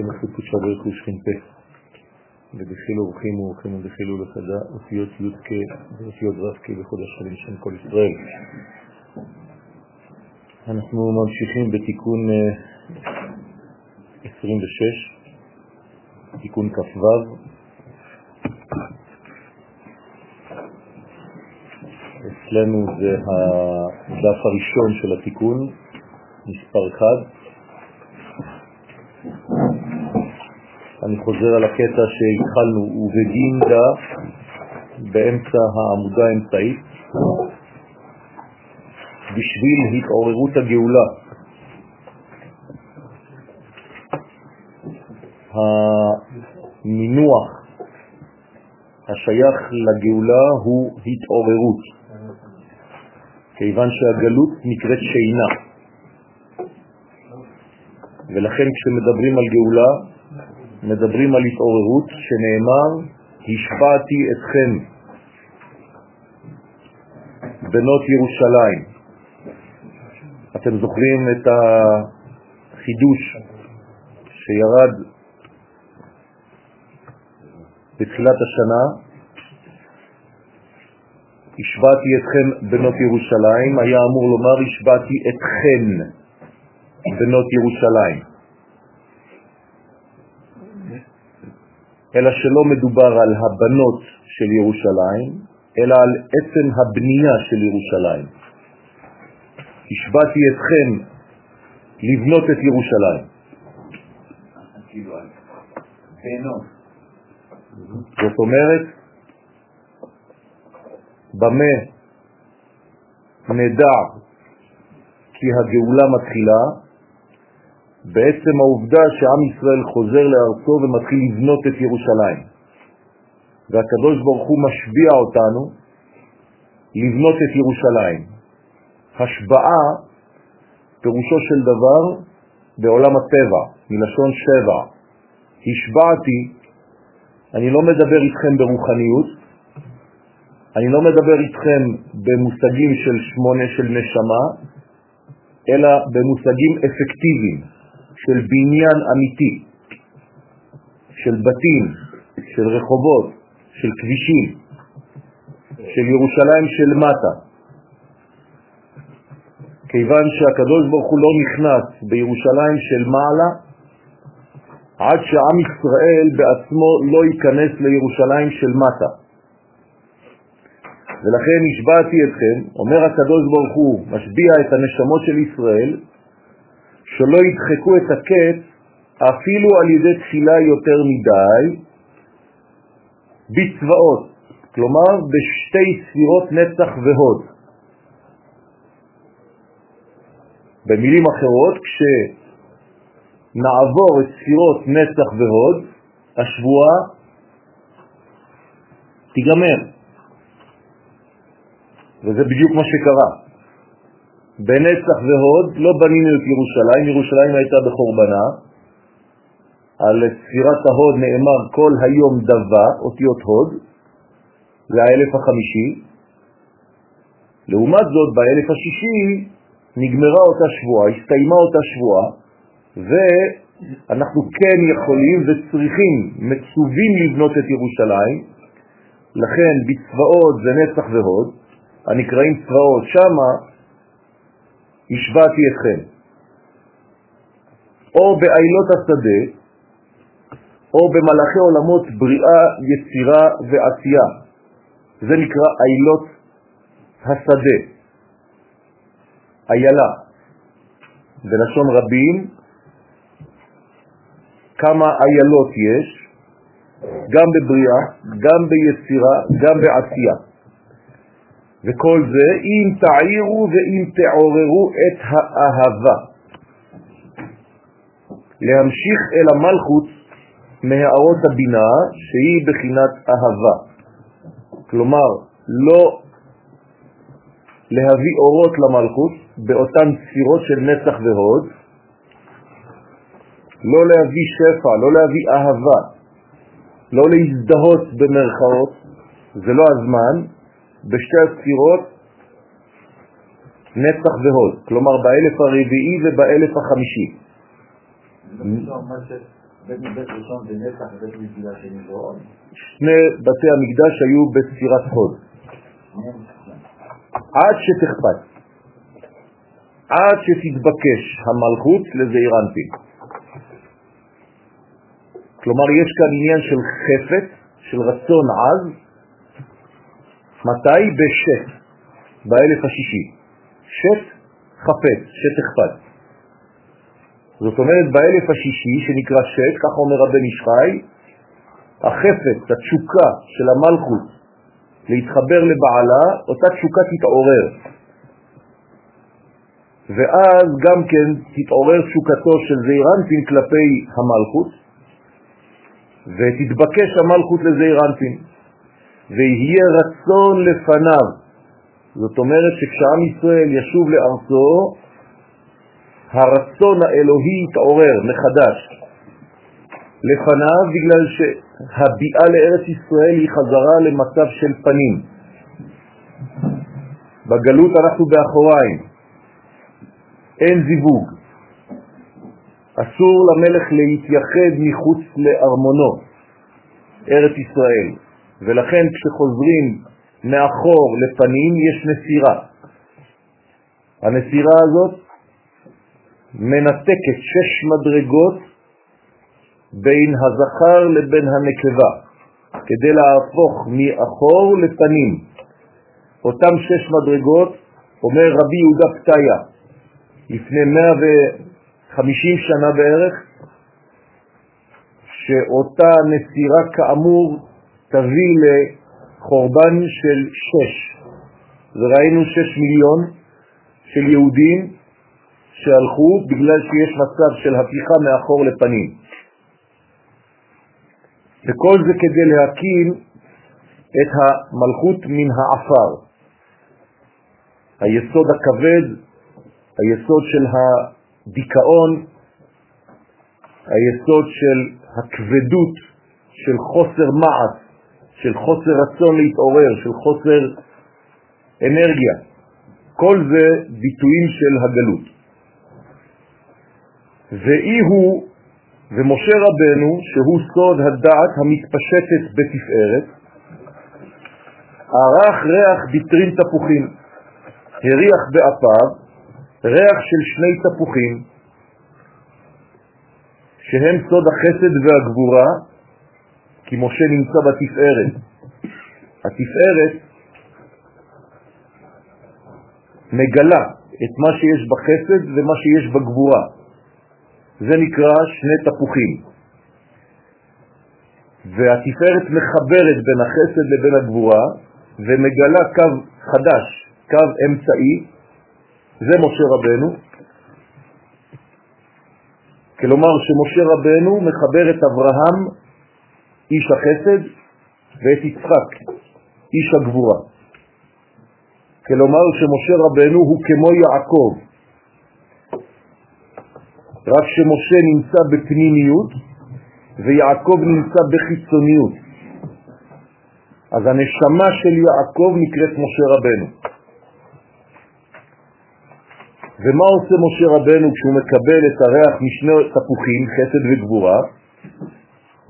השם הקודש ברוך הוא שכינתה. ובחילו אורחים ואורחים ובחילו לחדה אותיות י"ק ואותיות ו"ק בחודש חלים שם כל ישראל. אנחנו ממשיכים בתיקון 26, אה, תיקון כ"ו. אצלנו זה הדף הראשון של התיקון, מספר 1. אני חוזר על הקטע שהתחלנו, ובגינדה באמצע העמודה האמצעית, בשביל התעוררות הגאולה. המינוח השייך לגאולה הוא התעוררות, כיוון שהגלות נקראת שינה. ולכן כשמדברים על גאולה מדברים על התעוררות שנאמר, השפעתי אתכם בנות ירושלים. אתם זוכרים את החידוש שירד בתחילת השנה, השבעתי אתכם בנות ירושלים, היה אמור לומר השבעתי אתכן בנות ירושלים. אלא שלא מדובר על הבנות של ירושלים, אלא על עצם הבנייה של ירושלים. השבעתי אתכם לבנות את ירושלים. זאת אומרת, במה נדע כי הגאולה מתחילה בעצם העובדה שעם ישראל חוזר לארצו ומתחיל לבנות את ירושלים. והקדוש ברוך הוא משביע אותנו לבנות את ירושלים. השבעה, פירושו של דבר, בעולם הטבע, מלשון שבע. השבעתי, אני לא מדבר איתכם ברוחניות, אני לא מדבר איתכם במושגים של שמונה של נשמה, אלא במושגים אפקטיביים. של בניין אמיתי, של בתים, של רחובות, של כבישים, של ירושלים של מטה. כיוון שהקדוש ברוך הוא לא נכנס בירושלים של מעלה עד שעם ישראל בעצמו לא ייכנס לירושלים של מטה. ולכן השבעתי אתכם, אומר הקדוש ברוך הוא, משביע את הנשמות של ישראל, שלא ידחקו את הקץ אפילו על ידי תחילה יותר מדי בצבאות, כלומר בשתי ספירות נצח והוד. במילים אחרות, כשנעבור את ספירות נצח והוד, השבועה תיגמר. וזה בדיוק מה שקרה. בנצח והוד לא בנינו את ירושלים, ירושלים הייתה בחורבנה, על ספירת ההוד נאמר כל היום דבה, אותיות הוד, זה האלף החמישי. לעומת זאת, באלף השישי נגמרה אותה שבועה, הסתיימה אותה שבועה, ואנחנו כן יכולים וצריכים, מצווים לבנות את ירושלים, לכן בצבאות זה נצח והוד, הנקראים צבאות, שמה השבעתי אתכם. או בעילות השדה, או במלאכי עולמות בריאה, יצירה ועשייה. זה נקרא עילות השדה, איילה. בלשון רבים, כמה איילות יש, גם בבריאה, גם ביצירה, גם בעשייה. וכל זה אם תעירו ואם תעוררו את האהבה. להמשיך אל המלכות מהערות הבינה שהיא בחינת אהבה. כלומר, לא להביא אורות למלכות באותן ספירות של נצח והוד, לא להביא שפע, לא להביא אהבה, לא להזדהות במרכאות, זה לא הזמן, בשתי הספירות נצח והוד, כלומר באלף הרביעי ובאלף החמישי. שני בתי המקדש היו בספירת הוד. עד שתכפת, עד שתתבקש המלכות לזעיר אנפין. כלומר, יש כאן עניין של חפת, של רצון עז, מתי? בשת, באלף השישי. שת חפת, שת אכפת. זאת אומרת, באלף השישי, שנקרא שת, כך אומר רבן ישחי, החפת, התשוקה של המלכות להתחבר לבעלה, אותה תשוקה תתעורר. ואז גם כן תתעורר תשוקתו של זעירנטין כלפי המלכות, ותתבקש המלכות לזעירנטין, ויהיה רצון לפניו. זאת אומרת שכשעם ישראל ישוב לארצו, הרצון האלוהי יתעורר מחדש לפניו, בגלל שהביאה לארץ ישראל היא חזרה למצב של פנים. בגלות אנחנו באחוריים, אין זיווג. אסור למלך להתייחד מחוץ לארמונו, ארץ ישראל, ולכן כשחוזרים מאחור לפנים יש נסירה. הנסירה הזאת מנתקת שש מדרגות בין הזכר לבין הנקבה, כדי להפוך מאחור לפנים. אותם שש מדרגות, אומר רבי יהודה פתיה, לפני 150 שנה בערך, שאותה נסירה כאמור תביא לחורבן של שש. וראינו שש מיליון של יהודים שהלכו בגלל שיש מצב של הפיכה מאחור לפנים. וכל זה כדי להקים את המלכות מן העפר. היסוד הכבד, היסוד של הדיכאון, היסוד של הכבדות, של חוסר מעש, של חוסר רצון להתעורר, של חוסר אנרגיה. כל זה ביטויים של הגלות. ואי הוא ומשה רבנו, שהוא סוד הדעת המתפשטת בתפארת, ערך ריח בטרין תפוחים, הריח באפיו ריח של שני תפוחים, שהם סוד החסד והגבורה, כי משה נמצא בתפארת. התפארת מגלה את מה שיש בחסד ומה שיש בגבורה. זה נקרא שני תפוחים. והתפארת מחברת בין החסד לבין הגבורה ומגלה קו חדש, קו אמצעי, זה משה רבנו. כלומר שמשה רבנו מחבר את אברהם, איש החסד, ואת יצחק, איש הגבורה. כלומר שמשה רבנו הוא כמו יעקב, רק שמשה נמצא בפנימיות ויעקב נמצא בחיצוניות. אז הנשמה של יעקב נקראת משה רבנו. ומה עושה משה רבנו כשהוא מקבל את הריח משני תפוחים, חסד וגבורה?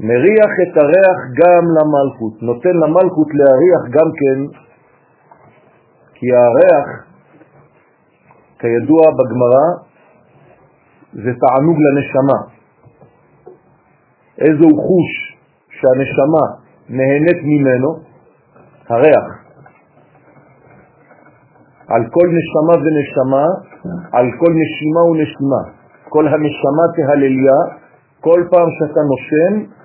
מריח את הריח גם למלכות, נותן למלכות להריח גם כן, כי הריח, כידוע בגמרא, זה תענוג לנשמה. איזו חוש שהנשמה נהנית ממנו? הריח. על כל נשמה ונשמה, על כל נשימה ונשימה. כל הנשמה תהלליה, כל פעם שאתה נושם,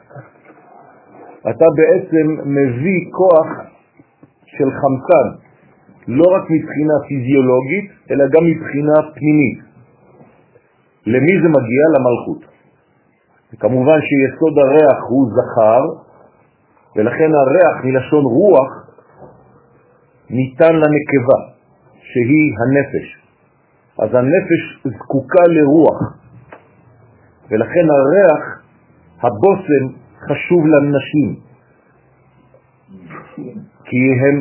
אתה בעצם מביא כוח של חמצן, לא רק מבחינה פיזיולוגית, אלא גם מבחינה פנימית. למי זה מגיע? למלכות. כמובן שיסוד הריח הוא זכר, ולכן הריח מלשון רוח ניתן לנקבה, שהיא הנפש. אז הנפש זקוקה לרוח, ולכן הריח, הבושם, חשוב לנשים, כי הן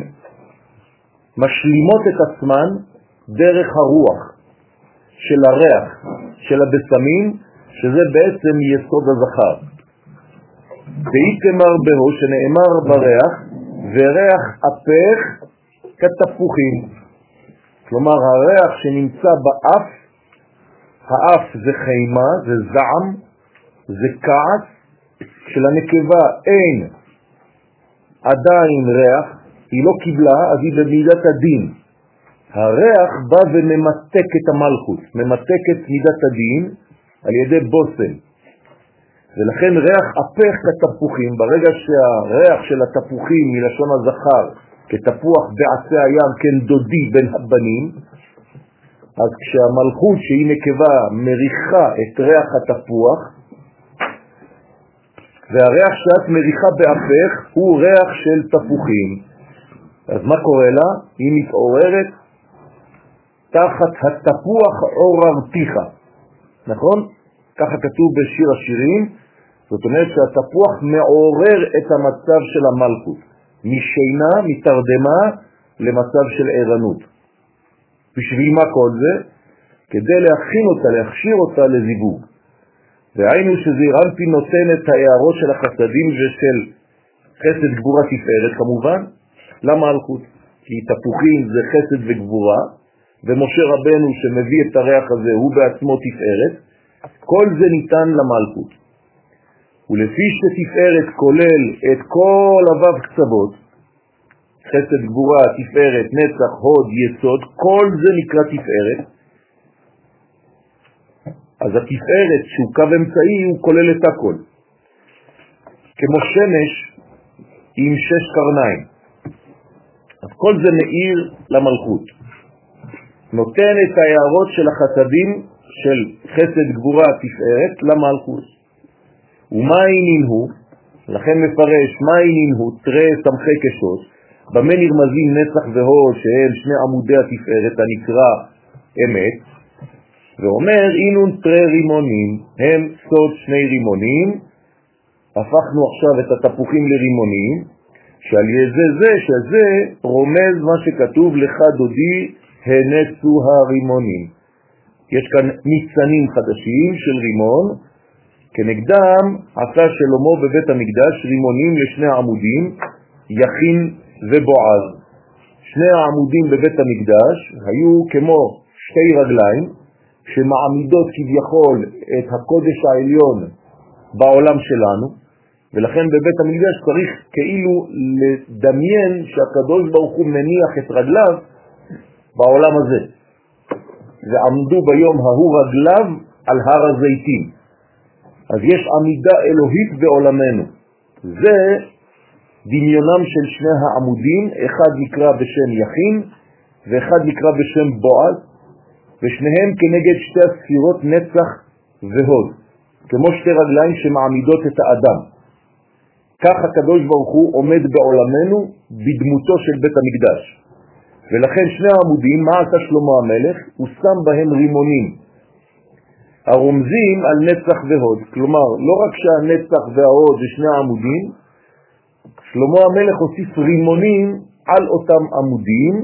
משלימות את עצמן דרך הרוח. של הריח של הבשמים, שזה בעצם יסוד הזכר. ואיתמר בהו שנאמר בריח, וריח אפך כתפוחים. כלומר, הריח שנמצא באף, האף זה חימה, זה זעם, זה כעס, שלנקבה אין עדיין ריח, היא לא קיבלה, אז היא במידת הדין. הריח בא וממתק את המלכות, ממתק את מידת הדין על ידי בוסם. ולכן ריח הפך כתפוחים, ברגע שהריח של התפוחים מלשון הזכר, כתפוח בעצי הים, כן דודי בין הבנים, אז כשהמלכות שהיא נקבה מריחה את ריח התפוח, והריח שאת מריחה באפך הוא ריח של תפוחים. אז מה קורה לה? היא מתעוררת תחת התפוח עוררתיך, נכון? ככה כתוב בשיר השירים, זאת אומרת שהתפוח מעורר את המצב של המלכות, משינה, מתרדמה, למצב של ערנות. בשביל מה כל זה? כדי להכין אותה, להכשיר אותה לזיווג. והיינו שזעיר אנפין נותן את ההערות של החסדים ושל חסד גבורה תפארת כמובן, למלכות. כי תפוחים זה חסד וגבורה, ומשה רבנו שמביא את הריח הזה הוא בעצמו תפארת, כל זה ניתן למלכות. ולפי שתפארת כולל את כל אבב קצוות, חסד גבורה, תפארת, נצח, הוד, יסוד, כל זה נקרא תפארת, אז התפארת שהוא קו אמצעי הוא כולל את הכל. כמו שמש עם שש קרניים. אז כל זה מאיר למלכות. נותן את ההערות של החסדים של חסד גבורה תפארת למלכות. ומה העניין הוא? לכן מפרש מה העניין הוא, תראה סמכי קשות, במה נרמזים נצח והוד שהם שני עמודי התפארת הנקרא אמת, ואומר אינון תרי רימונים, הם סוד שני רימונים, הפכנו עכשיו את התפוחים לרימונים, שעל ידי זה שזה רומז מה שכתוב לך דודי הנצו הרימונים. יש כאן ניצנים חדשים של רימון, כנגדם עשה שלמה בבית המקדש רימונים לשני עמודים, יכין ובועז. שני העמודים בבית המקדש היו כמו שתי רגליים שמעמידות כביכול את הקודש העליון בעולם שלנו, ולכן בבית המקדש צריך כאילו לדמיין שהקדוש ברוך הוא מניח את רגליו בעולם הזה. ועמדו ביום ההוא רגליו על הר הזיתים. אז יש עמידה אלוהית בעולמנו. זה דמיונם של שני העמודים, אחד נקרא בשם יכין ואחד נקרא בשם בועז, ושניהם כנגד שתי הספירות נצח והוד, כמו שתי רגליים שמעמידות את האדם. כך הקדוש ברוך הוא עומד בעולמנו בדמותו של בית המקדש. ולכן שני העמודים, מה עשה שלמה המלך? הוא שם בהם רימונים, הרומזים על נצח והוד. כלומר, לא רק שהנצח וההוד זה שני העמודים, שלמה המלך הוסיף רימונים על אותם עמודים,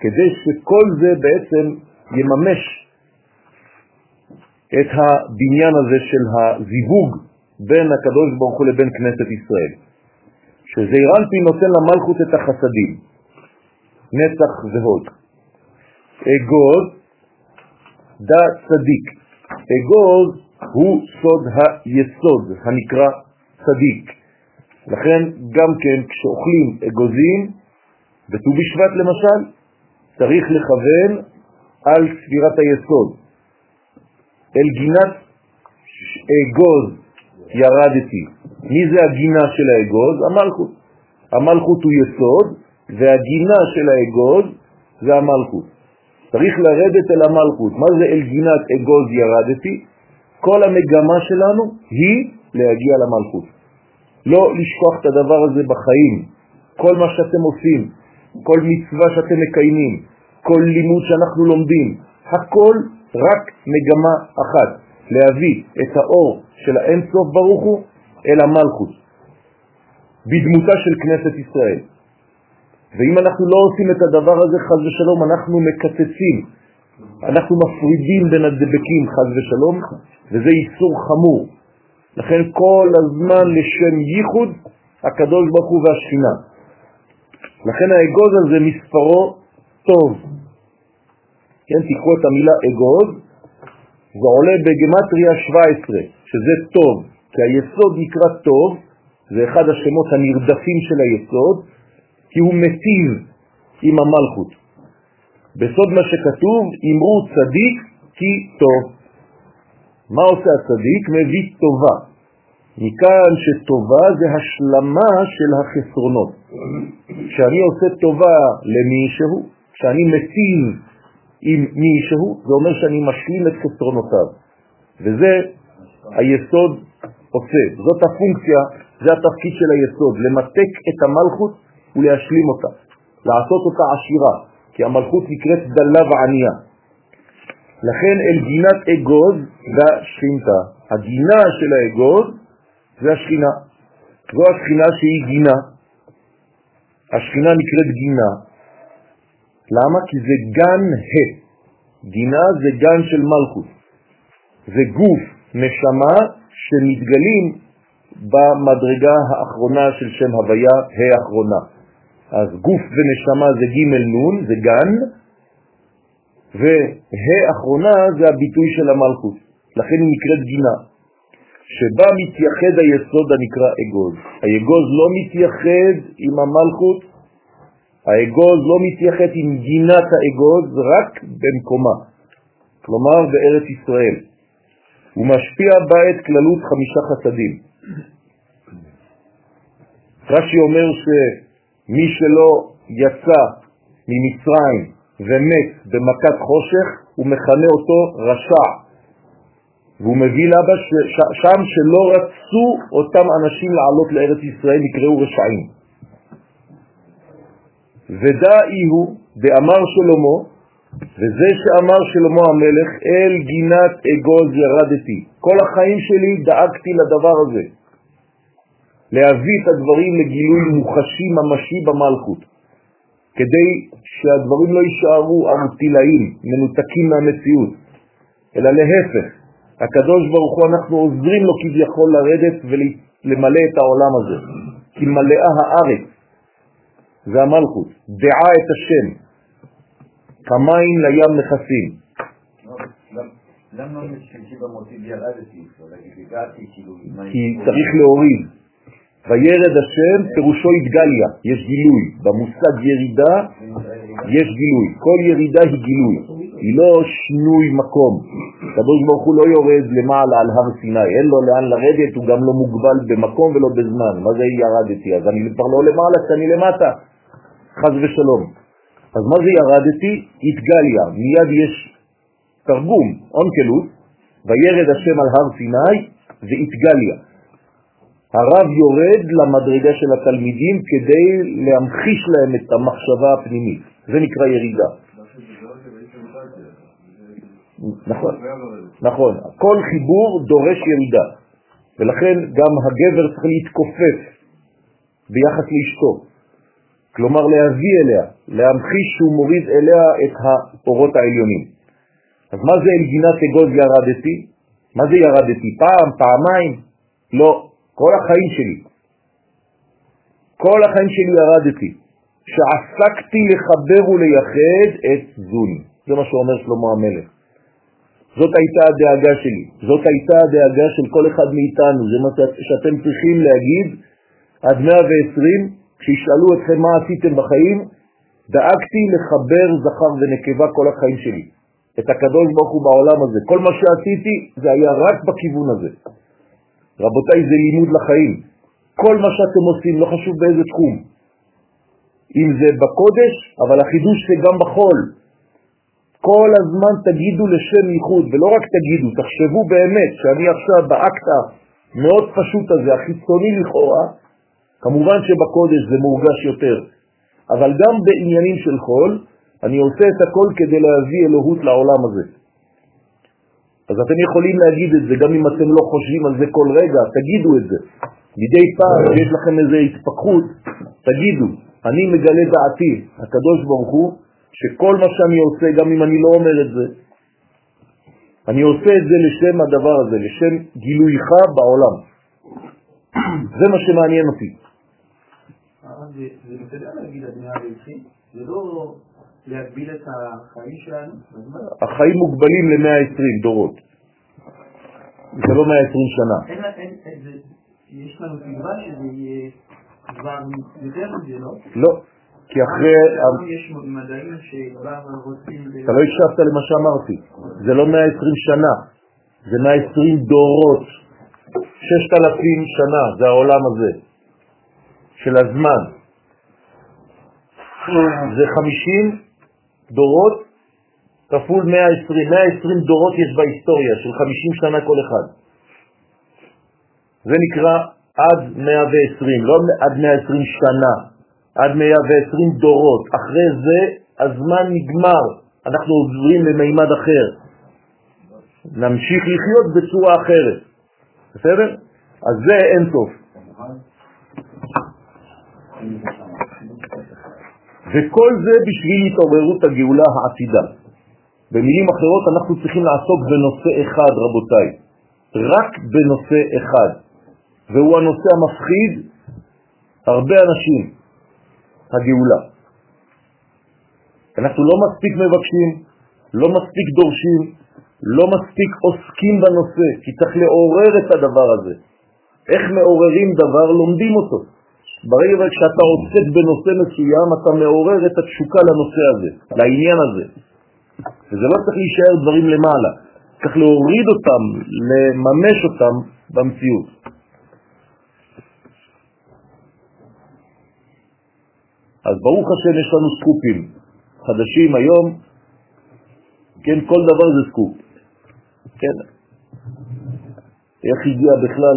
כדי שכל זה בעצם יממש את הבניין הזה של הזיווג בין הקדוש ברוך הוא לבין כנסת ישראל. שזעיר אנפין נותן למלכות את החסדים, נצח והוד. אגוז דה צדיק. אגוז הוא סוד היסוד הנקרא צדיק. לכן גם כן כשאוכלים אגוזים, בט"ו בשבט למשל, צריך לכוון על ספירת היסוד. אל גינת אגוז ירדתי. מי זה הגינה של האגוז? המלכות. המלכות הוא יסוד, והגינה של האגוז זה המלכות. צריך לרדת אל המלכות. מה זה אל גינת אגוז ירדתי? כל המגמה שלנו היא להגיע למלכות. לא לשכוח את הדבר הזה בחיים. כל מה שאתם עושים, כל מצווה שאתם מקיימים, כל לימוד שאנחנו לומדים, הכל רק מגמה אחת, להביא את האור של האין סוף ברוך הוא אל המלכות, בדמותה של כנסת ישראל. ואם אנחנו לא עושים את הדבר הזה, חז ושלום, אנחנו מקצצים, אנחנו מפרידים בין הדבקים, חז ושלום, וזה איסור חמור. לכן כל הזמן לשם ייחוד הקדוש ברוך הוא והשכינה. לכן האגוז הזה מספרו טוב. כן, תקחו את המילה אגוז, זה עולה בגמטריה 17, שזה טוב, כי היסוד נקרא טוב, זה אחד השמות הנרדפים של היסוד, כי הוא מטיב עם המלכות. בסוד מה שכתוב, אמרו צדיק כי טוב. מה עושה הצדיק? מביא טובה. מכאן שטובה זה השלמה של החסרונות. כשאני עושה טובה למישהו, כשאני מטיב עם מישהו, זה אומר שאני משלים את חסרונותיו. וזה היסוד עושה. זאת הפונקציה, זה התפקיד של היסוד, למתק את המלכות ולהשלים אותה, לעשות אותה עשירה, כי המלכות נקראת דלה וענייה. לכן אל גינת אגוז והשכינתה. הגינה של האגוז זה השכינה. זו השכינה שהיא גינה. השכינה נקראת גינה. למה? כי זה גן ה'. גינה זה גן של מלכות. זה גוף, נשמה, שמתגלים במדרגה האחרונה של שם הוויה, האחרונה. אז גוף ונשמה זה ג' נ', זה גן, וה' אחרונה זה הביטוי של המלכות, לכן היא נקראת גינה, שבה מתייחד היסוד הנקרא אגוז. האגוז לא מתייחד עם המלכות, האגוז לא מתייחד עם גינת האגוז, רק במקומה, כלומר בארץ ישראל. הוא משפיע בה את כללות חמישה חסדים. רש"י אומר שמי שלא יצא ממצרים ומת במכת חושך, הוא מכנה אותו רשע. והוא מביא לאבא שם שלא רצו אותם אנשים לעלות לארץ ישראל, נקראו רשעים. ודאי הוא, דאמר שלמה, וזה שאמר שלמה המלך, אל גינת אגוז ירדתי. כל החיים שלי דאגתי לדבר הזה, להביא את הדברים לגילוי מוחשי ממשי במלכות, כדי שהדברים לא יישארו ארטילאים, מנותקים מהמציאות, אלא להפך, הקדוש ברוך הוא אנחנו עוזרים לו כביכול לרדת ולמלא את העולם הזה, כי מלאה הארץ, זה המלכות, דעה את השם, כמים לים. למה משתמשי במוטיב ירדתי? הגעתי כאילו... כי צריך להוריד. וירד השם פירושו התגליה, יש גילוי. במושג ירידה יש גילוי. כל ירידה היא גילוי, היא לא שינוי מקום. הקדוש ברוך הוא לא יורד למעלה על הר סיני, אין לו לאן לרדת, הוא גם לא מוגבל במקום ולא בזמן. מה זה ירדתי? אז אני כבר לא למעלה, שאני למטה. חז ושלום. אז מה זה ירדתי? התגליה. מיד יש תרגום, אונקלוס, וירד השם על הר סיני, זה התגליה. הרב יורד למדרגה של התלמידים כדי להמחיש להם את המחשבה הפנימית. זה נקרא ירידה. נכון, נכון. כל חיבור דורש ירידה, ולכן גם הגבר צריך להתכופף ביחס לאשתו. כלומר להביא אליה, להמחיש שהוא מוריד אליה את האורות העליונים. אז מה זה אל גינת אגוז ירדתי? מה זה ירדתי? פעם, פעמיים? לא, כל החיים שלי. כל החיים שלי ירדתי, שעסקתי לחבר ולייחד את זון. זה מה שאומר שלמה המלך. זאת הייתה הדאגה שלי, זאת הייתה הדאגה של כל אחד מאיתנו, זה מה שאתם צריכים להגיד עד 120, כשישאלו אתכם מה עשיתם בחיים, דאגתי לחבר זכר ונקבה כל החיים שלי, את הקדוש ברוך הוא בעולם הזה. כל מה שעשיתי זה היה רק בכיוון הזה. רבותיי, זה לימוד לחיים. כל מה שאתם עושים, לא חשוב באיזה תחום. אם זה בקודש, אבל החידוש זה גם בחול. כל הזמן תגידו לשם ייחוד, ולא רק תגידו, תחשבו באמת שאני עכשיו באקט המאוד פשוט הזה, החיצוני לכאורה, כמובן שבקודש זה מורגש יותר, אבל גם בעניינים של חול, אני עושה את הכל כדי להביא אלוהות לעולם הזה. אז אתם יכולים להגיד את זה, גם אם אתם לא חושבים על זה כל רגע, תגידו את זה. מדי פעם יש לכם איזו התפכחות, תגידו, אני מגלה דעתי, הקדוש ברוך הוא, שכל מה שאני עושה, גם אם אני לא אומר את זה, אני עושה את זה לשם הדבר הזה, לשם גילויך בעולם. זה מה שמעניין אותי. זה בסדר להגיד הדמייה הביצית? זה לא להגביל את החיים שלנו? החיים מוגבלים ל-120 דורות. זה לא 120 שנה. יש לנו תקווה שזה יהיה כבר יותר מזה, לא? לא. כי אחרי... יש מדעים שכבר רוצים... אתה לא הקשבת למה שאמרתי. זה לא 120 שנה, זה 120 דורות. 6,000 שנה, זה העולם הזה, של הזמן. זה 50 דורות כפול 120. 120 דורות יש בהיסטוריה, של 50 שנה כל אחד. זה נקרא עד 120, לא עד 120 שנה, עד 120 דורות. אחרי זה הזמן נגמר, אנחנו עוברים למימד אחר. נמשיך לחיות בצורה אחרת. בסדר? אז זה אין סוף. וכל זה בשביל התעוררות הגאולה העתידה. במילים אחרות אנחנו צריכים לעסוק בנושא אחד, רבותיי, רק בנושא אחד, והוא הנושא המפחיד הרבה אנשים, הגאולה. אנחנו לא מספיק מבקשים, לא מספיק דורשים, לא מספיק עוסקים בנושא, כי צריך לעורר את הדבר הזה. איך מעוררים דבר? לומדים אותו. ברגע שאתה עוסק בנושא מסוים, אתה מעורר את התשוקה לנושא הזה, לעניין הזה. וזה לא צריך להישאר דברים למעלה, צריך להוריד אותם, לממש אותם במציאות. אז ברוך השם יש לנו סקופים חדשים היום, כן, כל דבר זה סקופ. כן, איך הגיע בכלל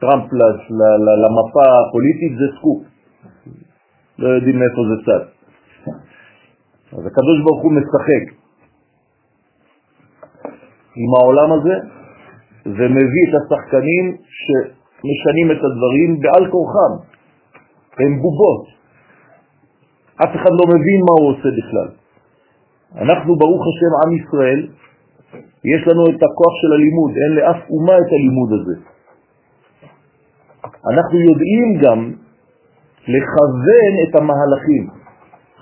טראמפ למפה הפוליטית זה סקופ. לא יודעים מאיפה זה צץ. אז הקדוש ברוך הוא משחק עם העולם הזה ומביא את השחקנים שמשנים את הדברים בעל כורחם. הם בובות. אף אחד לא מבין מה הוא עושה בכלל. אנחנו, ברוך השם, עם ישראל, יש לנו את הכוח של הלימוד, אין לאף אומה את הלימוד הזה. אנחנו יודעים גם לכוון את המהלכים.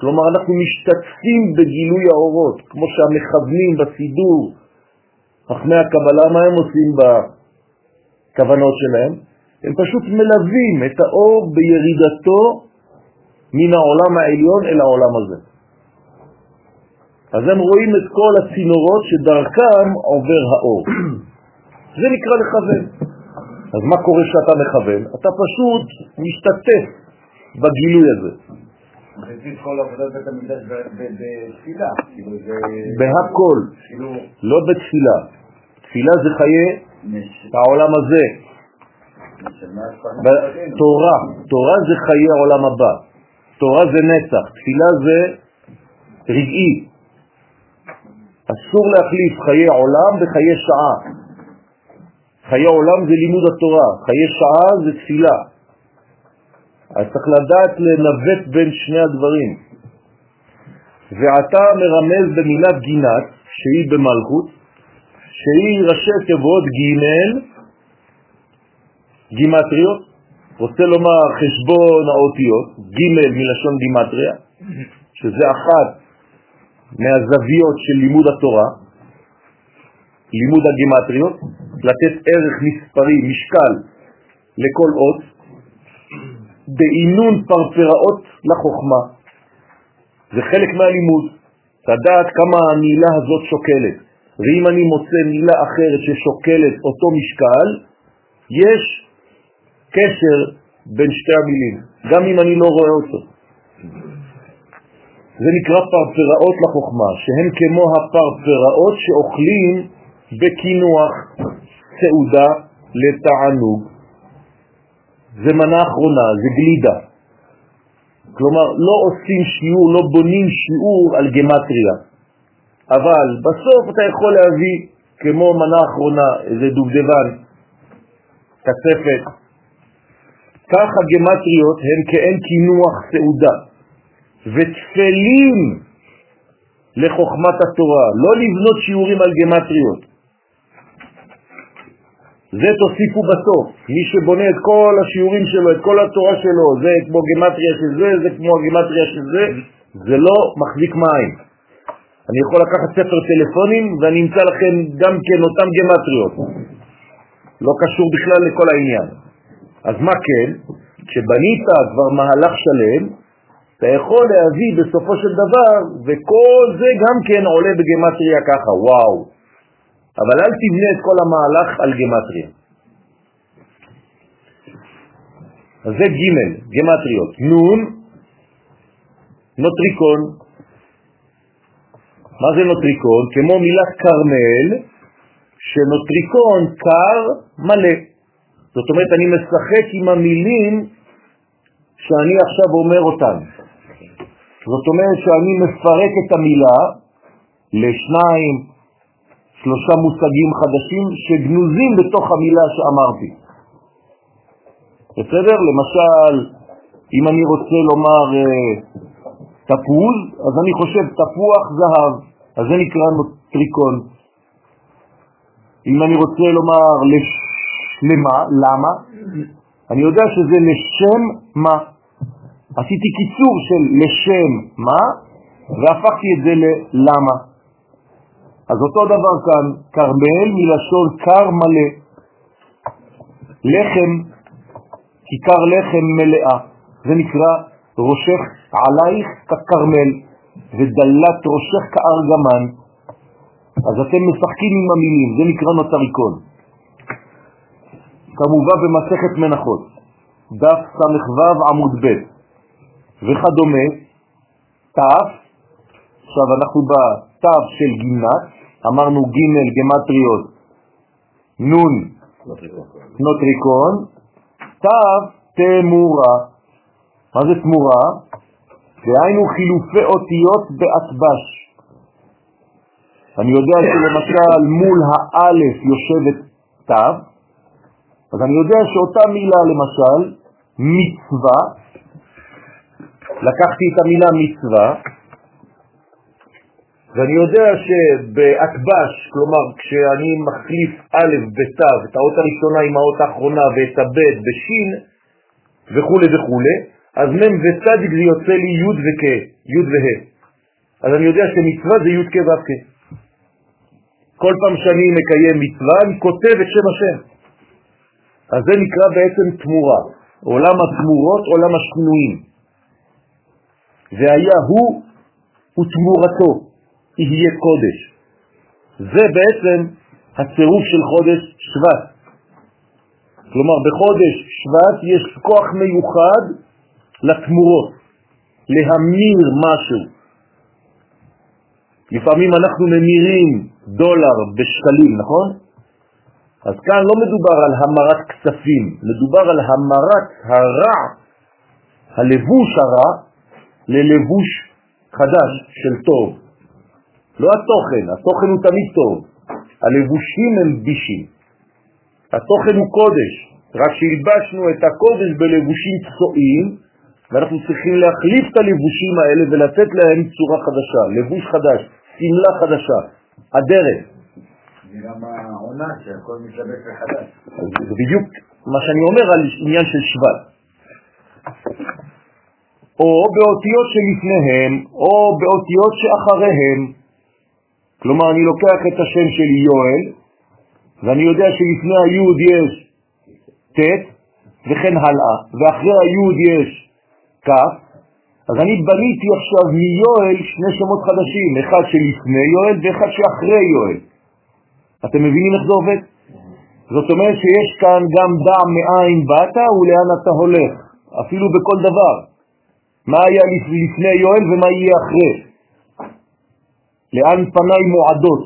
כלומר, אנחנו משתתפים בגילוי האורות, כמו שהמכוונים בסידור, חכמי הקבלה, מה הם עושים בכוונות שלהם? הם פשוט מלווים את האור בירידתו מן העולם העליון אל העולם הזה. אז הם רואים את כל הצינורות שדרכם עובר האור. זה נקרא לכוון. אז מה קורה כשאתה מכוון? אתה פשוט משתתף בגילוי הזה. כאילו בהכל, כאילו- לא בתפילה. תפילה זה חיי העולם הזה. תורה, תורה זה חיי העולם הבא. תורה זה נצח, תפילה זה רגעי. אסור להחליף חיי עולם בחיי שעה. חיי עולם זה לימוד התורה, חיי שעה זה תפילה. אז צריך לדעת לנווט בין שני הדברים. ועתה מרמז במילת גינת, שהיא במלכות, שהיא ראשי תיבות ג' גימטריות, רוצה לומר חשבון האותיות, ג' מלשון גימטריה, שזה אחת מהזוויות של לימוד התורה, לימוד הגימטריות, לתת ערך מספרי, משקל, לכל אות, בעינון פרפראות לחוכמה. זה חלק מהלימוד, לדעת כמה המילה הזאת שוקלת. ואם אני מוצא מילה אחרת ששוקלת אותו משקל, יש קשר בין שתי המילים, גם אם אני לא רואה אותו. זה נקרא פרפראות לחוכמה, שהן כמו הפרפראות שאוכלים בקינוח סעודה לתענוג. זה מנה אחרונה, זה גלידה. כלומר, לא עושים שיעור, לא בונים שיעור על גמטריה, אבל בסוף אתה יכול להביא כמו מנה אחרונה איזה דובדבן, כספת. כך הגמטריות הן כאין כינוח סעודה ותפלים לחוכמת התורה, לא לבנות שיעורים על גמטריות. זה תוסיפו בסוף. מי שבונה את כל השיעורים שלו, את כל התורה שלו, זה כמו גמטריה של זה, זה כמו הגמטריה של זה, זה לא מחזיק מים. אני יכול לקחת ספר טלפונים ואני אמצא לכם גם כן אותם גמטריות. לא קשור בכלל לכל העניין. אז מה כן? כשבנית כבר מהלך שלם, אתה יכול להביא בסופו של דבר, וכל זה גם כן עולה בגמטריה ככה, וואו. אבל אל תבנה את כל המהלך על גמטריה. אז זה ג' גמטריות. נון, נוטריקון. מה זה נוטריקון? כמו מילת קרמל, שנוטריקון קר מלא. זאת אומרת, אני משחק עם המילים שאני עכשיו אומר אותן. זאת אומרת שאני מפרק את המילה לשניים, שלושה מושגים חדשים שגנוזים בתוך המילה שאמרתי. בסדר? למשל, אם אני רוצה לומר אה, תפוז, אז אני חושב תפוח זהב, אז זה נקרא טריקון. אם אני רוצה לומר למה, למה? אני יודע שזה לשם מה. עשיתי קיצור של לשם מה, והפכתי את זה ללמה. אז אותו דבר כאן, קרמל מלשון קר מלא. לחם, כיכר לחם מלאה, זה נקרא ראשך עלייך כקרמל ודלת ראשך כארגמן. אז אתם משחקים עם המילים, זה נקרא נוטריקון. כמובן במסכת מנחות, דף ס"ו עמוד ב' וכדומה, ת', עכשיו אנחנו בת' של גינת, אמרנו ג' גמטריות, נ' נוטריקון, ת' תמורה. מה זה תמורה? דהיינו חילופי אותיות באטבש. אני יודע שלמשל מול האלף יושבת ת', אז אני יודע שאותה מילה, למשל, מצווה, לקחתי את המילה מצווה, ואני יודע שבאטבש, כלומר כשאני מחליף א' בת', את האות הראשונה עם האות האחרונה ואת הב' בשין וכו' וכו', אז מ' וצדיק זה יוצא לי י' וכ', י' וה'. אז אני יודע שמצווה זה י' כ' ו' כ'. כל פעם שאני מקיים מצווה אני כותב את שם השם. אז זה נקרא בעצם תמורה, עולם התמורות, עולם השינויים. והיה הוא ותמורתו יהיה קודש. זה בעצם הצירוף של חודש שבט. כלומר, בחודש שבט יש כוח מיוחד לתמורות, להמיר משהו. לפעמים אנחנו ממירים דולר בשקלים, נכון? אז כאן לא מדובר על המרת כספים, מדובר על המרת הרע, הלבוש הרע, ללבוש חדש של טוב. לא התוכן, התוכן הוא תמיד טוב, הלבושים הם בישים. התוכן הוא קודש, רק שהלבשנו את הקודש בלבושים צועים, ואנחנו צריכים להחליף את הלבושים האלה ולתת להם צורה חדשה, לבוש חדש, סמלה חדשה. זה גם העונה שהכל מתלבש מחדש. זה בדיוק מה שאני אומר על עניין של שבט. או באותיות שלפניהם, או באותיות שאחריהם. כלומר, אני לוקח את השם שלי יואל, ואני יודע שלפני היוד יש ט' וכן הלאה, ואחרי היוד יש כ', אז אני בניתי עכשיו מיואל שני שמות חדשים, אחד שלפני יואל ואחד שאחרי יואל. אתם מבינים איך זה עובד? זאת אומרת שיש כאן גם דע מאין באת ולאן אתה הולך, אפילו בכל דבר. מה היה לפני יואל ומה יהיה אחרי? לאן פניי מועדות?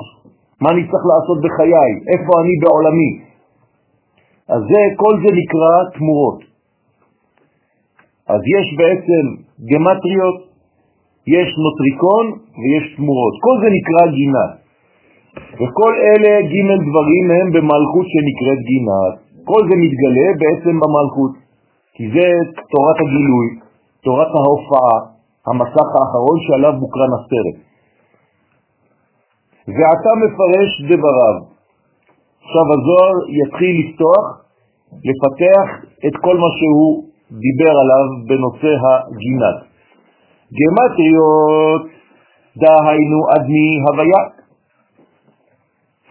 מה אני צריך לעשות בחיי? איפה אני בעולמי? אז זה, כל זה נקרא תמורות. אז יש בעצם גמטריות, יש נוטריקון ויש תמורות. כל זה נקרא גינה. וכל אלה ג' דברים הם במלכות שנקראת גינת. כל זה מתגלה בעצם במלכות, כי זה תורת הגילוי, תורת ההופעה, המסך האחרון שעליו מוקרן הסרט. ואתה מפרש דבריו, עכשיו הזוהר יתחיל לפתוח, לפתח את כל מה שהוא דיבר עליו בנושא הגינת. גמטריות, דהיינו אדמי הוויה,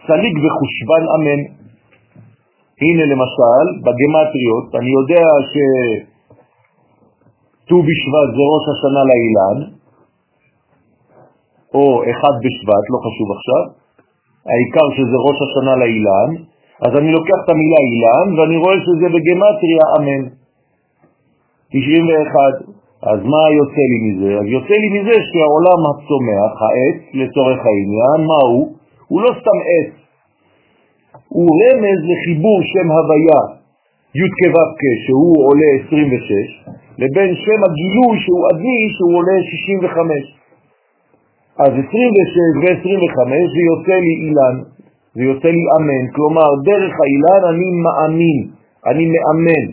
סליג וחושבן אמן. הנה למשל, בגמטריות, אני יודע שט"ו בשבט זה ראש השנה לאילן, או אחד בשבט, לא חשוב עכשיו, העיקר שזה ראש השנה לאילן, אז אני לוקח את המילה אילן ואני רואה שזה בגמטריה אמן. 91. אז מה יוצא לי מזה? אז יוצא לי מזה שהעולם הצומח, העץ, לצורך העניין, מה הוא? הוא לא סתם עץ, הוא רמז לחיבור שם הוויה י' כו' שהוא עולה 26, לבין שם הגילוי שהוא אדמי שהוא עולה 65. אז 26 ו-25 זה יוצא לי אילן, זה יוצא לי אמן, כלומר דרך האילן אני מאמין, אני מאמן.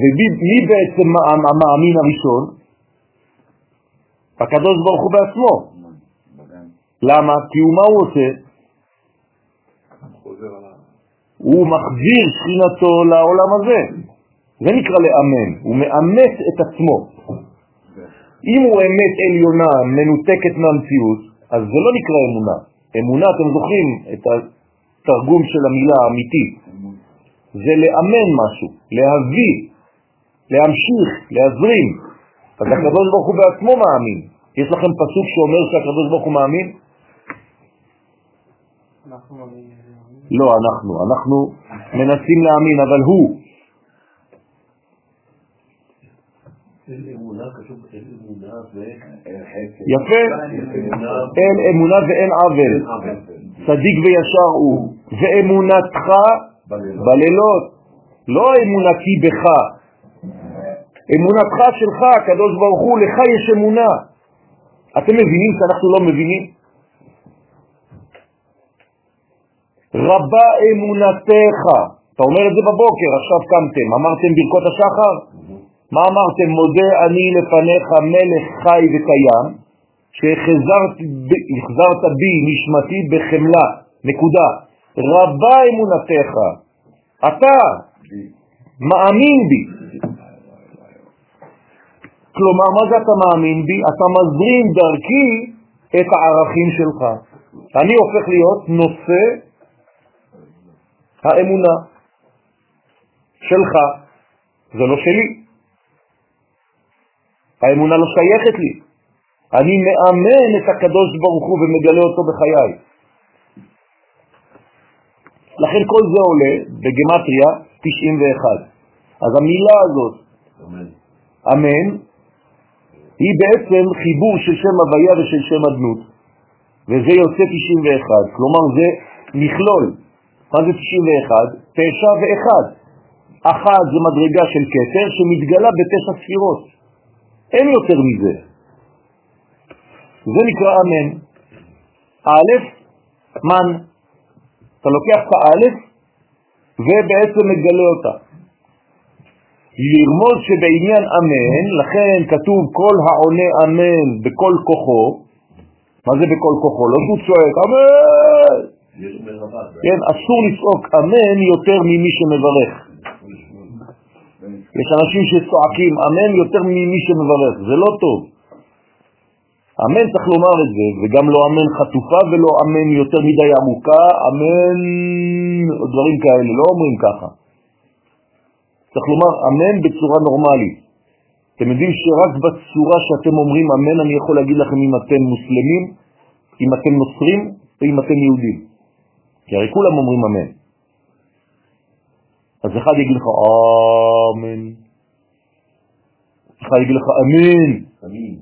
ומי בעצם המאמין הראשון? הקדוש ברוך הוא בעצמו. למה? כי הוא מה הוא עושה? הוא מחזיר שכינתו לעולם הזה. זה נקרא לאמן, הוא מאמץ את עצמו. אם הוא אמת עליונה מנותקת מהמציאות, אז זה לא נקרא אמונה. אמונה, אתם זוכרים את התרגום של המילה האמיתי, זה לאמן משהו, להביא, להמשיך, להזרים. אז הקדוש ברוך הוא בעצמו מאמין. יש לכם פסוק שאומר שהקדוש ברוך הוא מאמין? לא, אנחנו. אנחנו מנסים להאמין, אבל הוא. יפה, אין אמונה ואין עוול, צדיק וישר הוא, ואמונתך בלילות, לא אמונתי בך, אמונתך שלך, הקדוש ברוך הוא, לך יש אמונה. אתם מבינים שאנחנו לא מבינים? רבה אמונתך, אתה אומר את זה בבוקר, עכשיו קמתם, אמרתם ברכות השחר? מה אמרתם? מודה אני לפניך מלך חי וקיים, שהחזרת בי נשמתי בחמלה, נקודה. רבה אמונתך, אתה מאמין בי. כלומר, מה זה אתה מאמין בי? אתה מזרים דרכי את הערכים שלך. אני הופך להיות נושא האמונה שלך, זה לא שלי. האמונה לא שייכת לי. אני מאמן את הקדוש ברוך הוא ומגלה אותו בחיי. לכן כל זה עולה בגמטריה 91. אז המילה הזאת, אמן, אמן היא בעצם חיבור של שם הוויה ושל שם אדנות, וזה יוצא 91, כלומר זה מכלול. מה זה 91? תשע ואחד. אחד זה מדרגה של כתר שמתגלה בתשע ספירות. אין יותר מזה. זה נקרא אמן. א', מן. אתה לוקח את האלף ובעצם מגלה אותה. לרמוז שבעניין אמן, לכן כתוב כל העונה אמן בכל כוחו, מה זה בכל כוחו? לא שהוא צועק אמן! כן, אסור לצעוק אמן יותר ממי שמברך. יש אנשים שצועקים אמן יותר ממי שמברך, זה לא טוב. אמן צריך לומר את זה, וגם לא אמן חטופה ולא אמן יותר מדי עמוקה, אמן, דברים כאלה, לא אומרים ככה. צריך לומר אמן בצורה נורמלית. אתם יודעים שרק בצורה שאתם אומרים אמן אני יכול להגיד לכם אם אתם מוסלמים, אם אתם נוצרים ואם אתם יהודים. כי הרי כולם אומרים אמן. אז אחד יגיד לך אמן, אחד יגיד לך אמן. אמין.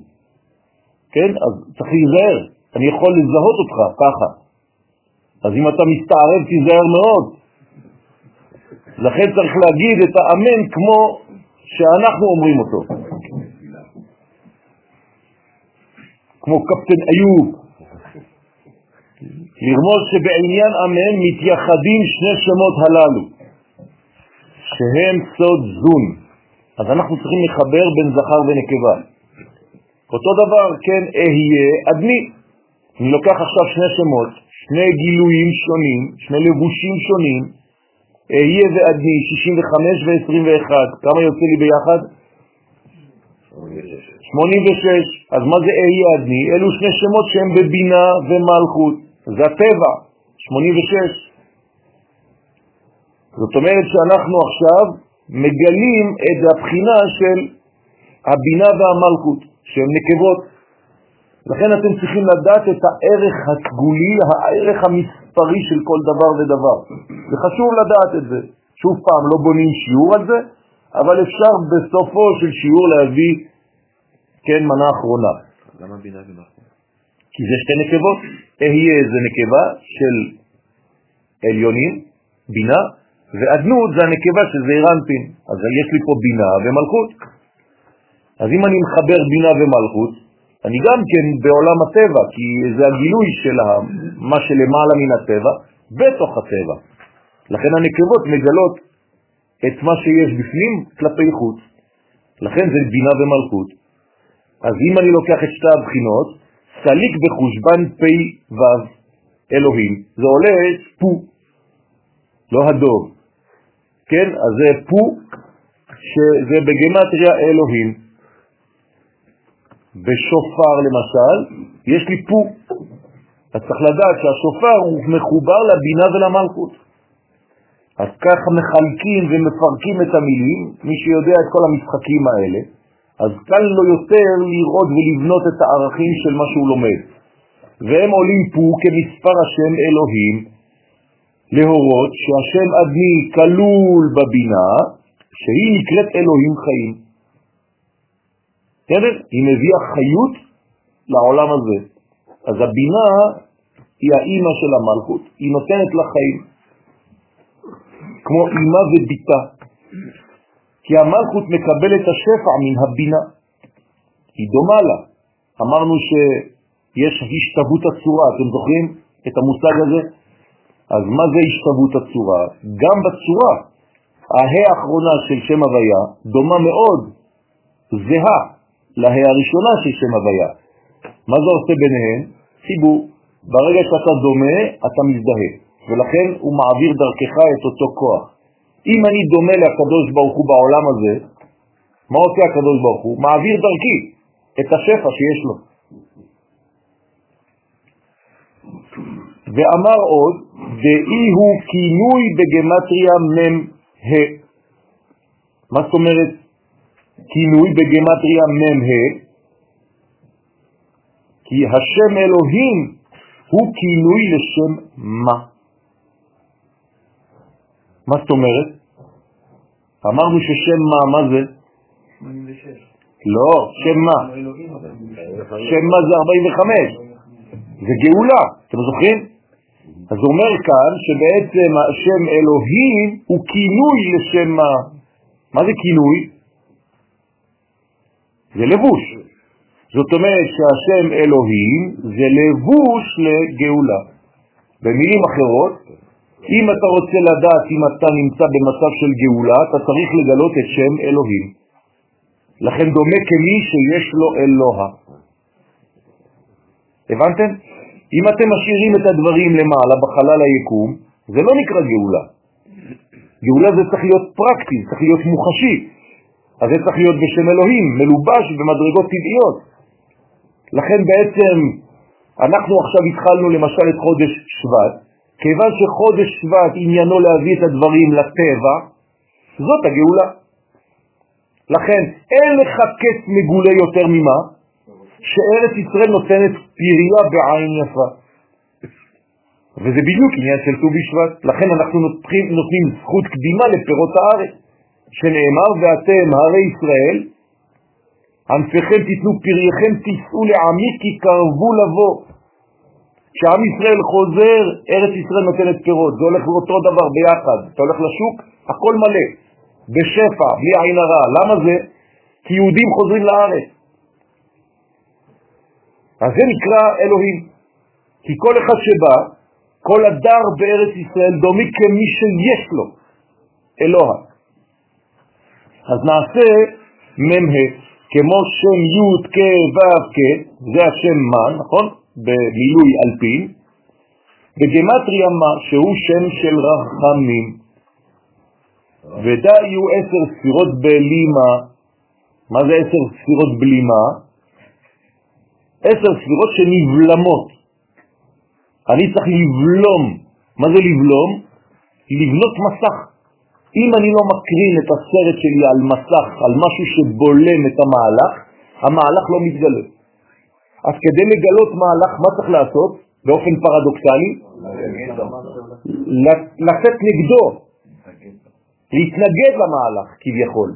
כן? אז צריך להיזהר. אני יכול לזהות אותך ככה. אז אם אתה מסתערב, תיזהר מאוד. לכן צריך להגיד את האמן כמו שאנחנו אומרים אותו. כמו קפטן איוב. לרמוז שבעניין אמן מתייחדים שני שמות הללו, שהם סוד זון. אז אנחנו צריכים לחבר בין זכר ונקבה. אותו דבר, כן, אהיה אדמי. אני לוקח עכשיו שני שמות, שני גילויים שונים, שני לבושים שונים, אהיה ועדני, 65 ו-21, כמה יוצא לי ביחד? 86. אז מה זה אהיה עדני? אלו שני שמות שהם בבינה ומלכות, זה הטבע, 86. זאת אומרת שאנחנו עכשיו מגלים את הבחינה של הבינה והמלכות, שהן נקבות. לכן אתם צריכים לדעת את הערך הסגולי, הערך המספרי של כל דבר ודבר. זה חשוב לדעת את זה. שוב פעם, לא בונים שיעור על זה, אבל אפשר בסופו של שיעור להביא, כן, מנה אחרונה. למה בינה ומלכות? כי זה שתי נקבות. אהיה זה נקבה של עליונים, בינה, ואדנות זה הנקבה של זעיר אנפין. אז יש לי פה בינה ומלכות. אז אם אני מחבר בינה ומלכות, אני גם כן בעולם הטבע, כי זה הגילוי של מה שלמעלה מן הטבע בתוך הטבע. לכן הנקבות מגלות את מה שיש בפנים כלפי חוץ. לכן זה בינה ומלכות. אז אם אני לוקח את שתי הבחינות, סליק בחושבן פי ו' אלוהים, זה עולה פו, לא הדוב. כן? אז זה פו, שזה בגמטריה אלוהים. בשופר למשל, יש לי פו. אז צריך לדעת שהשופר הוא מחובר לבינה ולמלכות. אז ככה מחלקים ומפרקים את המילים, מי שיודע את כל המשחקים האלה, אז קל לו יותר לראות ולבנות את הערכים של מה שהוא לומד. והם עולים פה כמספר השם אלוהים, להורות שהשם אדמי כלול בבינה, שהיא נקראת אלוהים חיים. בסדר? היא מביאה חיות לעולם הזה. אז הבינה היא האימא של המלכות, היא נותנת לה חיים, כמו אימא וביתה. כי המלכות מקבלת השפע מן הבינה, היא דומה לה. אמרנו שיש השתוות הצורה, אתם זוכרים את המושג הזה? אז מה זה השתוות הצורה? גם בצורה, ההא האחרונה של שם הוויה דומה מאוד, זהה להא הראשונה של שם הוויה. מה זה עושה ביניהן? חיבור. ברגע שאתה דומה, אתה מזדהה, ולכן הוא מעביר דרכך את אותו כוח. אם אני דומה לקדוש ברוך הוא בעולם הזה, מה עושה הקדוש ברוך הוא? מעביר דרכי את השפע שיש לו. ואמר עוד, דאי הוא כינוי בגמטריה מם ה. מה זאת אומרת כינוי בגמטריה מם ה? כי השם אלוהים הוא כינוי לשם מה. מה זאת אומרת? אמרנו ששם מה, מה זה? 86. לא, שם מה? שם מה זה 45? זה גאולה, אתם זוכרים? אז הוא אומר כאן שבעצם השם אלוהים הוא כינוי לשם מה? מה זה כינוי? זה לבוש. זאת אומרת שהשם אלוהים זה לבוש לגאולה. במילים אחרות, אם אתה רוצה לדעת אם אתה נמצא במצב של גאולה, אתה צריך לגלות את שם אלוהים. לכן דומה כמי שיש לו אלוה. הבנתם? אם אתם משאירים את הדברים למעלה בחלל היקום, זה לא נקרא גאולה. גאולה זה צריך להיות פרקטי, זה צריך להיות מוחשי. אז זה צריך להיות בשם אלוהים, מלובש במדרגות טבעיות. לכן בעצם אנחנו עכשיו התחלנו למשל את חודש שבט, כיוון שחודש שבט עניינו להביא את הדברים לטבע, זאת הגאולה. לכן אין לך קץ מגולה יותר ממה? שארץ ישראל נותנת פרייה בעין יפה. וזה בדיוק עניין של ט"ו בשבט. לכן אנחנו נותנים, נותנים זכות קדימה לפירות הארץ, שנאמר ואתם הרי ישראל, ענפיכם תיתנו פרייכם תישאו לעמי כי קרבו לבוא. כשעם ישראל חוזר, ארץ ישראל נותנת פירות, זה הולך אותו דבר ביחד. אתה הולך לשוק, הכל מלא, בשפע, בלי עין הרע. למה זה? כי יהודים חוזרים לארץ. אז זה נקרא אלוהים. כי כל אחד שבא, כל הדר בארץ ישראל דומי כמי שיש לו אלוה. אז נעשה מ"ה, כמו שם י' כ' ו' כ', זה השם מן, נכון? במילוי אלפין, בגמטריה מה שהוא שם של רחמים, ודא יהיו עשר ספירות בלימה, מה זה עשר ספירות בלימה? עשר ספירות שנבלמות. אני צריך לבלום. מה זה לבלום? לבנות מסך. אם אני לא מקרין את הסרט שלי על מסך, על משהו שבולם את המהלך, המהלך לא מתגלה. אז כדי לגלות מהלך, מה צריך לעשות? באופן פרדוקסלי? לצאת נגדו, להתנגד למהלך כביכול.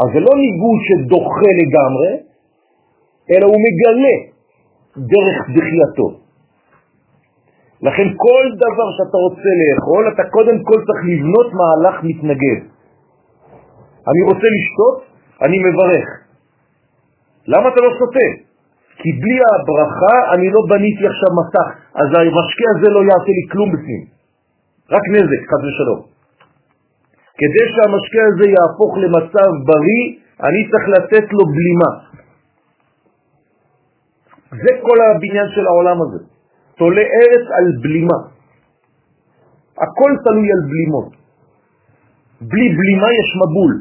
אז זה לא ניגוד שדוחה לגמרי, אלא הוא מגלה דרך דחייתו. לכן כל דבר שאתה רוצה לאכול, אתה קודם כל צריך לבנות מהלך מתנגד. אני רוצה לשתות, אני מברך. למה אתה לא שותה? כי בלי הברכה אני לא בניתי עכשיו מסך, אז המשקה הזה לא יעשה לי כלום בפנים, רק נזק, חד ושלום. כדי שהמשקה הזה יהפוך למצב בריא, אני צריך לתת לו בלימה. זה כל הבניין של העולם הזה. תולה ארץ על בלימה. הכל תלוי על בלימות. בלי בלימה יש מבול.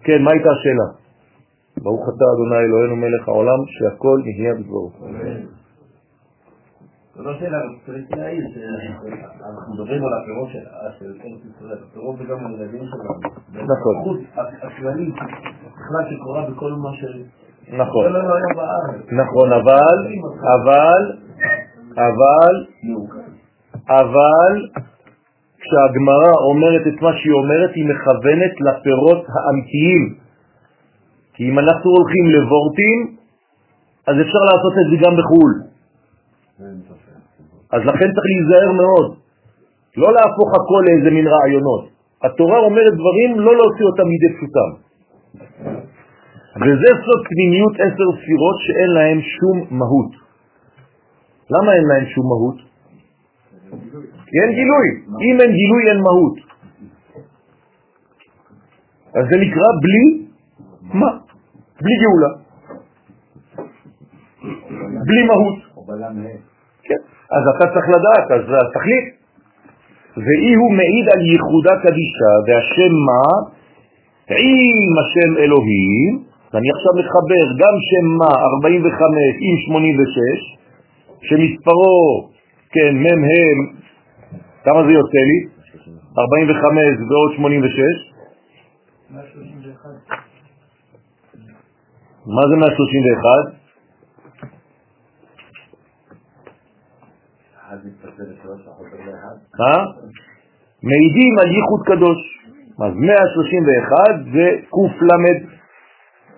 כן, מה הייתה השאלה? ברוך אתה אדוני אלוהינו מלך העולם שהכל נהיה בדברו. זו לא שאלה, אני צריך להעיר שאנחנו מדברים על הפירות של ארץ ישראל, הפירות זה גם הילדים שלנו. נכון. הכללית, בכלל שקורה בכל מה ש... נכון. לא היה בארץ. נכון, אבל, אבל, אבל, אבל, כשהגמרא אומרת את מה שהיא אומרת, היא מכוונת לפירות האמיתיים. כי אם אנחנו הולכים לבורטים, אז אפשר לעשות את זה גם בחו"ל. אז לכן צריך להיזהר מאוד. לא להפוך הכל לאיזה מין רעיונות. התורה אומרת דברים, לא להוציא אותם מידי פשוטם. וזה סוד פנימיות עשר ספירות שאין להם שום מהות. למה אין להם שום מהות? כי אין גילוי. אם אין גילוי אין מהות. אז זה נקרא בלי מה? בלי גאולה. בלי מהות. כן. אז אתה צריך לדעת, אז תחליט. ואי הוא מעיד על ייחודה קדישה, והשם מה? עם השם אלוהים, ואני עכשיו מחבר גם שם מה 45 עם 86, שמספרו, כן, מם הם, כמה זה יוצא לי? 45 ועוד 86. 131. מה זה 131? אחד מתפצל לשלוש, החוזר לאחד. אה? מעידים על ייחוד קדוש. אז 131 זה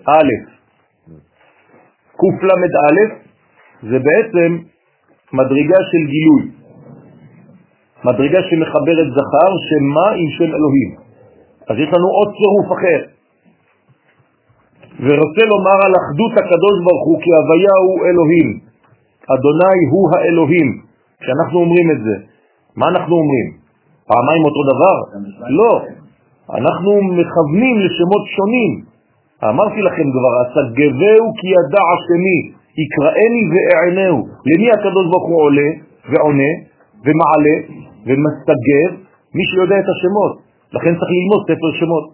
קל"א. קל"א זה בעצם מדרגה של גילוי. מדרגה שמחברת זכר, שמה עם שם אלוהים. אז יש לנו עוד צירוף אחר. ורוצה לומר על אחדות הקדוש ברוך הוא כי הוויה הוא אלוהים. אדוני הוא האלוהים. כשאנחנו אומרים את זה, מה אנחנו אומרים? פעמיים אותו דבר? לא. אנחנו מכוונים לשמות שונים. אמרתי לכם כבר, אסגבהו כי ידע השמי, יקראני ואענהו. למי הקדוש ברוך הוא עולה ועונה ומעלה ומסתגב? מי שיודע את השמות. לכן צריך ללמוד ספר שמות.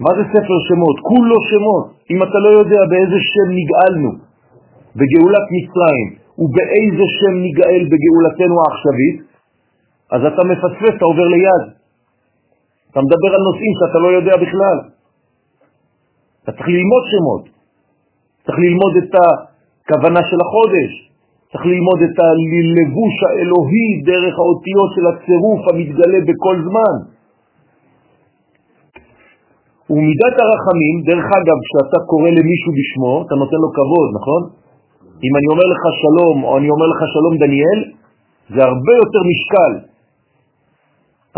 מה זה ספר שמות? כולו שמות. אם אתה לא יודע באיזה שם נגאלנו בגאולת מצרים ובאיזה שם נגאל בגאולתנו העכשווית, אז אתה מפספס, אתה עובר ליד. אתה מדבר על נושאים שאתה לא יודע בכלל. אתה צריך ללמוד שמות. צריך ללמוד את הכוונה של החודש. צריך ללמוד את הלבוש האלוהי דרך האותיות של הצירוף המתגלה בכל זמן. ומידת הרחמים, דרך אגב, כשאתה קורא למישהו בשמו, אתה נותן לו כבוד, נכון? אם אני אומר לך שלום, או אני אומר לך שלום דניאל, זה הרבה יותר משקל.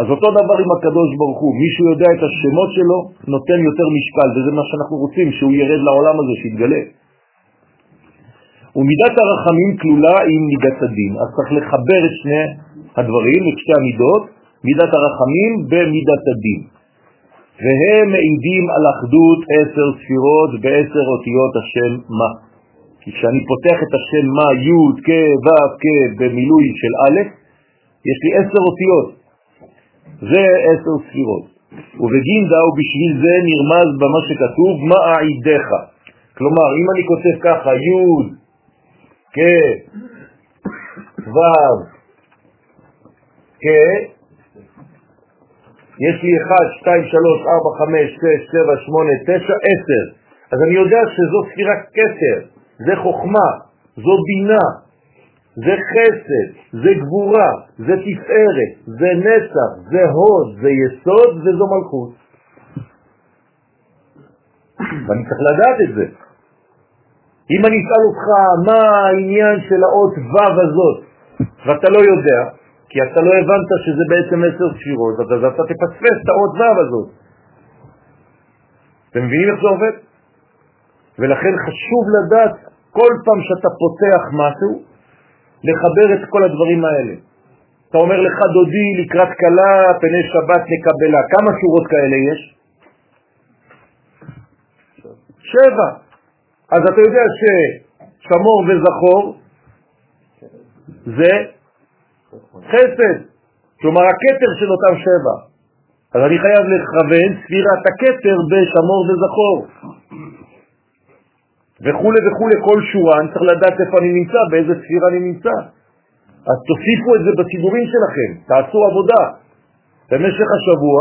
אז אותו דבר עם הקדוש ברוך הוא, מי שיודע את השמות שלו, נותן יותר משקל, וזה מה שאנחנו רוצים, שהוא ירד לעולם הזה, שיתגלה. ומידת הרחמים כלולה עם מידת הדין, אז צריך לחבר את שני הדברים, את שתי המידות, מידת הרחמים במידת הדין. והם מעידים על אחדות עשר ספירות בעשר אותיות השם מה. כי כשאני פותח את השם מה, י' כ' ו' כ' במילוי של א', יש לי עשר אותיות. זה עשר ספירות. ובגינדה ובשביל זה נרמז במה שכתוב מה העידך. כלומר, אם אני כותב ככה, י' כ' ו' כ' יש לי 1, 2, 3, 4, 5, 6, 7, 8, 9, 10. אז אני יודע שזו ספירת כתר, זה חוכמה, זו בינה, זה חסד, זה גבורה, זה תפארת, זה נצח, זה הוד, זה יסוד וזו מלכות. ואני צריך לדעת את זה. אם אני אשאל אותך מה העניין של האות ו' הזאת, ואתה לא יודע, כי אתה לא הבנת שזה בעצם עשר ספירות, אז אתה תפספס את האות ו' הזאת. אתם מבינים איך זה עובד? ולכן חשוב לדעת כל פעם שאתה פותח משהו, לחבר את כל הדברים האלה. אתה אומר לך דודי לקראת קלה, פני שבת נקבלה. כמה שורות כאלה יש? שבע. אז אתה יודע ששמור וזכור זה חסד, כלומר הכתר של אותם שבע. אז אני חייב לכוון ספירת הכתר בשמור וזכור. וכו' וכו', כל שורה, אני צריך לדעת איפה אני נמצא, באיזה ספירה אני נמצא. אז תוסיפו את זה בסידורים שלכם, תעשו עבודה. במשך השבוע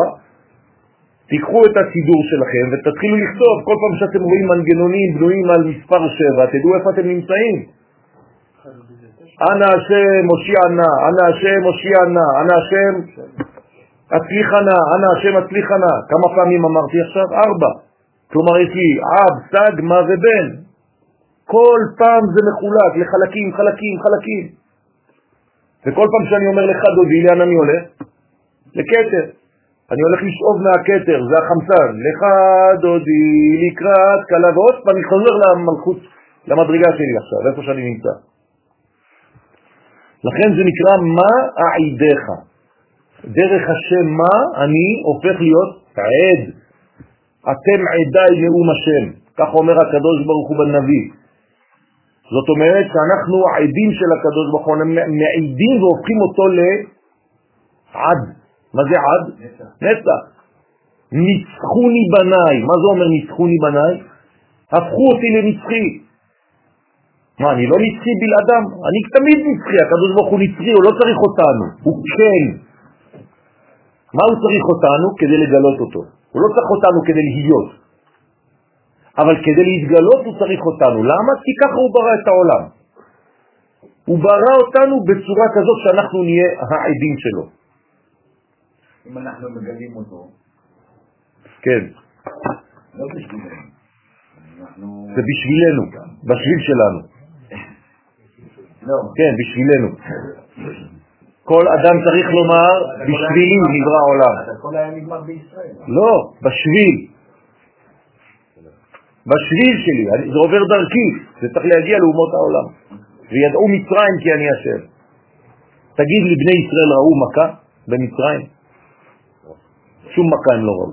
תיקחו את הסידור שלכם ותתחילו לכתוב, כל פעם שאתם רואים מנגנונים בנויים על מספר 7, תדעו איפה אתם נמצאים. אנא השם מושיע נא, אנא השם מושיע נא, אנא השם הצליחה נא, אנא השם הצליחה נא. כמה פעמים אמרתי עכשיו? ארבע. כלומר יש לי אב, סג, מה ובן. כל פעם זה מחולק לחלקים, חלקים, חלקים. וכל פעם שאני אומר לך דודי, לאן אני הולך? לכתר. אני הולך לשאוב מהכתר, זה החמצן. לך דודי, לקראת קלה, ועוד פעם אני חוזר למלכות, למדרגה שלי עכשיו, איפה שאני נמצא. לכן זה נקרא מה העידך. דרך השם מה אני הופך להיות עד. אתם עדיי נאום השם, כך אומר הקדוש ברוך הוא בנביא. זאת אומרת שאנחנו העדים של הקדוש ברוך הוא, מעידים והופכים אותו לעד. מה זה עד? נצח. ניצחוני בניי. מה זה אומר ניצחוני בניי? הפכו אותי לנצחי. מה, אני לא נצחי בלעדם? אני תמיד נצחי, הקדוש ברוך הוא נצחי, הוא לא צריך אותנו, הוא כן. מה הוא צריך אותנו? כדי לגלות אותו. הוא לא צריך אותנו כדי להיות. אבל כדי להתגלות הוא צריך אותנו. למה? כי ככה הוא ברא את העולם. הוא ברא אותנו בצורה כזאת שאנחנו נהיה העדים שלו. אם אנחנו מגלים אותו. כן. לא בשבילנו. זה בשבילנו, בשביל שלנו. לא. כן, בשבילנו. כל אדם צריך לומר, בשבילי נברא העולם. הכל היה נגמר בישראל. לא, בשביל. בשביל שלי, זה עובר דרכי, זה צריך להגיע לאומות העולם. וידעו מצרים כי אני אשם. תגיד לי, בני ישראל ראו מכה במצרים? שום מכה הם לא ראו.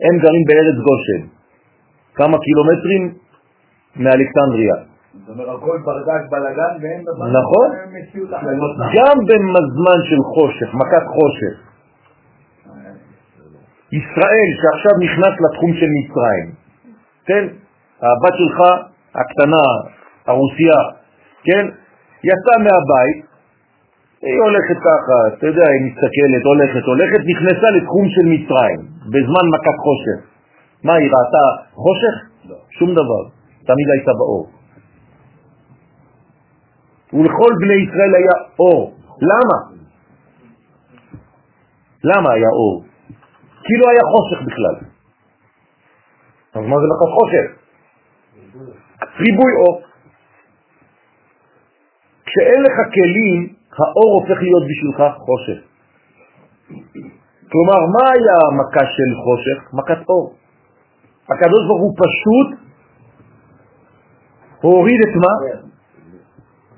הם גרים בארץ גושן, כמה קילומטרים מאלכסנדריה. זאת אומרת, הכל ברגש בלגן ואין דבר נכון. גם בזמן של חושך, מכת חושך. ישראל שעכשיו נכנס לתחום של מצרים, כן? הבת שלך הקטנה, הרוסיה, כן? יצאה מהבית, היא הולכת ככה, אתה יודע, היא מסתכלת, הולכת, הולכת, נכנסה לתחום של מצרים, בזמן מכת חושך. מה, היא ראתה חושך? לא. שום דבר, תמיד הייתה באור. ולכל בני ישראל היה אור. למה? למה היה אור? כי לא היה חושך בכלל. אז מה זה מכת חושך? ריבוי אור. כשאין לך כלים, האור הופך להיות בשבילך חושך. כלומר, מה היה המכה של חושך? מכת אור. הקדוש ברוך הוא פשוט הוריד את מה?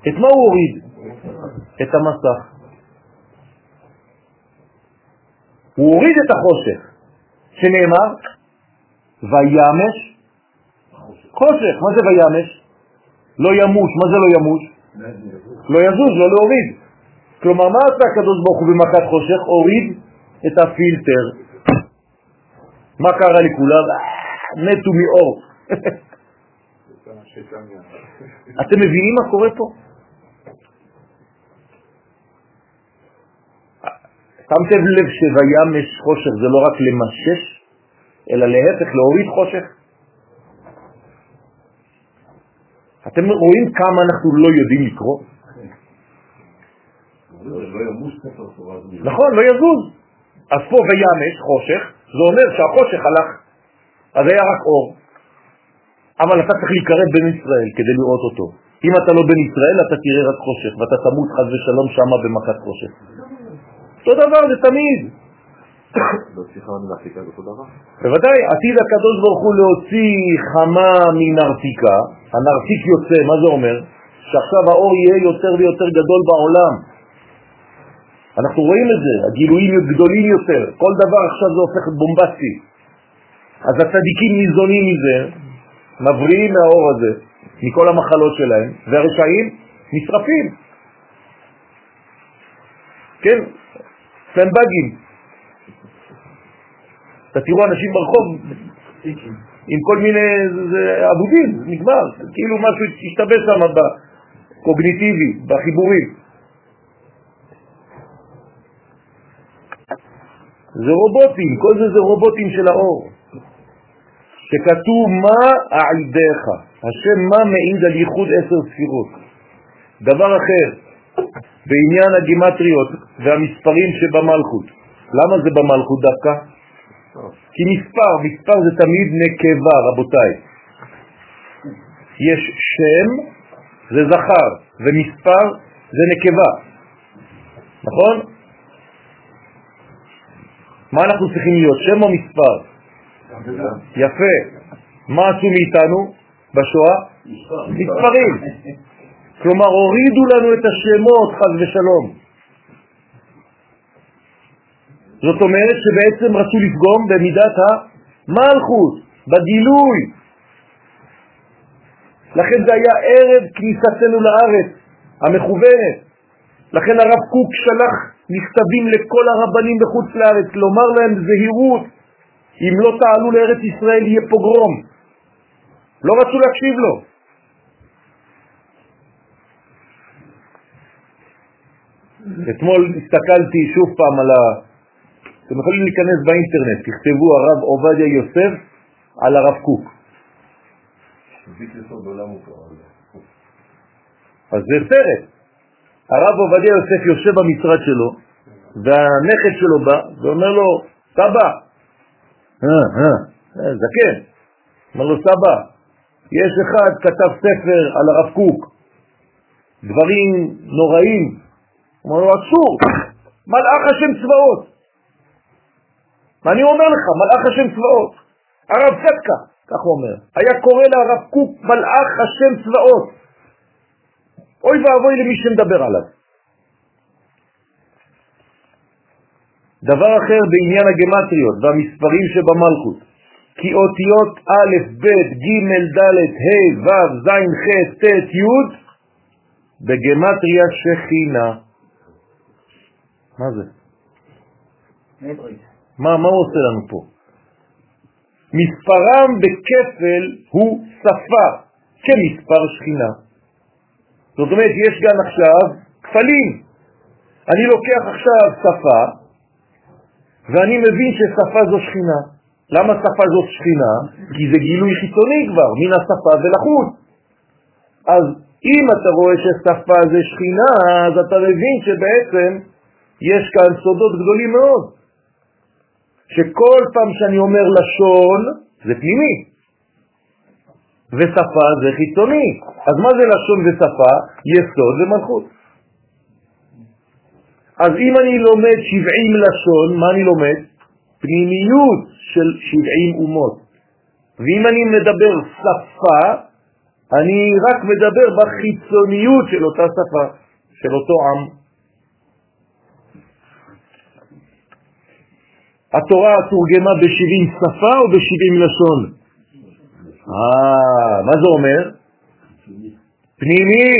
את מה הוא הוריד? את המסך. הוא הוריד את החושך, שנאמר, וימש חושך. מה זה וימש? לא ימוש, מה זה לא ימוש? לא יזוז, לא להוריד. כלומר, מה עשה הקדוש ברוך הוא במכת חושך? הוריד את הפילטר. מה קרה לכולם? מתו מאור. אתם מבינים מה קורה פה? שמתם לב שוימש חושך זה לא רק למשש, אלא להפך, להוריד חושך? אתם רואים כמה אנחנו לא יודעים לקרוא? נכון, לא יזוז. אז פה וימש חושך, זה אומר שהחושך הלך, אז היה רק אור. אבל אתה צריך להיקרב בין ישראל כדי לראות אותו. אם אתה לא בין ישראל, אתה תראה רק חושך, ואתה תמות חז ושלום שמה במכת חושך. אותו דבר, זה תמיד. בוודאי, עתיד הקדוש ברוך הוא להוציא חמה מנרתיקה, הנרתיק יוצא, מה זה אומר? שעכשיו האור יהיה יותר ויותר גדול בעולם. אנחנו רואים את זה, הגילויים גדולים יותר, כל דבר עכשיו זה הופך בומבסטי. אז הצדיקים ניזונים מזה, מבריאים מהאור הזה, מכל המחלות שלהם, והרשעים נשרפים. כן, סנבגים. אתה תראו אנשים ברחוב עם כל מיני עבודים, נגמר, כאילו משהו השתבש שם בקוגניטיבי, בחיבורים. זה רובוטים, כל זה זה רובוטים של האור. שכתוב מה העידיך, השם מה מעיד על ייחוד עשר ספירות. דבר אחר, בעניין הגימטריות והמספרים שבמלכות. למה זה במלכות דווקא? כי מספר, מספר זה תמיד נקבה, רבותיי. יש שם, זה זכר, ומספר זה נקבה. נכון? מה אנחנו צריכים להיות, שם או מספר? יפה. מה עשו מאיתנו בשואה? מספרים. כלומר, הורידו לנו את השמות, חז ושלום. זאת אומרת שבעצם רצו לפגום במידת המלכות, בגילוי. לכן זה היה ערב כניסתנו לארץ, המכוונת. לכן הרב קוק שלח מכתבים לכל הרבנים בחוץ לארץ, לומר להם זהירות, אם לא תעלו לארץ ישראל יהיה פוגרום. לא רצו להקשיב לו. אתמול הסתכלתי שוב פעם על ה... אתם יכולים להיכנס באינטרנט, תכתבו הרב עובדיה יוסף על הרב קוק. אז זה סרט. הרב עובדיה יוסף יושב במשרד שלו, והנכד שלו בא ואומר לו, סבא, אה, אה, אה, זקן, אומר לו, סבא, יש אחד כתב ספר על הרב קוק, דברים נוראים, אומר לו, אסור, מלאך השם צבאות. ואני אומר לך, מלאך השם צבאות, הרב צדקה, כך הוא אומר, היה קורא לרב קוק מלאך השם צבאות. אוי ואבוי למי שמדבר עליו. דבר אחר בעניין הגמטריות והמספרים שבמלכות, כי אותיות א', ב', ג', ד', ה', ו', ז', ח', ט', י', בגמטריה שכינה. מה זה? מה, מה הוא עושה לנו פה? מספרם בכפל הוא שפה, כמספר שכינה. זאת אומרת, יש גם עכשיו כפלים. אני לוקח עכשיו שפה, ואני מבין ששפה זו שכינה. למה שפה זו שכינה? כי זה גילוי חיצוני כבר, מן השפה ולחוץ. אז אם אתה רואה ששפה זה שכינה, אז אתה מבין שבעצם יש כאן סודות גדולים מאוד. שכל פעם שאני אומר לשון, זה פנימי, ושפה זה חיצוני. אז מה זה לשון ושפה? יסוד ומלכות. אז אם אני לומד 70 לשון, מה אני לומד? פנימיות של 70 אומות. ואם אני מדבר שפה, אני רק מדבר בחיצוניות של אותה שפה, של אותו עם. התורה תורגמה ב-70 שפה או ב-70 לשון? אה, מה זה אומר? פנימי.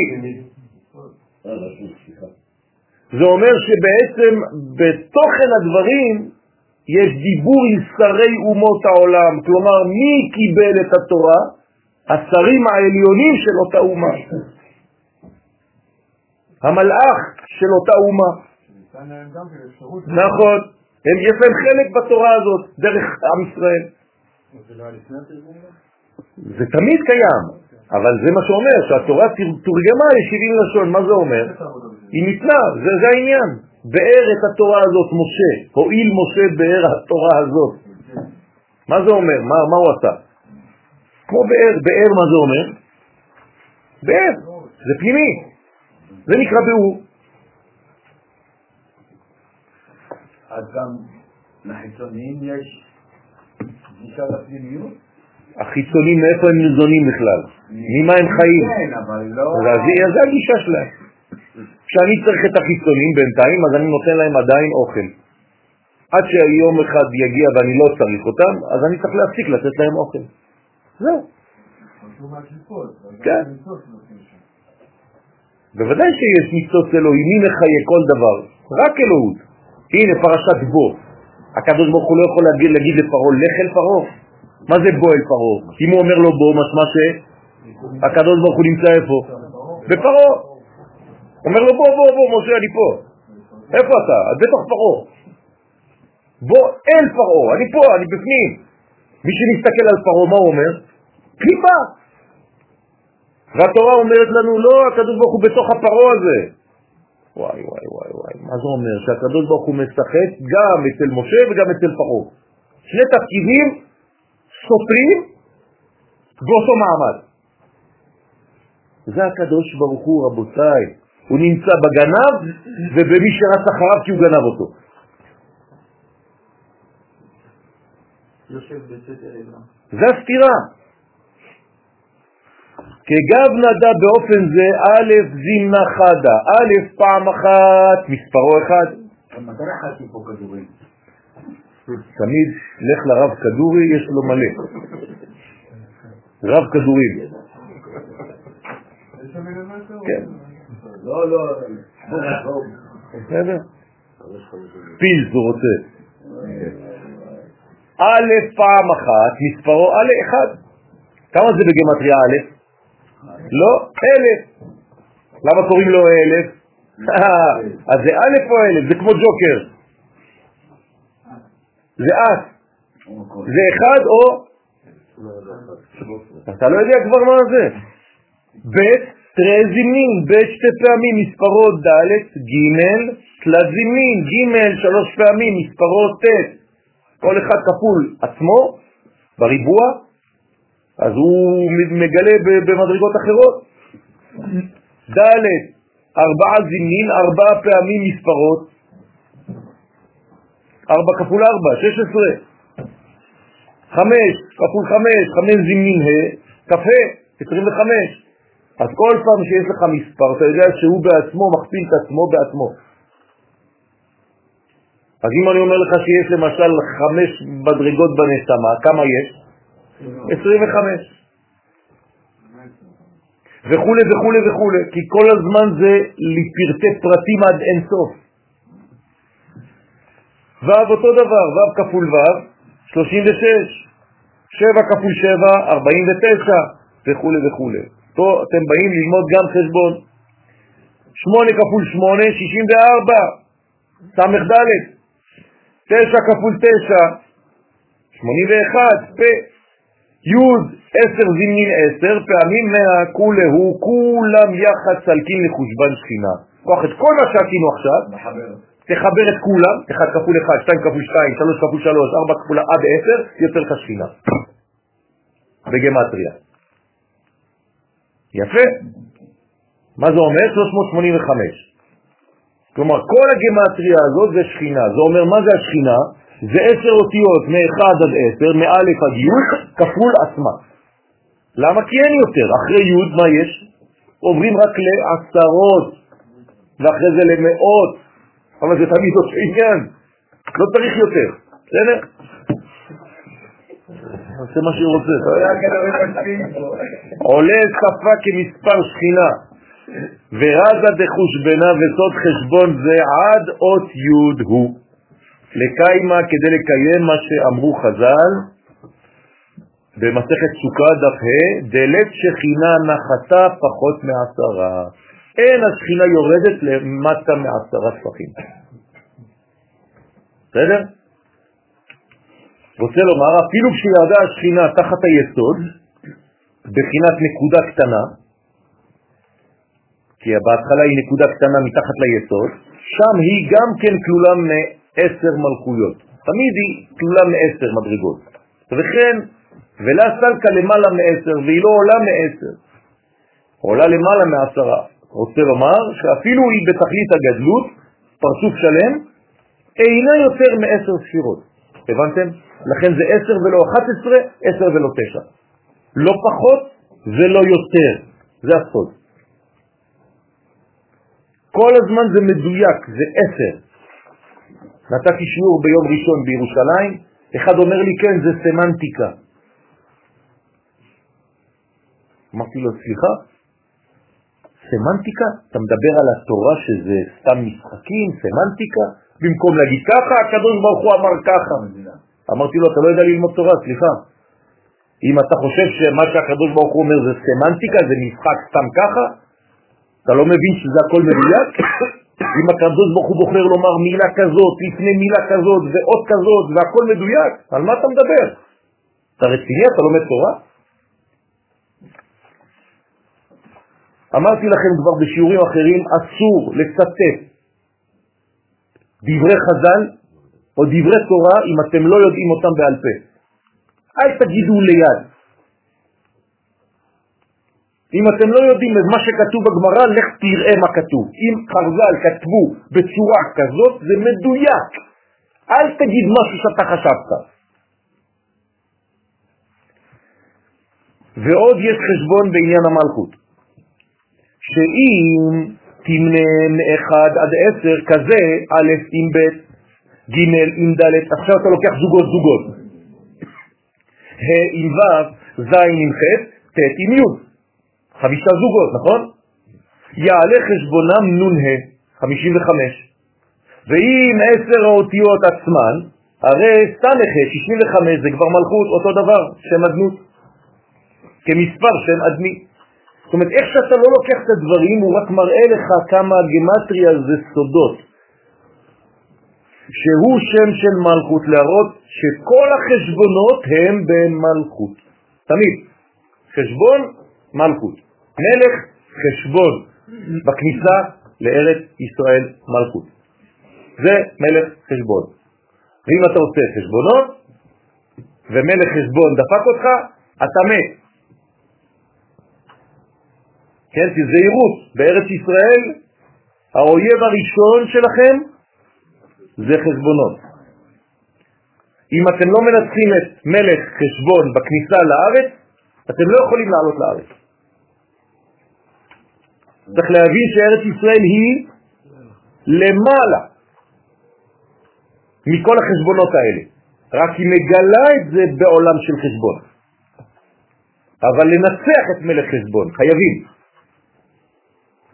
זה אומר שבעצם בתוכן הדברים יש דיבור עם שרי אומות העולם, כלומר מי קיבל את התורה? השרים העליונים של אותה אומה. המלאך של אותה אומה. נכון, יש להם חלק בתורה הזאת, דרך עם ישראל. זה תמיד קיים, אבל זה מה שאומר, שהתורה תורגמה ל-70 לשון, מה זה אומר? היא ניתנה, זה, זה העניין. באר את התורה הזאת משה, הועיל משה באר התורה הזאת. מה זה אומר? מה, מה הוא עשה? כמו באר, באר מה זה אומר? באר, זה פנימי, זה נקרא באור. אז גם לחיצוניים יש גישה לפנימיות? החיצונים, מאיפה הם נזונים בכלל? ממה הם חיים? כן, אבל לא... זה הגישה שלהם. כשאני צריך את החיצונים בינתיים, אז אני נותן להם עדיין אוכל. עד שיום אחד יגיע ואני לא צריך אותם, אז אני צריך להפסיק לתת להם אוכל. זהו. כן. בוודאי שיש ניצוץ אלוהים, מי מחיה כל דבר? רק אלוהות. הנה פרשת בו. הקדוש ברוך הוא לא יכול להגיד, להגיד לפרעה, לך אל פרעה. מה זה בו אל פרעה? אם הוא אומר לו בו, משמע שהקדוש ברוך הוא נמצא איפה? בפרעה. אומר לו בוא, בוא, בוא, משה, אני פה. איפה אתה? את בתוך פרעה. בוא אל פרעה, אני פה, אני בפנים. מי שמסתכל על פרעה, מה הוא אומר? קליפה. והתורה אומרת לנו, לא, הקדוש ברוך הוא בתוך הפרעה הזה. וואי, וואי, וואי, וואי, מה זה אומר? שהקדוש ברוך הוא משחק גם אצל משה וגם אצל פרעה. שני תפקידים סותרים באותו מעמד. זה הקדוש ברוך הוא, רבותיי. הוא נמצא בגנב ובמי שרץ אחריו כי הוא גנב אותו. זה הסתירה. כגב נדע באופן זה א' זימנה חדה, א' פעם אחת, מספרו אחד. תמיד לך לרב כדורי, יש לו מלא. רב כדורים. כן. לא, לא. בסדר? פילס הוא רוצה. א' פעם אחת, מספרו א' אחד. כמה זה בגמטריה א'? לא, אלף. למה קוראים לו אלף? אז זה א' או אלף? זה כמו ג'וקר. זה את. זה אחד או... אתה לא יודע כבר מה זה. ב' תראה זימין, ב' שתי פעמים, מספרו ד', ג', תלת זימין, ג', שלוש פעמים, מספרו ט', כל אחד כפול עצמו, בריבוע, אז הוא מגלה במדרגות אחרות. ד', ארבעה זימין, ארבעה פעמים מספרות, ארבע כפול ארבע, שש עשרה. חמש כפול חמש, חמש זימין ה', כ"ה, עשרים וחמש. אז כל פעם שיש לך מספר, אתה יודע שהוא בעצמו מכפיל את עצמו בעצמו. אז אם אני אומר לך שיש למשל חמש מדרגות בנשמה, כמה יש? 25. וכו' וכו' וכו', כי כל הזמן זה לפרטי פרטים עד אין סוף. ו' אותו דבר, ו' כפול ו', 36, 7 כפול 7, 49 וכו' וכו'. פה אתם באים ללמוד גם חשבון. 8 כפול 8, 64, ס"ד, 9 כפול 9, 81, פ, י' 10 זימין 10, פעמים 100 כולהו, כולם יחד סלקים לחושבן שכינה. קוח את כל מה שעשינו עכשיו, תחבר את כולם, 1 כפול 1, 2 כפול 2, 3 כפול 3, 4 כפול עד 10, יוצא לך שכינה. בגמטריה. יפה. מה זה אומר? 385. כלומר, כל הגמטריה הזאת זה שכינה. זה אומר, מה זה השכינה? זה עשר אותיות מ-1 עד 10, מ-א' עד י', כפול עצמה. למה? כי אין יותר. אחרי י' מה יש? עוברים רק לעשרות, ואחרי זה למאות, אבל זה תמיד אותו עניין. לא צריך יותר. בסדר? עושה מה שהוא רוצה. עולה שפה כמספר שכינה, ורזה דחושבנה וסוד חשבון זה עד אות י' הוא. לקיימה כדי לקיים מה שאמרו חז"ל במסכת סוכה דף ה' דלת שכינה נחתה פחות מעשרה. אין השכינה יורדת למטה מעשרה שפכים. בסדר? רוצה לומר, אפילו כשירדה השכינה תחת היסוד, בחינת נקודה קטנה, כי בהתחלה היא נקודה קטנה מתחת ליסוד, שם היא גם כן כלולה מעשר מלכויות. תמיד היא כלולה מעשר מדרגות. וכן, ולה סלקה למעלה מעשר, והיא לא עולה מעשר, עולה למעלה מעשרה. רוצה לומר שאפילו היא בתכלית הגדלות, פרצוף שלם, אינה יותר מעשר ספירות. הבנתם? לכן זה עשר ולא אחת עשרה, עשר ולא תשע. לא פחות ולא יותר. זה הסוד. כל הזמן זה מדויק, זה עשר. נתתי שיעור ביום ראשון בירושלים, אחד אומר לי, כן, זה סמנטיקה. אמרתי לו, סליחה, סמנטיקה? אתה מדבר על התורה שזה סתם משחקים, סמנטיקה? במקום להגיד ככה, הקדוש ברוך הוא אמר ככה. אמרתי לו, אתה לא יודע ללמוד תורה, סליחה. אם אתה חושב שמה שהקדוש ברוך הוא אומר זה סמנטיקה, זה משחק סתם ככה, אתה לא מבין שזה הכל מדויק? אם הקדוש ברוך הוא בוחר לומר מילה כזאת, לפני מילה כזאת, ועוד כזאת, והכל מדויק, על מה אתה מדבר? אתה רציני? אתה לומד תורה? אמרתי לכם כבר בשיעורים אחרים, אסור לצטט דברי חז"ל או דברי תורה אם אתם לא יודעים אותם בעל פה. אל תגידו ליד. אם אתם לא יודעים את מה שכתוב בגמרא, לך תראה מה כתוב. אם חרז"ל כתבו בצורה כזאת, זה מדויק. אל תגיד משהו שאתה חשבת. ועוד יש חשבון בעניין המלכות, שאם תמנה מ-1 עד 10 כזה, א' עם ב', ג' עם ד', עכשיו אתה לוקח זוגות זוגות, ה' עם ו', ז' עם ח', ט' עם י'. חמישה זוגות, נכון? יעלה חשבונם נ"ה, 55. ואם עשר האותיות עצמן, הרי ס"ח, 65 זה כבר מלכות, אותו דבר, שם אדנות, כמספר שם אדמי. זאת אומרת, איך שאתה לא לוקח את הדברים, הוא רק מראה לך כמה הגמטריה זה סודות. שהוא שם של מלכות, להראות שכל החשבונות הם במלכות. תמיד. חשבון, מלכות. מלך חשבון בכניסה לארץ ישראל מלכות. זה מלך חשבון. ואם אתה עושה חשבונות, ומלך חשבון דפק אותך, אתה מת. כן, תזהירות, בארץ ישראל האויב הראשון שלכם זה חשבונות. אם אתם לא מנצחים את מלך חשבון בכניסה לארץ, אתם לא יכולים לעלות לארץ. צריך להבין שארץ ישראל היא למעלה מכל החשבונות האלה. רק היא מגלה את זה בעולם של חשבון. אבל לנצח את מלך חשבון, חייבים.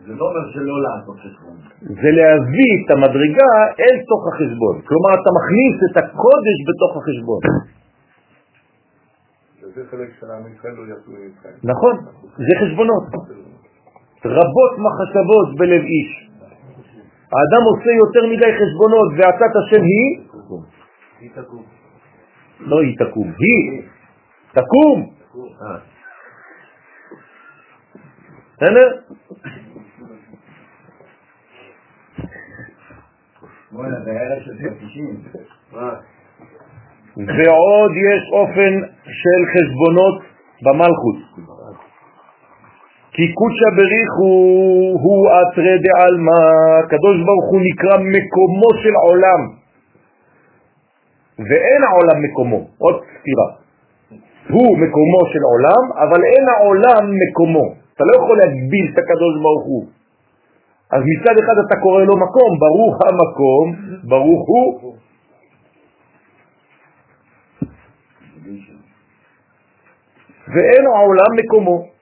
זה לא אומר שלא לעשות חשבון. זה להביא את המדרגה אל תוך החשבון. כלומר, אתה מכניס את הקודש בתוך החשבון. זה חלק של העם ישראל לא. נכון, זה חשבונות. רבות מחשבות בלב איש. האדם עושה יותר מדי חשבונות, ועצת השם היא? היא תקום. לא היא תקום, היא תקום. אה. בסדר? 90. ועוד יש אופן של חשבונות במלכות. כי קודשא בריחו הוא אתרי דעלמא, הקדוש ברוך הוא נקרא מקומו של עולם, ואין העולם מקומו, עוד סתירה. הוא מקומו של עולם, אבל אין העולם מקומו. אתה לא יכול להגביל את הקדוש ברוך הוא. אז מצד אחד אתה קורא לו מקום, ברוך המקום, ברוך הוא. ואין העולם מקומו.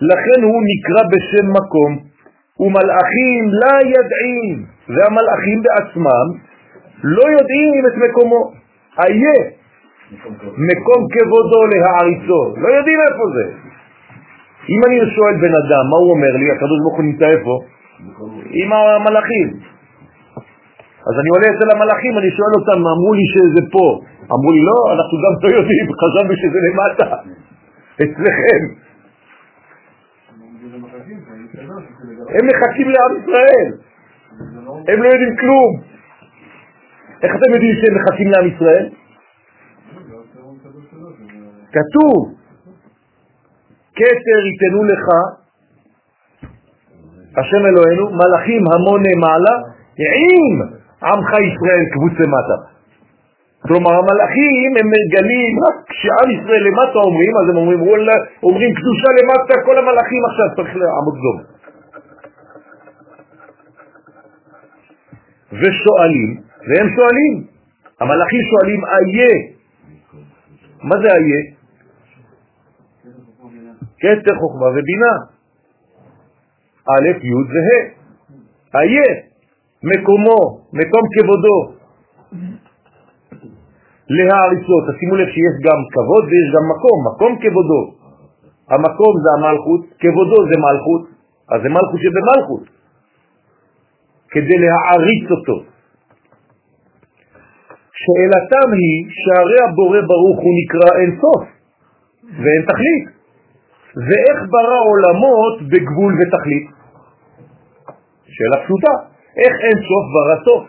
לכן הוא נקרא בשם מקום, ומלאכים לא ידעים, והמלאכים בעצמם לא יודעים את מקומו. איה, מקום כבודו להעריצו, לא יודעים איפה זה. אם אני שואל בן אדם, מה הוא אומר לי? הקדוש ברוך הוא נמצא איפה? עם המלאכים. אז אני עולה אצל המלאכים, אני שואל אותם, אמרו לי שזה פה. אמרו לי, לא, אנחנו גם לא יודעים, חשבנו שזה למטה, אצלכם. הם מחכים לעם ישראל, הם לא יודעים כלום. איך אתם יודעים שהם מחכים לעם ישראל? כתוב, כתר ייתנו לך, השם אלוהינו, מלאכים המוני מעלה, עם עמך ישראל קבוצה מטה. כלומר המלאכים הם מגלים רק כשעם ישראל למטה אומרים, אז הם אומרים, אומרים קדושה למטה, כל המלאכים עכשיו צריך לעמוד דום. ושואלים, והם שואלים, המלאכים שואלים איה, מה זה איה? כתר חוכמה ובינה. א', י' וה'. איה, מקומו, מקום כבודו. להעריצות, תשימו לב שיש גם כבוד ויש גם מקום, מקום כבודו. המקום זה המלכות, כבודו זה מלכות, אז זה מלכות שבמלכות, כדי להעריץ אותו. שאלתם היא שהרי הבורא ברוך הוא נקרא אין סוף ואין תכלית. ואיך ברא עולמות בגבול ותכלית? שאלה פשוטה, איך אין סוף ברא סוף?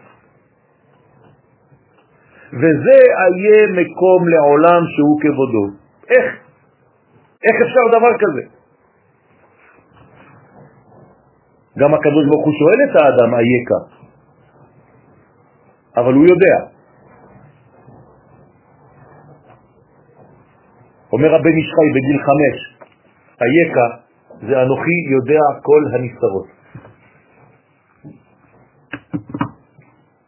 וזה איה מקום לעולם שהוא כבודו. איך? איך אפשר דבר כזה? גם הקדוש ברוך הוא שואל את האדם אייכה, אבל הוא יודע. אומר הבן ישחי בגיל חמש, היקה זה אנוכי יודע כל הנסתרות.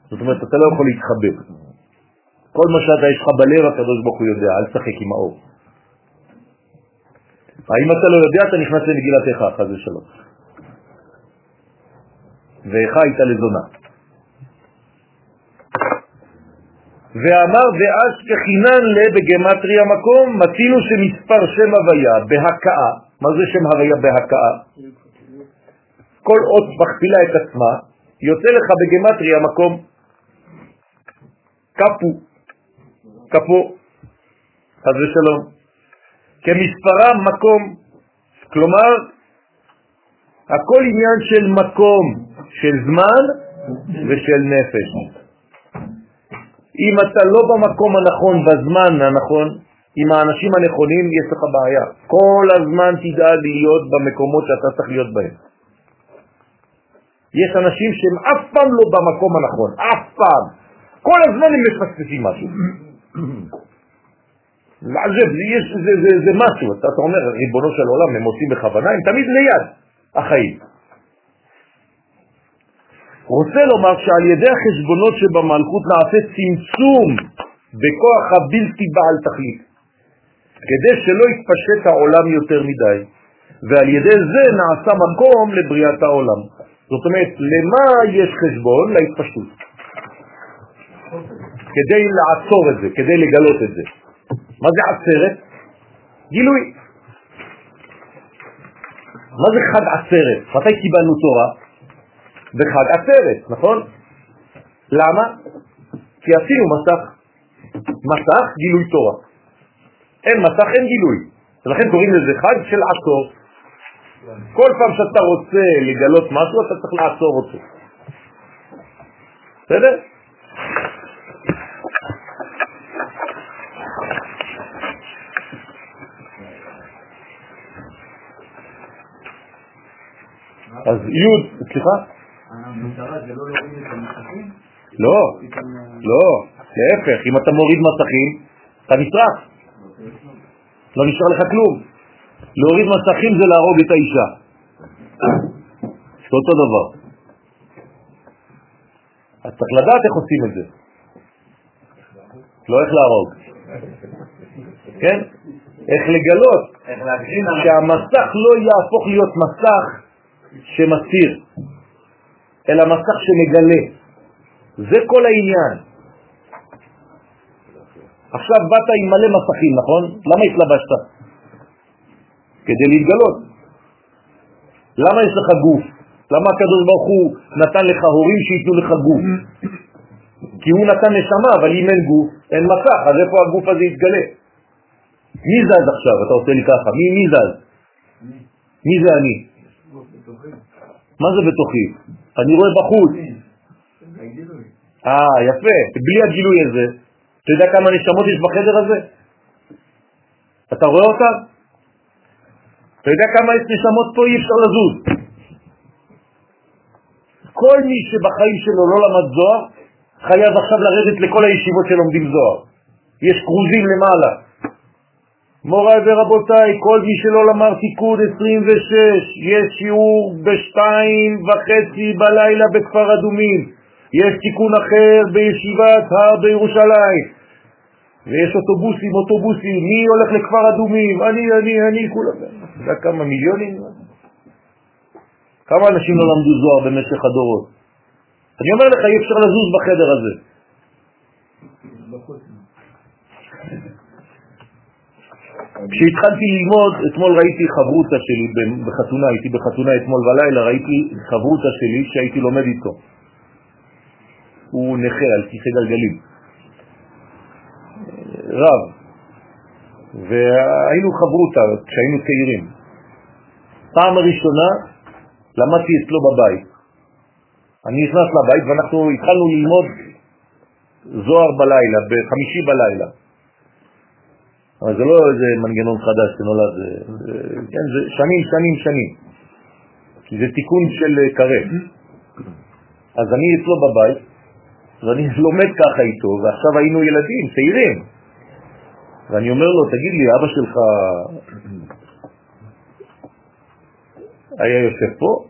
זאת אומרת, אתה לא יכול להתחבא. כל מה שאתה יש לך בלב, הקדוש ברוך הוא יודע, אל תשחק עם האור. האם אתה לא יודע, אתה נכנס למגילת איכה, חז ושלום. ואיכה הייתה לזונה. ואמר ואז כחינן לה בגמטרי המקום, מצינו שמספר שם הוויה בהכאה, מה זה שם הוויה בהכאה? כל אות מכפילה את עצמה, יוצא לך בגמטרי המקום קפו, קפו, חז ושלום, כמספרם מקום, כלומר הכל עניין של מקום, של זמן ושל נפש. אם אתה לא במקום הנכון, בזמן הנכון, עם האנשים הנכונים, יש לך בעיה. כל הזמן תדאג להיות במקומות שאתה צריך להיות בהם. יש אנשים שהם אף פעם לא במקום הנכון, אף פעם. כל הזמן הם מפספסים משהו. זה, זה, זה, זה, זה משהו, אתה, אתה אומר, ריבונו של עולם, הם עושים בכוונה, הם תמיד ליד החיים. רוצה לומר שעל ידי החשבונות שבמלכות נעשה צמצום בכוח הבלתי בעל תכלית, כדי שלא יתפשט העולם יותר מדי, ועל ידי זה נעשה מקום לבריאת העולם. זאת אומרת, למה יש חשבון? להתפשטות. כדי לעצור את זה, כדי לגלות את זה. מה זה עצרת? גילוי. מה זה חד עצרת? מתי קיבלנו תורה? בחג עצרת, נכון? למה? כי עשינו מסך. מסך גילוי תורה. אין מסך, אין גילוי. ולכן קוראים לזה חג של עצור. כל פעם שאתה רוצה לגלות משהו, אתה צריך לעצור אותו. בסדר? אז י', סליחה? המטרה זה לא להוריד את המסכים? לא, לא, להפך, אם אתה מוריד מסכים, אתה נשרף, לא נשאר לך כלום. להוריד מסכים זה להרוג את האישה. זה אותו דבר. אז צריך לדעת איך עושים את זה. לא איך להרוג. כן? איך לגלות שהמסך לא יהפוך להיות מסך שמסתיר, אלא מסך שמגלה. זה כל העניין. עכשיו באת עם מלא מסכים, נכון? למה התלבשת? כדי להתגלות. למה יש לך גוף? למה הקדוש ברוך הוא נתן לך הורים שייתנו לך גוף? כי הוא נתן נשמה, אבל אם אין גוף, אין מסך, אז איפה הגוף הזה יתגלה? מי זז עכשיו? אתה עושה לי ככה, מי, מי זז? מי זה אני? מה זה בתוכי? אני רואה בחוץ. אה, יפה. בלי הגילוי הזה, אתה יודע כמה נשמות יש בחדר הזה? אתה רואה אותם? אתה יודע כמה יש נשמות פה אי אפשר לזוז. כל מי שבחיים שלו לא למד זוהר, חייב עכשיו לרדת לכל הישיבות שלומדים זוהר. יש קרוזים למעלה. מוריי ורבותיי, כל מי שלא למד תיקון 26, יש שיעור בשתיים וחצי בלילה בכפר אדומים. יש תיקון אחר בישיבת הר בירושלים. ויש אוטובוסים, אוטובוסים, מי הולך לכפר אדומים? אני, אני, אני, כולם. יודע כמה מיליונים? כמה אנשים לא למדו זוהר במשך הדורות? אני אומר לך, אי אפשר לזוז בחדר הזה. כשהתחלתי ללמוד, אתמול ראיתי חברותה שלי בחתונה, הייתי בחתונה אתמול בלילה, ראיתי חברותה שלי שהייתי לומד איתו. הוא נכה על כיסא גלגלים. רב. והיינו חברותה כשהיינו צעירים. פעם הראשונה למדתי אצלו בבית. אני נכנס לבית ואנחנו התחלנו ללמוד זוהר בלילה, בחמישי בלילה. אבל זה לא איזה מנגנון חדש שנולד, כן, זה שנים, שנים, שנים. כי זה תיקון של קרה. אז אני אצלו בבית, ואני לומד ככה איתו, ועכשיו היינו ילדים, צעירים. ואני אומר לו, תגיד לי, אבא שלך היה יושב פה?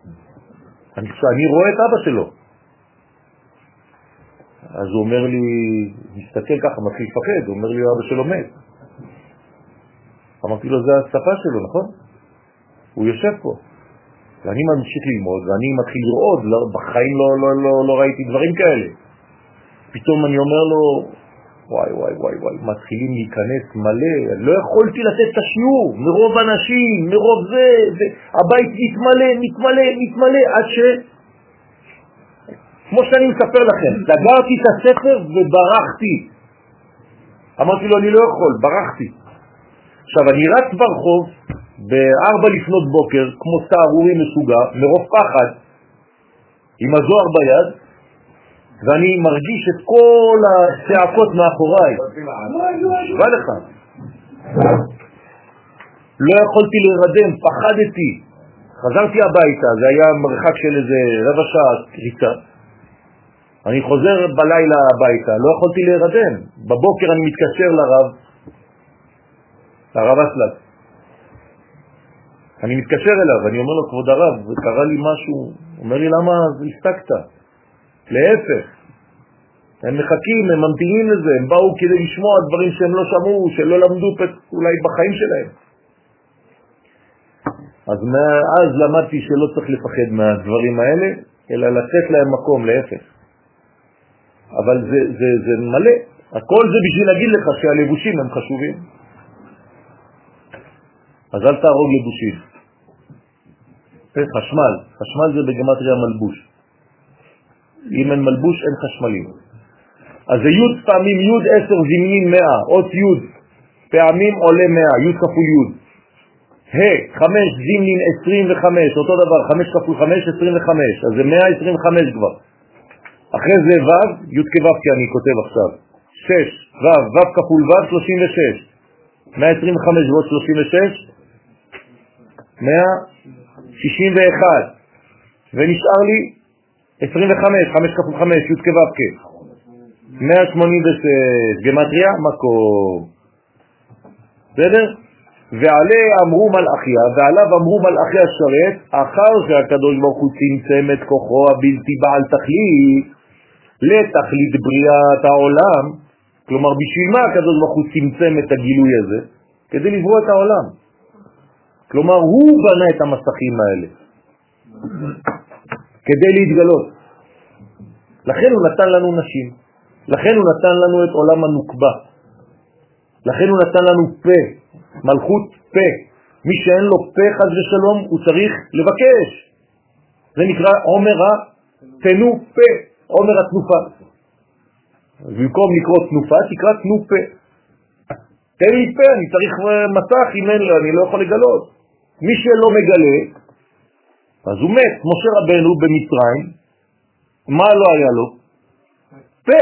אני, אני רואה את אבא שלו. אז הוא אומר לי, מסתכל ככה, מתחיל לפחד, הוא אומר לי, אבא שלו מת. אמרתי לו, זה השפה שלו, נכון? הוא יושב פה. ואני ממשיך ללמוד, ואני מתחיל לראות, לא, בחיים לא, לא, לא, לא ראיתי דברים כאלה. פתאום אני אומר לו, וואי וואי וואי וואי, מתחילים להיכנס מלא, לא יכולתי לתת את השיעור, מרוב אנשים, מרוב זה, זה הבית מתמלא, מתמלא, מתמלא, עד ש... כמו שאני מספר לכם, סגרתי את הספר וברחתי. אמרתי לו, אני לא יכול, ברחתי. עכשיו, אני רץ ברחוב בארבע לפנות בוקר, כמו סערורי מסוגע, מרוב פחד, עם הזוהר ביד, ואני מרגיש את כל הצעקות מאחוריי. מה לך? לא יכולתי להירדם, פחדתי. חזרתי הביתה, זה היה מרחק של איזה רבע שעה קריצה. אני חוזר בלילה הביתה, לא יכולתי להירדם. בבוקר אני מתקשר לרב, הרב אסלק. אני מתקשר אליו, אני אומר לו, כבוד הרב, קרה לי משהו. אומר לי, למה הסתקת? להפך, הם מחכים, הם ממתינים לזה, הם באו כדי לשמוע דברים שהם לא שמעו, שלא למדו אולי בחיים שלהם. אז מאז למדתי שלא צריך לפחד מהדברים האלה, אלא לתת להם מקום, להפך. אבל זה, זה, זה מלא. הכל זה בשביל להגיד לך שהלבושים הם חשובים. אז אל תהרוג לבושים. חשמל, חשמל זה בגמטריה מלבוש. אם אין מלבוש אין חשמלים. אז זה י' פעמים י' עשר זמנים מאה, אות י' פעמים עולה מאה, י' כפול י'. ה' חמש זמנים עשרים וחמש, אותו דבר, חמש כפול חמש, עשרים וחמש, אז זה מאה עשרים וחמש כבר. אחרי זה ו', י' כו' כי אני כותב עכשיו, שש, ו', ו' כפול ו', שלושים ושש. מאה עשרים וחמש ועוד שלושים ושש, מאה שישים ואחד. ונשאר לי 25, 5 כפול 5, י' כו' כ'. 186, גמטריה, מקום. בסדר? ועלי אמרו מלאכיה, ועליו אמרו מלאכי השרת, אחר שהקדוש ברוך הוא צמצם את כוחו הבלתי בעל תכלית לתכלית בריאת העולם, כלומר בשביל מה הקדוש ברוך הוא צמצם את הגילוי הזה? כדי לברוא את העולם. כלומר, הוא בנה את המסכים האלה כדי להתגלות. לכן הוא נתן לנו נשים, לכן הוא נתן לנו את עולם הנוקבה, לכן הוא נתן לנו פה, מלכות פה. מי שאין לו פה חז ושלום, הוא צריך לבקש. זה נקרא עומר התנו פה, עומר התנופה. במקום לקרוא תנופה, תקרא תנו פה. תן לי פה, אני צריך מסך, אם אין לו, אני לא יכול לגלות. מי שלא מגלה, אז הוא מת. משה רבנו במצרים, מה לא היה לו? פה.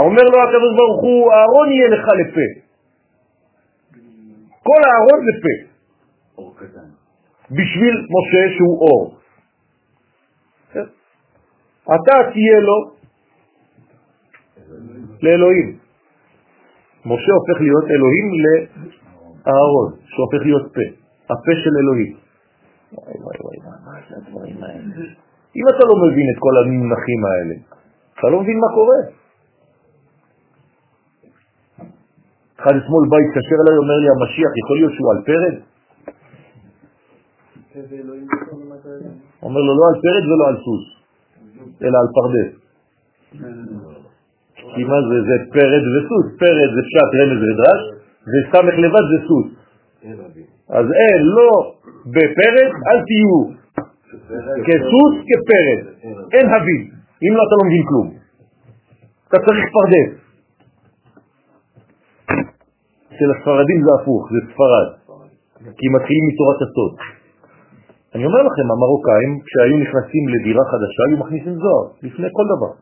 אומר לו הקדוש ברוך הוא, הארון יהיה לך לפה. כל הארון זה פה. בשביל משה שהוא אור. אתה תהיה לו לאלוהים. משה הופך להיות אלוהים לאהרון, שהופך להיות פה, הפה של אלוהים. וואי וואי וואי, מה זה הדברים האלה? אם אתה לא מבין את כל המונחים האלה, אתה לא מבין מה קורה. אחד אתמול בא התקשר אליי, אומר לי, המשיח, יכול להיות שהוא על פרד? אומר לו, לא על פרד ולא על סוס, אלא על פרדס. כי מה זה? זה פרד וסוס. פרד זה פשט רמז ודרש, וסמך לבד זה סוס. אז אין, לא בפרד, אל תהיו כסוס כפרד. אין הבין. אם לא, אתה לא מבין כלום. אתה צריך פרדס. אצל הספרדים זה הפוך, זה ספרד, כי מתחילים מתורת הסוד. אני אומר לכם, המרוקאים, כשהיו נכנסים לדירה חדשה, היו מכניסים זוהר, לפני כל דבר.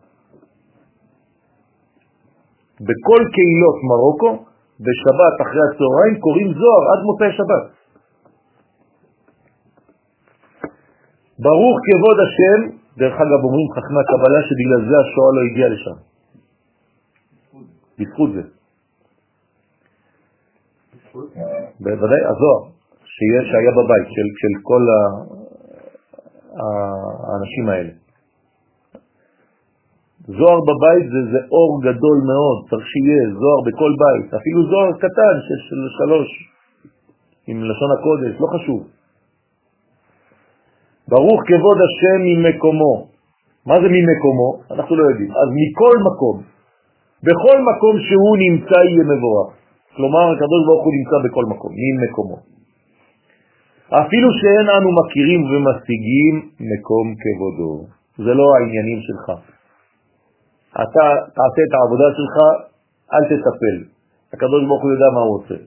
בכל קהילות מרוקו, בשבת אחרי הצהריים קוראים זוהר עד מוצאי שבת. ברוך כבוד השם, דרך אגב אומרים חכמי הקבלה שבגלל זה השואה לא הגיעה לשם. בזכות זה. בוודאי, הזוהר, שהיה בבית של, של כל האנשים האלה. זוהר בבית זה, זה אור גדול מאוד, צריך שיהיה זוהר בכל בית, אפילו זוהר קטן של, של שלוש, עם לשון הקודש, לא חשוב. ברוך כבוד השם ממקומו. מה זה ממקומו? אנחנו לא יודעים. אז מכל מקום, בכל מקום שהוא נמצא יהיה מבורך. כלומר, הקדוש ברוך הוא נמצא בכל מקום, ממקומו. אפילו שאין אנו מכירים ומשיגים מקום כבודו. זה לא העניינים שלך. אתה תעשה את העבודה שלך, אל תטפל. הקדוש ברוך הוא יודע מה הוא עושה.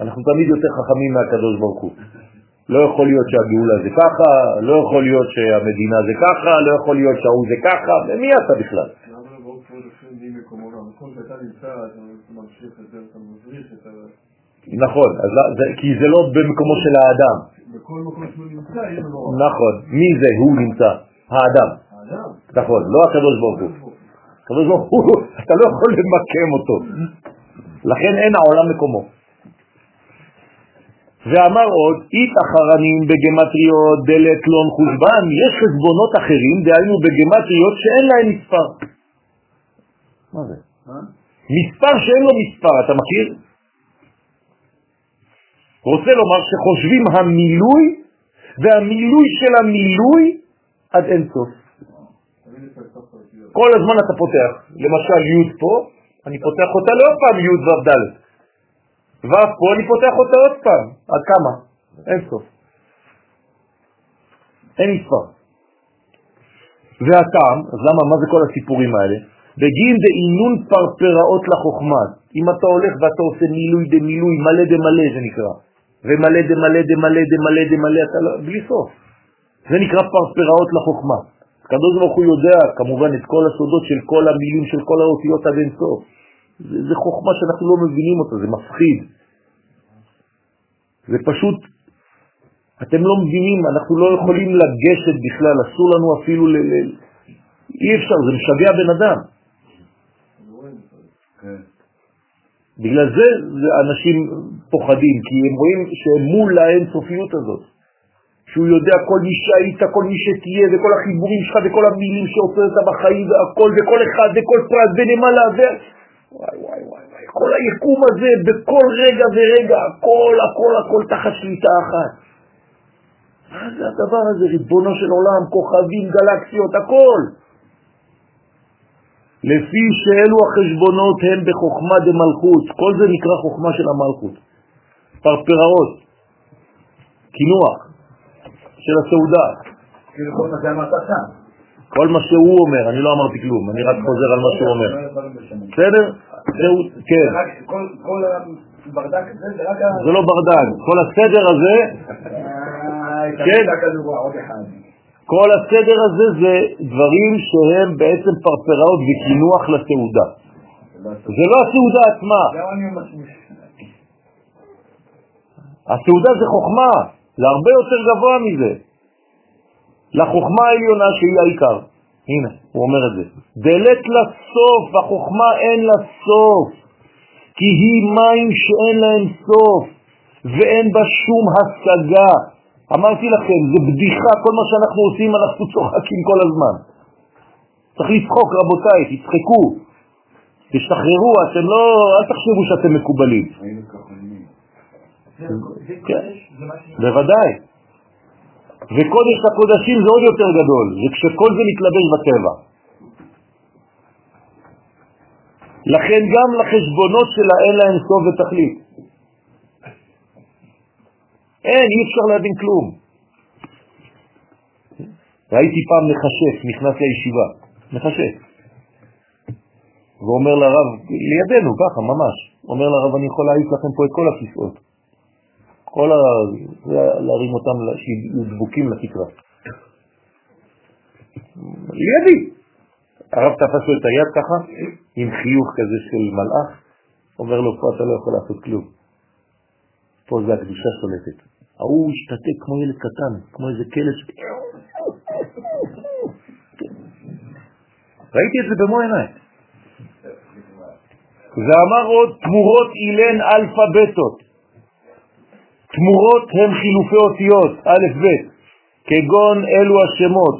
אנחנו תמיד יותר חכמים מהקדוש ברוך הוא. לא יכול להיות שהגאולה זה ככה, לא יכול להיות שהמדינה זה ככה, לא יכול להיות שההוא זה ככה, ומי אתה בכלל? נכון, כי זה לא במקומו של האדם. בכל מקום שהוא נמצא. נכון, מי זה הוא נמצא? האדם. האדם. נכון, לא הקדוש ברוך הוא. הקדוש ברוך הוא, אתה לא יכול למקם אותו. לכן אין העולם מקומו. ואמר עוד, אית אחרנים בגמטריות דלת לון חושבן, יש חשבונות אחרים, דהיינו בגמטריות שאין להם מספר. מה זה? מספר שאין לו מספר, אתה מכיר? רוצה לומר שחושבים המילוי, והמילוי של המילוי עד אין סוף. כל הזמן אתה פותח, למשל י' פה, אני פותח אותה לא פעם י' ו' ד', ו' פה אני פותח אותה עוד פעם, עד כמה? אין סוף. אין מספר. והטעם, אז למה, מה זה כל הסיפורים האלה? בגין דאינון פרפראות לחוכמה. אם אתה הולך ואתה עושה מילוי דמילוי, מלא דמלא זה נקרא, ומלא דמלא דמלא דמלא דמלא, אתה לא, בלי סוף. זה נקרא פרפראות לחוכמה. הקדוש ברוך הוא יודע כמובן את כל הסודות של כל המילים של כל האותיות עד אין סוף. זה, זה חוכמה שאנחנו לא מבינים אותה, זה מפחיד. זה פשוט, אתם לא מבינים, אנחנו לא יכולים לגשת בכלל, אסור לנו אפילו, ל, ל, אי אפשר, זה משגע בן אדם. בגלל זה, זה אנשים פוחדים, כי הם רואים שהם מול האינסופיות הזאת. שהוא יודע כל מי שהיית, כל מי שתהיה, וכל החיבורים שלך, וכל המילים אותה בחיים, והכל, וכל אחד, וכל פרט, ונמלה, ו... וואי וואי וואי וואי, כל היקום הזה, בכל רגע ורגע, הכל, הכל, הכל תחת שליטה אחת. מה זה הדבר הזה, ריבונו של עולם, כוכבים, גלקסיות, הכל. לפי שאלו החשבונות הם בחוכמה דמלכות, כל זה נקרא חוכמה של המלכות. פרפראות, קינוח של הסעודה. כל מה שהוא אומר, אני לא אמרתי כלום, אני רק חוזר על מה שהוא אומר. בסדר? זהו, כן. כל הברדק הזה זה רק ה... זה לא ברדק, כל הסדר הזה, כן. עוד אחד. כל הסדר הזה זה דברים שהם בעצם פרפראות וקינוח לסעודה. זה לא הסעודה עצמה. הסעודה זה חוכמה, זה הרבה יותר גבוה מזה. לחוכמה העליונה שהיא העיקר. הנה, הוא אומר את זה. דלת לסוף, החוכמה אין לה סוף, כי היא מים שאין להם סוף, ואין בה שום השגה. אמרתי לכם, זה בדיחה, כל מה שאנחנו עושים אנחנו צוחקים כל הזמן. צריך לצחוק, רבותיי, תצחקו, תשתחררו, אתם לא, אל תחשבו שאתם מקובלים. כן, בוודאי. וקודש הקודשים זה עוד יותר גדול, זה כשכל זה מתלבש בטבע. לכן גם לחשבונות שלה אין להם סוף ותכלית. אין, אי אפשר להבין כלום. ראיתי פעם מחשף, נכנס לישיבה, מחשף. ואומר לרב, לידינו, ככה, ממש, אומר לרב, אני יכול להעיף לכם פה את כל הכיסאות. כל ה... להרים אותם, שיהיו דבוקים לתקרה. לידי. הרב תפס לו את היד ככה, עם חיוך כזה של מלאך, אומר לו, פה אתה לא יכול לעשות כלום. פה זה הקדושה שולטת. ההוא השתתק כמו ילד קטן, כמו איזה כלב. ראיתי את זה במו עיניי. ואמר עוד, תמורות אילן אלפא ביתות. תמורות הם חילופי אותיות, א' ב', כגון אלו השמות,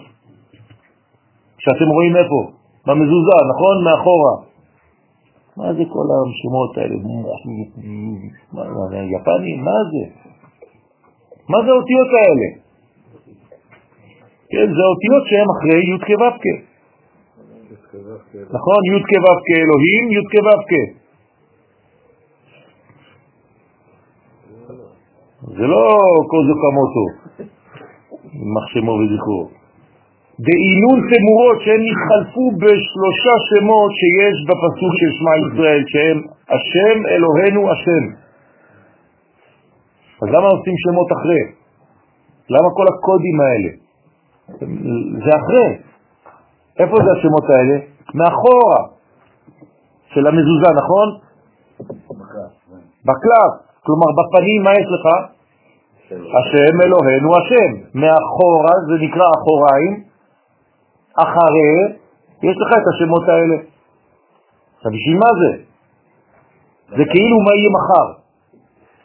שאתם רואים איפה? במזוזה, נכון? מאחורה. מה זה כל השמות האלה? יפני? מה זה? מה זה האותיות האלה? כן, זה האותיות שהן אחרי י' כו'. נכון? י' כו' כאלוהים, י' כו' זה לא קוזו כמותו, יימח שמו וזכרו. דאינון תמורות שהם נתחלפו בשלושה שמות שיש בפסוק של שמע ישראל, שהם השם אלוהינו השם. אז למה עושים שמות אחרי? למה כל הקודים האלה? זה אחרי. איפה זה השמות האלה? מאחורה של המזוזה, נכון? בקלף. כלומר, בפנים מה יש לך? השם אלוהינו השם. מאחורה זה נקרא אחוריים, אחרי יש לך את השמות האלה. עכשיו, בשביל מה זה? זה כאילו מה יהיה מחר.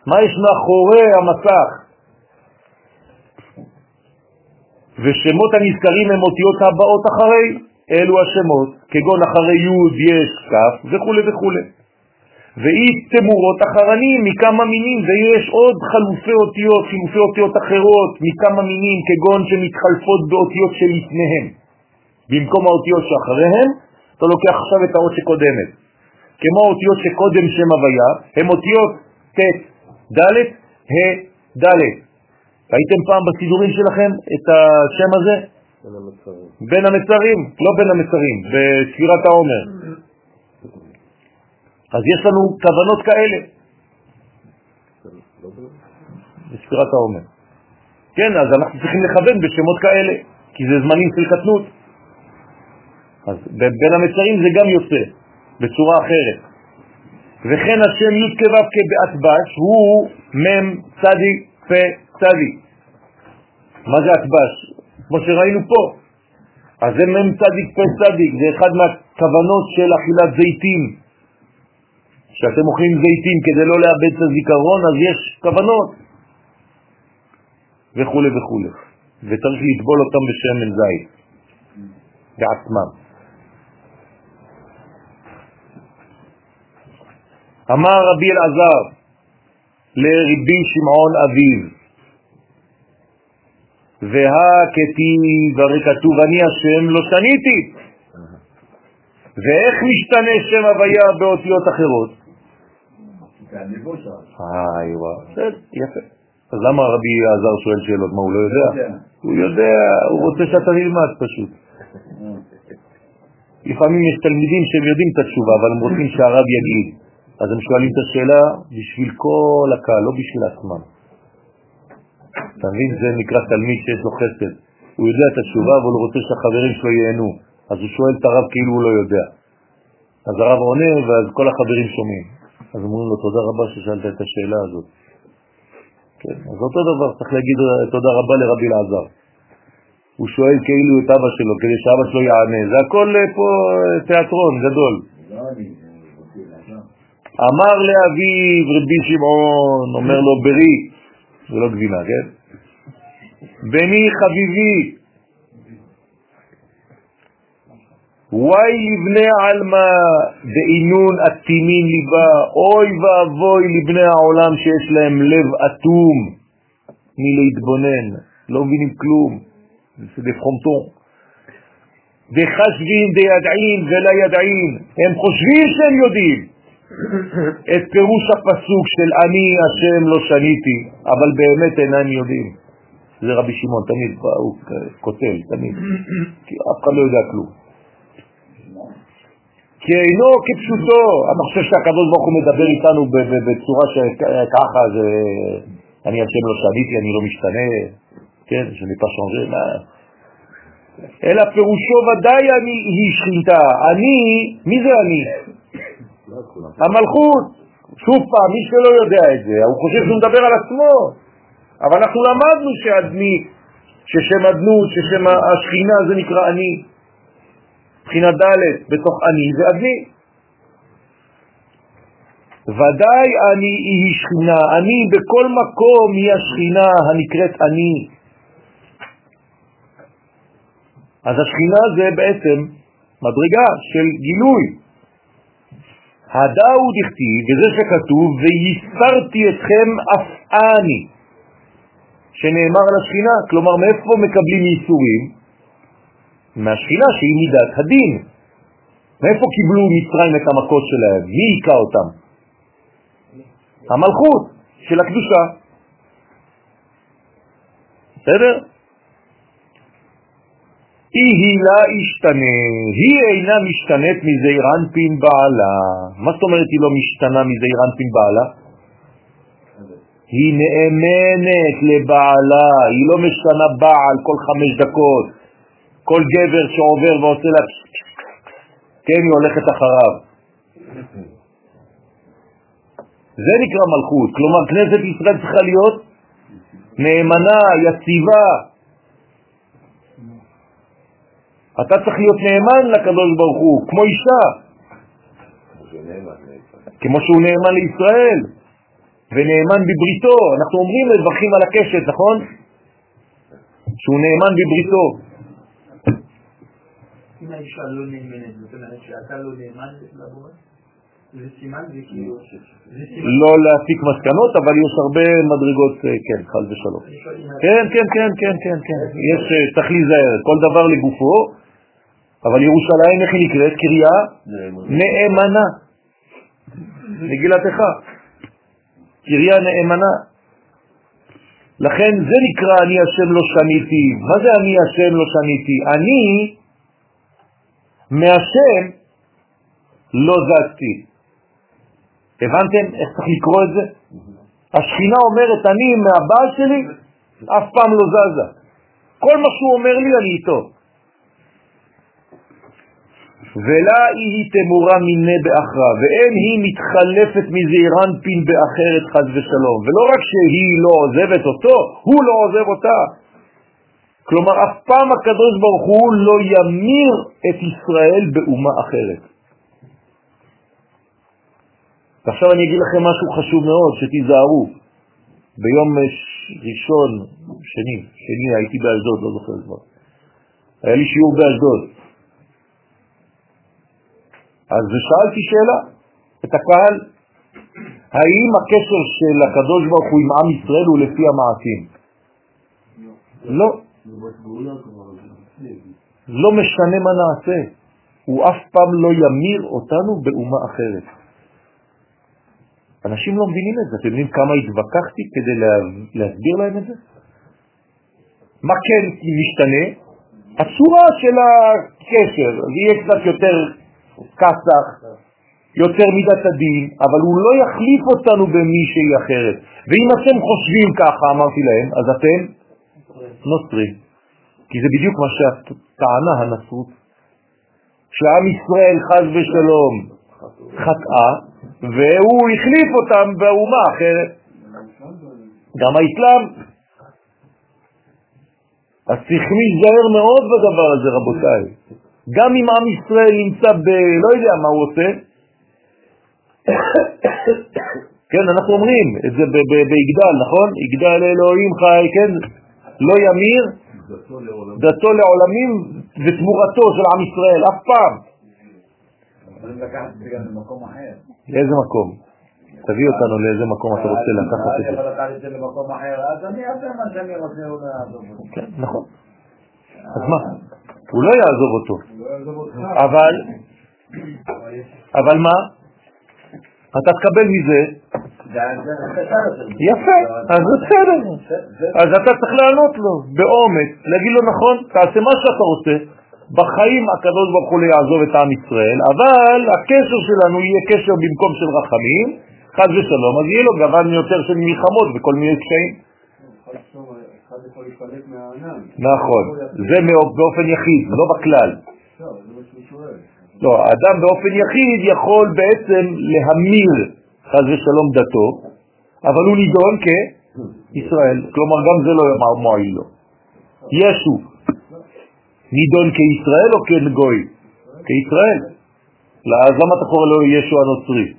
מה יש מאחורי המסך? ושמות הנזכרים הם אותיות הבאות אחרי, אלו השמות, כגון אחרי י' יש כ' וכו' וכו'. ואי תמורות אחרנים מכמה מינים, ויש עוד חלופי אותיות, חילופי אותיות אחרות מכמה מינים, כגון שמתחלפות באותיות שלפניהם. במקום האותיות שאחריהם, אתה לוקח עכשיו את האות שקודמת. כמו האותיות שקודם שם הוויה, הן אותיות ט', ד', ה', ד'. ראיתם פעם בסידורים שלכם את השם הזה? בין המצרים. בין המצרים, לא בין המצרים, בספירת העומר. אז יש לנו כוונות כאלה. בספירת העומר. כן, אז אנחנו צריכים לכוון בשמות כאלה, כי זה זמנים של קטנות. אז בין המצרים זה גם יוצא, בצורה אחרת. וכן השם י' כו' כבאטבש הוא מ' צדי פה צדי. מה זה אטבש? כמו שראינו פה. אז זה מ' צדיק פה צדיק, זה אחד מהכוונות של אכילת זיתים. כשאתם אוכלים זיתים כדי לא לאבד את הזיכרון, אז יש כוונות וכו' וכו'. וצריך לטבול אותם בשמן זית, בעצמם. אמר רבי אלעזר לרבי שמעון אביו, והכתיב, הרי כתוב אני השם לא שניתי. ואיך משתנה שם הוויה באותיות אחרות? איי וואו, יפה. אז למה רבי אלעזר שואל שאלות? מה, הוא לא יודע? הוא יודע, הוא רוצה שאתה נלמד פשוט. לפעמים יש תלמידים שהם יודעים את התשובה, אבל הם רוצים שהרב יגיד. אז הם שואלים את השאלה בשביל כל הקהל, לא בשביל עצמם. אתה מבין? זה נקרא תלמיד שיש לו חסד. הוא יודע את התשובה, אבל הוא רוצה שהחברים שלו ייהנו. אז הוא שואל את הרב כאילו הוא לא יודע. אז הרב עונה, ואז כל החברים שומעים. אז אומרים לו, תודה רבה ששאלת את השאלה הזאת. כן, אז אותו דבר, צריך להגיד תודה רבה לרבי אלעזר. הוא שואל כאילו את אבא שלו, כדי שאבא שלו יענה. זה הכל אה, פה אה, תיאטרון גדול. אמר לאביו רבי שמעון, אומר לו ברי, זה לא גבינה, כן? בני חביבי, וואי לבני עלמא דאינון אטימים ליבה, אוי ואבוי לבני העולם שיש להם לב אטום מלהתבונן, לא מבינים כלום, זה דפחומטון. וחשבים דידעים ולא ידעים, הם חושבים שהם יודעים את פירוש הפסוק של אני השם לא שניתי, אבל באמת אינם יודעים. זה רבי שמעון, תמיד הוא כותל, תמיד, כי אף אחד לא יודע כלום. כי אינו כפשוטו, אתה חושב שהקדוש ברוך הוא מדבר איתנו בצורה שככה זה, אני השם לא שניתי, אני לא משתנה, כן, שאני pas changé, מה? אלא פירושו ודאי אני היא שכינתה, אני, מי זה אני? המלכות. שוב פעם, מי שלא יודע את זה, הוא חושב שהוא מדבר על עצמו, אבל אנחנו למדנו שאדמי, ששם אדנות, ששם השכינה זה נקרא אני. מבחינה ד' בתוך אני אדמי. ודאי אני היא שכינה, אני בכל מקום היא השכינה הנקראת אני. אז השכינה זה בעצם מדרגה של גילוי. הדאו דכתיב, וזה שכתוב, וייסרתי אתכם אף אני, שנאמר על השכינה, כלומר מאיפה מקבלים ייסורים? מהשכינה שהיא מידת הדין. מאיפה קיבלו מצרים את המכות שלהם? מי היכה אותם? המלכות של הקדושה. בסדר? היא לא ישתנה, היא אינה משתנית מזעיר אנפין בעלה. מה זאת אומרת היא לא משתנה מזעיר אנפין בעלה? היא נאמנת לבעלה, היא לא משתנה בעל כל חמש דקות. כל גבר שעובר ועושה לה כן, היא הולכת אחריו. זה נקרא מלכות, כלומר כנסת ישראל צריכה להיות נאמנה, יציבה, אתה צריך להיות נאמן לקדוש ברוך הוא, כמו אישה. כמו שהוא נאמן לישראל, ונאמן בבריתו. אנחנו אומרים לברכים על הקשת, נכון? שהוא נאמן בבריתו. אם האישה לא נאמנת, זאת אומרת שאתה לא נאמן לבורא? זה סימן, זה כאילו... לא להסיק מסקנות, אבל יש הרבה מדרגות, אה, כן, חל ושלום. כן, כן, כן, כן, כן, כן. יש, אה, צריך להיזהר, כל דבר לגופו, אבל ירושלים איך היא נקראת? קריה נאמנה. מגילתך. קריה נאמנה. לכן זה נקרא אני השם לא שניתי. מה זה אני השם לא שניתי? אני מהשם לא זזתי. הבנתם איך צריך לקרוא את זה? השכינה אומרת אני מהבעל שלי אף פעם לא זזה. כל מה שהוא אומר לי אני איתו. ולה היא תמורה מיני באחרה, ואין היא מתחלפת מזעירן פין באחרת חז ושלום. ולא רק שהיא לא עוזבת אותו, הוא לא עוזב אותה. כלומר, אף פעם הקדוש ברוך הוא לא ימיר את ישראל באומה אחרת. ועכשיו אני אגיד לכם משהו חשוב מאוד, שתיזהרו. ביום ראשון, שני, שני הייתי באשדוד, לא זוכר כבר. היה לי שיעור באשדוד. אז שאלתי שאלה את הקהל, האם הקשר של הקדוש ברוך הוא עם עם ישראל הוא לפי המעשים? לא. לא משנה מה נעשה, הוא אף פעם לא ימיר אותנו באומה אחרת. אנשים לא מבינים את זה, אתם יודעים כמה התווכחתי כדי להסביר להם את זה? מה כן משתנה? הצורה של הקשר, יהיה קצת יותר כסח, יותר מידת הדין, אבל הוא לא יחליף אותנו במישהי אחרת. ואם אתם חושבים ככה, אמרתי להם, אז אתם נוצרים. כי זה בדיוק מה שהטענה הנצרות, שעם ישראל חז ושלום חטאה, והוא החליף אותם באומה אחרת. גם האסלאם. אז צריך להיזהר מאוד בדבר הזה, רבותיי. גם אם עם ישראל נמצא ב... לא יודע מה הוא עושה, כן, אנחנו אומרים את זה ביגדל, נכון? יגדל אלוהים חי, כן? לא ימיר דתו לעולמים ותמורתו של עם ישראל, אף פעם. לאיזה מקום? תביא אותנו לאיזה מקום אתה רוצה לקחת את זה. אני יכול לקחת את זה למקום אחר, אז אני אעשה מה שאני רוצה, הוא לא יעזוב אותי. כן, נכון. אז מה? הוא לא יעזוב אותו. אבל, אבל מה? אתה תקבל מזה, יפה, אז בסדר. אז אתה צריך לענות לו באומץ, להגיד לו נכון, תעשה מה שאתה רוצה, בחיים הקדוש ברוך הוא לא יעזוב את עם ישראל, אבל הקשר שלנו יהיה קשר במקום של רחמים, חד ושלום, אז יהיה לו גוון יותר של מלחמות וכל מיני קשיים. נכון, זה באופן יחיד, לא בכלל. לא, האדם באופן יחיד יכול בעצם להמיר חז ושלום דתו, אבל הוא נידון כישראל, כלומר גם זה לא מועיל לו. ישו נידון כישראל או כגוי? כישראל. אז למה אתה קורא לו ישו הנוצרי?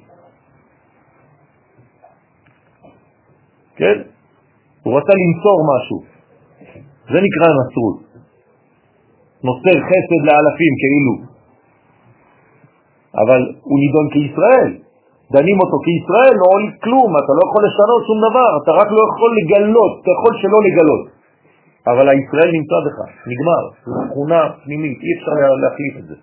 כן? הוא רצה למסור משהו. זה נקרא נצרות. נוסר חסד לאלפים כאילו. אבל הוא נידון כישראל. דנים אותו כישראל, לא עולים כלום, אתה לא יכול לשנות שום דבר, אתה רק לא יכול לגלות, אתה יכול שלא לגלות. אבל הישראל נמצא בך, נגמר, זו תכונה פנימית, אי אפשר להחליף את זה.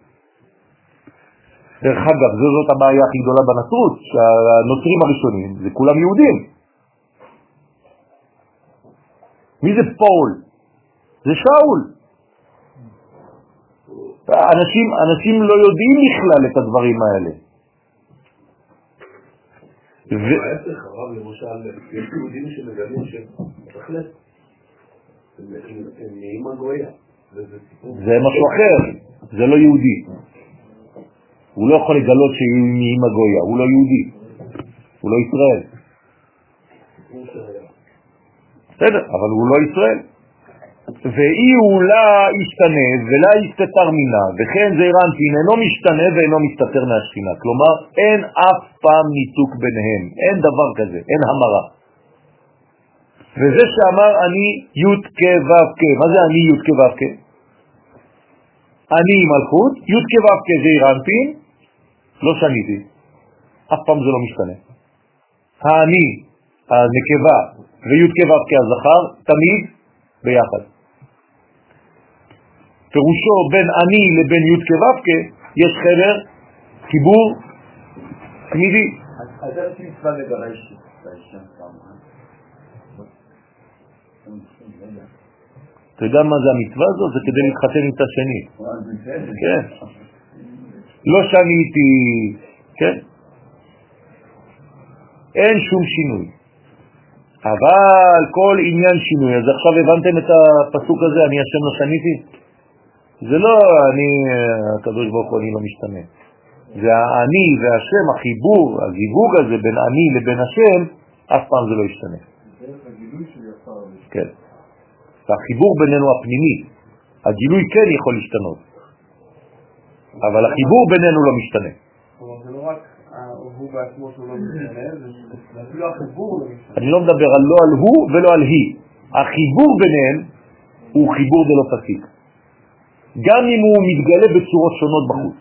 דרך אגב, זאת הבעיה הכי גדולה בנצרות, שהנוצרים הראשונים זה כולם יהודים. מי זה פול? זה שאול. אנשים, אנשים לא יודעים בכלל את הדברים האלה. ההפך, הרב, למשל, יש יהודים שמגלים שבהחלט הם נהיים הגויה. זה משהו אחר, זה לא יהודי. הוא לא יכול לגלות שהיא נהיים הגויה, הוא לא יהודי, הוא לא ישראל. בסדר, אבל הוא לא ישראל. ואי הוא לה ישתנה ולה יסתתר מינה, וכן זה רנטין אינו משתנה ואינו מסתתר מהשכינה. כלומר, אין אף פעם ניתוק ביניהם, אין דבר כזה, אין המרה. וזה שאמר אני י' כ' ו' כ', מה זה אני י' כ' ו' כ'? אני מלכות, י' כ' ו' כ' זה רנטין, לא שניתי, אף פעם זה לא משתנה. האני, הנקבה, וי' כ' ו' כ' הזכר, תמיד ביחד. פירושו בין אני לבין י' כו' יש חבר, חיבור תמידי. אז איך מצווה לגרש אתה יודע מה זה המצווה הזאת? זה כדי להתחתן עם את השני. כן. לא שניתי, כן? אין שום שינוי. אבל כל עניין שינוי, אז עכשיו הבנתם את הפסוק הזה, אני השם לא שניתי? זה לא אני, הקדוש ברוך הוא, אני לא משתנה. זה האני והשם, החיבור, הזיווג הזה בין אני לבין השם, אף פעם זה לא ישתנה. כן. החיבור בינינו הפנימי, הגילוי כן יכול להשתנות, אבל החיבור בינינו לא משתנה. אני לא מדבר לא על הוא ולא על היא. החיבור ביניהם הוא חיבור דלא פסיק. גם אם הוא מתגלה בצורות שונות בחוץ.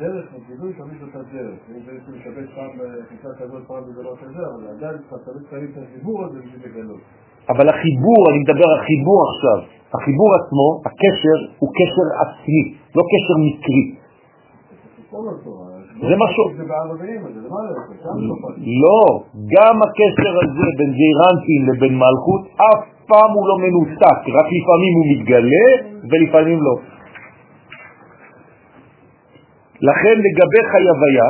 דרך הגילוי תמיד אותה דרך. אם זה משתבש פעם בחיסה כזאת, פעם בדבר כזה, אבל עדיין אתה תמיד צריך את החיבור הזה בשביל לגלות. אבל החיבור, אני מדבר על חיבור עכשיו, החיבור עצמו, הקשר, הוא קשר עצמי, לא קשר מקרי. זה משהו... סופת. לא, גם הקשר הזה בין זעירנטין לבין מלכות, אף פעם הוא לא מנותק, רק לפעמים הוא מתגלה ולפעמים לא. לכן לגבי חי הוויה,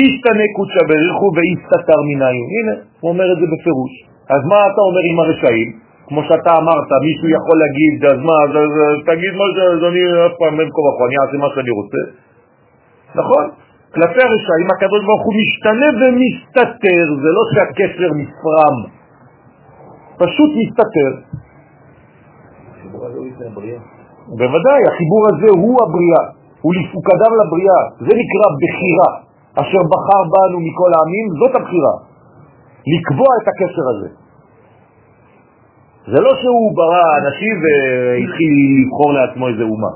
ישתנה קודשא בריחו ויסתתר מנהים. הנה, הוא אומר את זה בפירוש. אז מה אתה אומר עם הרשעים? כמו שאתה אמרת, מישהו יכול להגיד, אז מה, אז, אז, אז תגיד מה זה, אז אני אף פעם אין כה וכה, אני אעשה מה שאני רוצה. נכון? כלפי הרשעים הקדוש ברוך הוא משתנה ומסתתר, זה לא שהקשר נפרם, פשוט מסתתר. בוודאי, החיבור הזה הוא הבריאה, הוא, קדם לבריאה, זה נקרא בחירה, אשר בחר בנו מכל העמים, זאת הבחירה, לקבוע את הקשר הזה. זה לא שהוא ברא אנשים והתחיל לבחור לעצמו איזה אומה.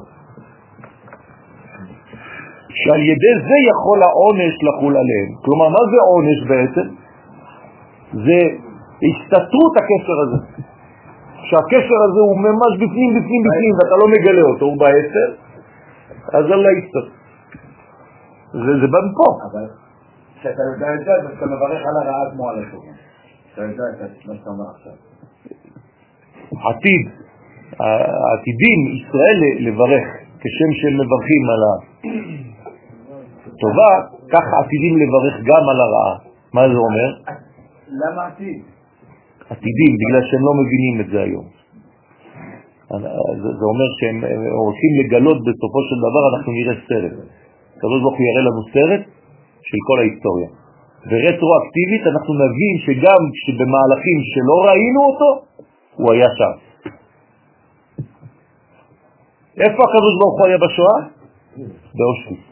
שעל ידי זה יכול העונש לחול עליהם. כלומר, מה זה עונש בעצם? זה הסתתרות הקשר הזה. שהקשר הזה הוא ממש בפנים, בפנים, בפנים, ואתה לא מגלה אותו, הוא בעשר, אז אללה יסתר. זה, זה בא מפה. אבל כשאתה יודע את זה, אז אתה מברך על הרעה כמו על הטוב. אתה יודע את מה שאתה אומר עכשיו. עתיד, העתידים, ישראל לברך, כשם שהם מברכים על הטובה, כך עתידים לברך גם על הרעה. מה זה אומר? למה עתיד? עתידים, בגלל שהם לא מבינים את זה היום. זה, אומר שהם רוצים לגלות בסופו של דבר, אנחנו נראה סרט. הקדוש ברוך יראה לנו סרט של כל ההיסטוריה. ורטרואקטיבית אנחנו נבין שגם שבמהלכים שלא ראינו אותו, הוא היה שם. איפה הקדוש ברוך הוא היה בשואה? באושוויץ.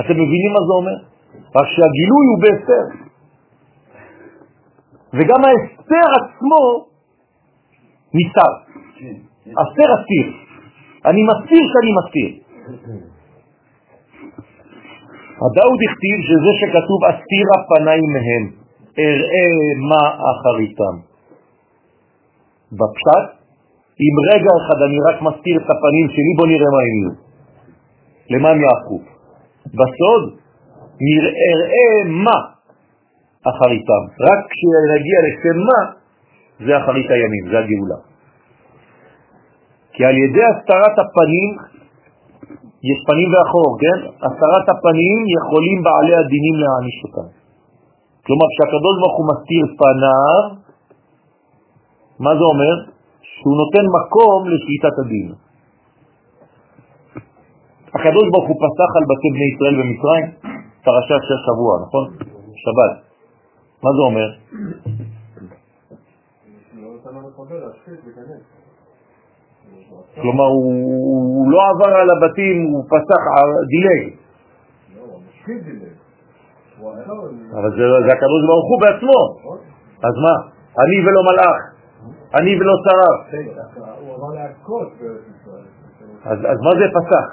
אתם מבינים מה זה אומר? רק שהגילוי הוא בהסתר. וגם ההסתר עצמו נסתר. הסתר הסתיר. אני מסתיר שאני מסתיר. הדאוד הכתיב שזה שכתוב אסתירה פניים מהם, אראה מה אחריתם. בפשט, אם רגע אחד אני רק מסתיר את הפנים שלי, בוא נראה מה הם יהיו. למה הם יהפכו? בסוד, נראה מה אחריתם. רק כשנגיע לשם מה, זה אחרית הימים, זה הגאולה. כי על ידי הסתרת הפנים, יש פנים ואחור, כן? הסתרת הפנים יכולים בעלי הדינים להעניש אותם. כלומר, כשהקדוש ברוך הוא מסתיר פניו, מה זה אומר? שהוא נותן מקום לשליטת הדין. הקדוש ברוך הוא פסח על בתי בני ישראל במצרים, פרשת שש שבוע, נכון? שבת. מה זה אומר? כלומר, הוא, לא עבר על הבתים, הוא פסח, דילג. אבל זה, זה הקדוש ברוך הוא בעצמו. אז מה? אני ולא מלאך, אני ולא שרף. אז, אז מה זה פסח?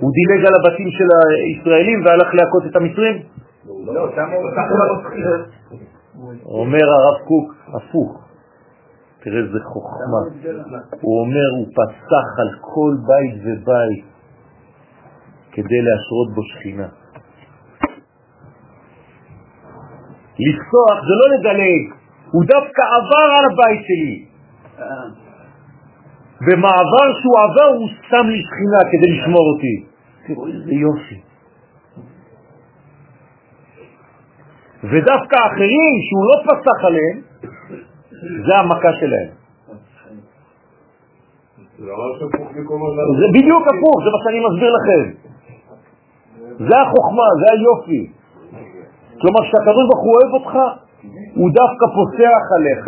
הוא דילג על הבתים של הישראלים והלך להכות את המצרים? לא, אומר הרב קוק, הפוך. תראה איזה חוכמה. הוא אומר, הוא פסח על כל בית ובית כדי להשרות בו שכינה. לפסוח זה לא לדלג, הוא דווקא עבר על הבית שלי. במעבר שהוא עבר הוא שם לי שכינה כדי לשמור אותי. תראו איזה יופי. ודווקא האחרים שהוא לא פסח עליהם, זה המכה שלהם. זה בדיוק הפוך, זה מה שאני מסביר לכם. זה החוכמה, זה היופי. כלומר, כשהקדוש ברוך הוא אוהב אותך, הוא דווקא פוסח עליך.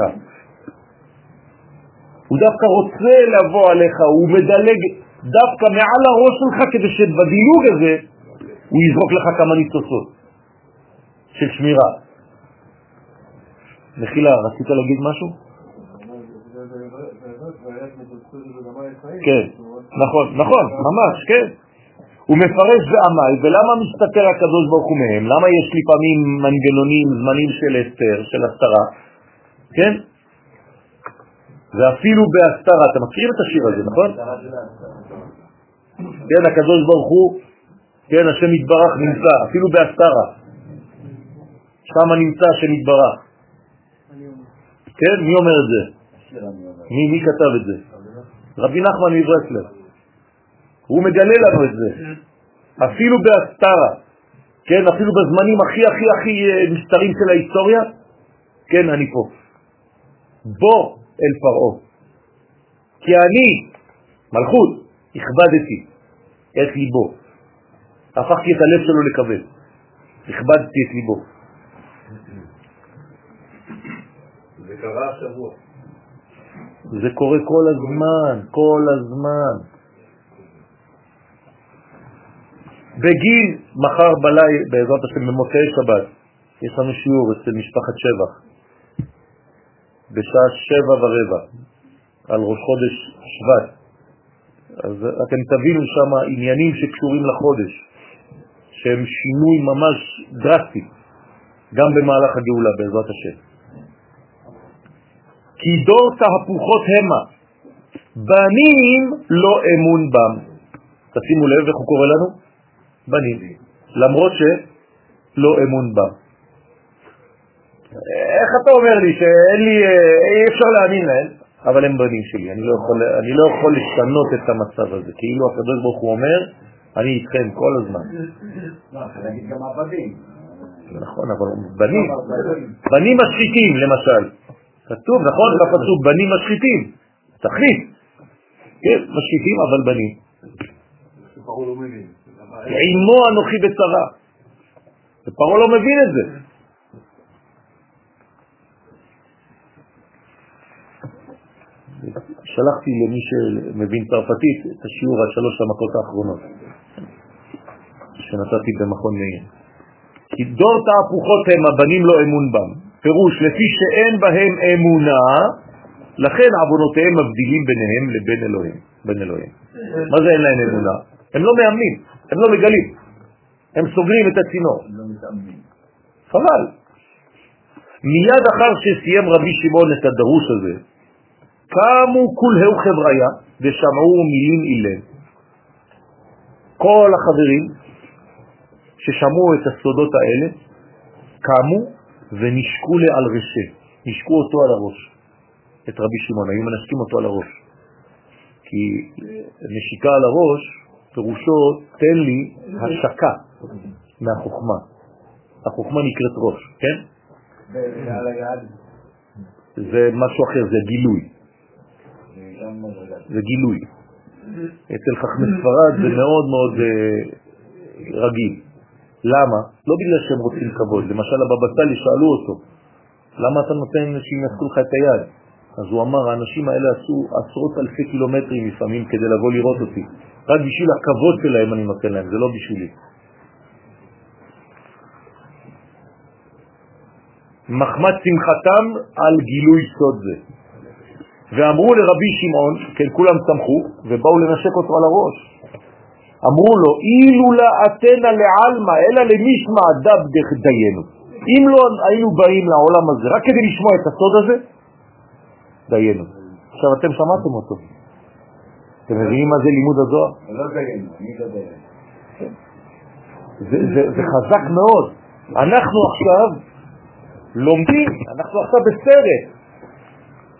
הוא דווקא רוצה לבוא עליך, הוא מדלג דווקא מעל הראש שלך כדי שבדילוג הזה הוא יזרוק לך כמה ניצוצות של שמירה. מחילה, רצית להגיד משהו? כן. נכון, נכון, ממש, כן. הוא מפרש ועמל, ולמה מסתתר הקדוש ברוך הוא מהם? למה יש לפעמים מנגנונים, זמנים של הסתר, של הסתרה? כן? ואפילו בהסתרה, אתה מכיר את השיר הזה, נכון? כן, הקדוש ברוך הוא, כן, השם יתברך נמצא, אפילו בהסתרה. שם נמצא השם יתברך. כן, מי אומר את זה? מי, מי כתב את זה? רבי נחמן מברסלר. הוא מגלה לנו את זה. אפילו בהסתרה, כן, אפילו בזמנים הכי הכי הכי אה, מסתרים של ההיסטוריה, כן, אני פה. בוא אל פרעה. כי אני, מלכות, הכבדתי את ליבו. הפכתי את הלב שלו לקבל. הכבדתי את ליבו. זה קרה השבוע. זה קורה כל הזמן, כל הזמן. בגיל, מחר בלילה, בעזרת השם, במוצאי שבת, יש לנו שיעור אצל משפחת שבח, בשעה שבע ורבע, על ראש חודש שבט. אז אתם תבינו שם עניינים שקשורים לחודש, שהם שינוי ממש דרסטי, גם במהלך הגאולה, בעזרת השם. כי דור תהפוכות המה, בנים לא אמון בם. תשימו לב איך הוא קורא לנו? בנים, למרות שלא אמון בם. איך אתה אומר לי שאין לי, אי אפשר להאמין להם, אבל הם בנים שלי, אני לא יכול, אני לא יכול לשנות את המצב הזה, כאילו הקדוש ברוך הוא אומר, אני איתכם כל הזמן. לא, אתה להגיד גם עבדים. נכון, אבל בנים, בנים משחיתים למשל, כתוב, נכון, בפסוק, בנים משחיתים, תחליט, כן, משחיתים אבל בנים. לא מבין. עמו אנוכי בצרה. ופרעה לא מבין את זה. שלחתי למי שמבין צרפתית את השיעור על שלוש המכות האחרונות שנתתי במכון מאיר. כי דור תהפוכות הם הבנים לא אמון בם. פירוש, לפי שאין בהם אמונה, לכן עוונותיהם מבדילים ביניהם לבין אלוהים. בין אלוהים. מה זה אין להם אמונה? הם לא מאמנים, הם לא מגלים. הם סוגרים את הצינור. לא. חבל. מיד אחר שסיים רבי שמעון את הדרוש הזה, קמו כולהו חבריה ושמעו מילים אילן. כל החברים ששמעו את הסודות האלה, קמו ונשקו לי על רשה, נשקו אותו על הראש, את רבי שמעון, היו מנשקים אותו על הראש. כי נשיקה על הראש, פירושו, תן לי השקה מהחוכמה. החוכמה נקראת ראש, כן? זה משהו אחר, זה גילוי. זה גילוי. אצל חכמי ספרד זה מאוד מאוד אה, רגיל. למה? לא בגלל שהם רוצים כבוד. למשל הבבא סאלי שאלו אותו, למה אתה נותן שינסקו לך את היד? אז הוא אמר, האנשים האלה עשו עשרות אלפי קילומטרים לפעמים כדי לבוא לראות אותי. רק בשביל הכבוד שלהם אני נותן להם, זה לא בשבילי. מחמת שמחתם על גילוי סוד זה. ואמרו לרבי שמעון, כן, כולם שמחו, ובאו לנשק אותו על הראש. אמרו לו, אילו לה אתנה לעלמא, אלא למשמע דבדך דיינו. אם לא היינו באים לעולם הזה רק כדי לשמוע את הסוד הזה, דיינו. עכשיו אתם שמעתם אותו. אתם מבינים מה זה לימוד הזוהר? לא דיין, אני לא דיין. זה, זה, זה חזק מאוד. אנחנו עכשיו לומדים, אנחנו עכשיו בסרט.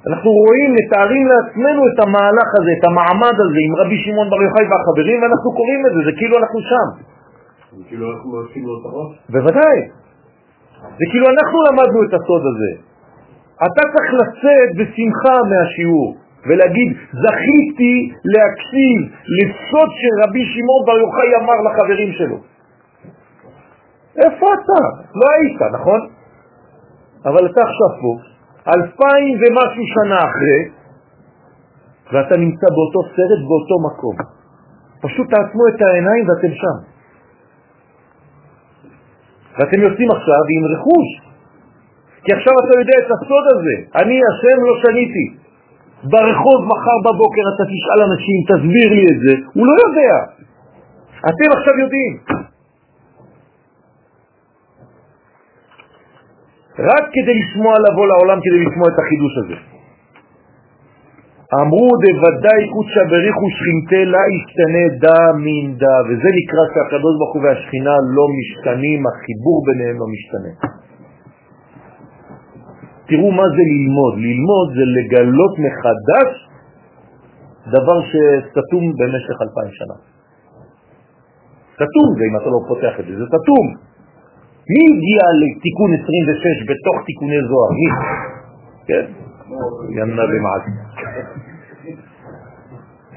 אנחנו רואים, מתארים לעצמנו את המהלך הזה, את המעמד הזה עם רבי שמעון בר יוחאי והחברים, ואנחנו קוראים את זה, זה כאילו אנחנו שם. זה כאילו אנחנו עושים לו את הראש. בוודאי. זה כאילו אנחנו למדנו את הסוד הזה. אתה צריך לצאת בשמחה מהשיעור ולהגיד, זכיתי להקשיב לסוד שרבי שמעון בר יוחאי אמר לחברים שלו. איפה אתה? לא היית, נכון? אבל אתה עכשיו פה, אלפיים ומשהו שנה אחרי, ואתה נמצא באותו סרט, באותו מקום. פשוט תעצמו את העיניים ואתם שם. ואתם יוצאים עכשיו עם רכוש, כי עכשיו אתה יודע את הסוד הזה, אני השם לא שניתי. ברחוב מחר בבוקר אתה תשאל אנשים, תסביר לי את זה, הוא לא יודע. אתם עכשיו יודעים. רק כדי לשמוע לבוא לעולם, כדי לשמוע את החידוש הזה. אמרו דוודאי קודשא בריחו שכינתה לה ישתנה דה מן דה, וזה נקרא שהקדוש ברוך הוא והשכינה לא משתנים, החיבור ביניהם לא משתנה. תראו מה זה ללמוד. ללמוד זה לגלות מחדש דבר שסתום במשך אלפיים שנה. סתום זה אם אתה לא פותח את זה, זה סתום. מי הגיע לתיקון 26 בתוך תיקוני זוהר? מי? כן? ינא במעט.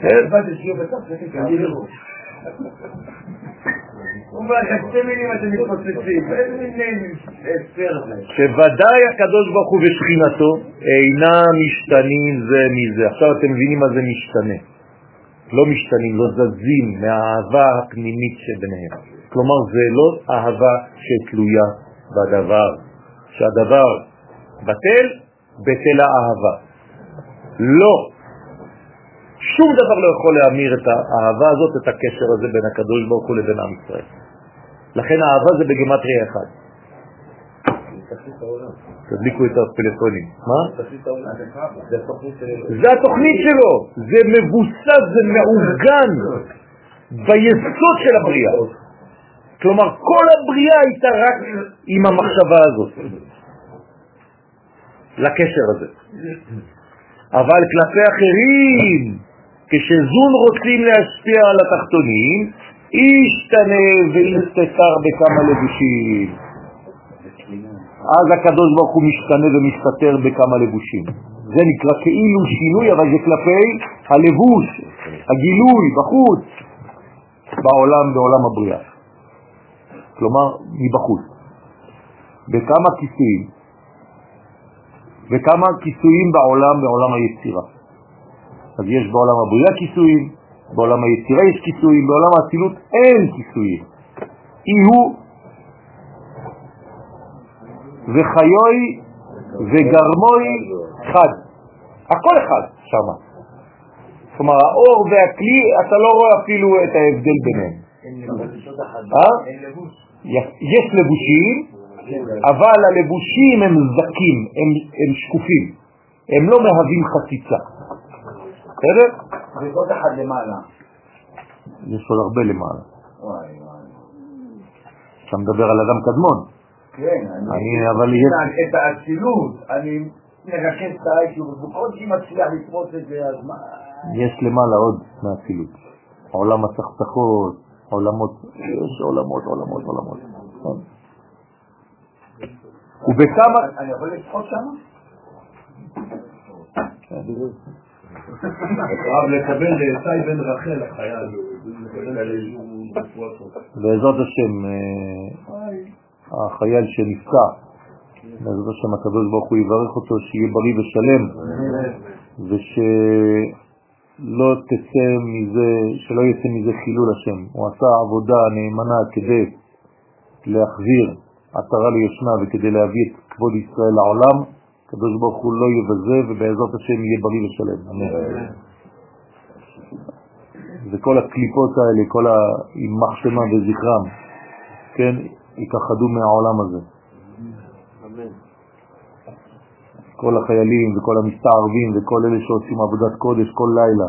כן? שוודאי הקדוש ברוך הוא ושכינתו אינם משתנים זה מזה. עכשיו אתם מבינים מה זה משתנה. לא משתנים, לא זזים מהאהבה הפנימית שביניהם. כלומר, זה לא אהבה שתלויה בדבר. שהדבר בטל, בטל האהבה. לא. שום דבר לא יכול להמיר את האהבה הזאת, את הקשר הזה בין הקדוש ברוך הוא לבין עם ישראל. לכן האהבה זה בגמטריה אחד. תדליקו את הפלאפונים. מה? זה התוכנית שלו, זה מבוסס, זה מעוגן ביסוד של הבריאה. כלומר, כל הבריאה הייתה רק עם המחשבה הזאת, לקשר הזה. אבל כלפי אחרים, כשזון רוצים להשפיע על התחתונים, ישתנה ויסתתר בכמה לבושים. אז הקדוש ברוך הוא משתנה ומסתתר בכמה לבושים. זה נקרא כאילו שינוי, אבל זה כלפי הלבוש, הגילוי, בחוץ, בעולם, בעולם הבריאה. כלומר, מבחוץ. בכמה כיסויים. וכמה כיסויים בעולם, בעולם היצירה. אז יש בעולם הבריאה כיסויים, בעולם היצירה יש כיסויים, בעולם האצילות אין כיסויים. אי הוא וחיוי וגרמוי חד. הכל אחד שם. כלומר, האור והכלי, אתה לא רואה אפילו את ההבדל ביניהם. אה? יש לבושים, אבל הלבושים הם זקים, הם, הם שקופים, הם לא מהווים חציצה. בסדר? וזאת אחד למעלה. יש עוד הרבה למעלה. אתה מדבר על אדם קדמון. כן, אני, אבל יש... את האצילות, אני מרכז את וכל שהיא מצליח לפרוץ את זה, אז מה... יש למעלה עוד מהאצילות. עולם הצחצחות, עולמות, יש עולמות, עולמות, עולמות. נכון? ובכמה... אני יכול לשחות שם? כן, רב לקבל שי בן רחל, החייל. בעזרת השם, אה, החייל שנפצע, בעזרת השם הקדוש ברוך הוא יברך אותו שיהיה בריא ושלם, ושלא תצא מזה, שלא יצא מזה חילול השם. הוא עשה עבודה נאמנה כדי להחזיר עטרה ליושנה וכדי להביא את כבוד ישראל לעולם, הקדוש ברוך הוא לא יבזה ובעזרת השם יהיה בריא ושלם. וכל הקליפות האלה, כל הימח שמה וזכרם, כן, יכחדו מהעולם הזה. כל החיילים וכל המסתערבים וכל אלה שעושים עבודת קודש כל לילה,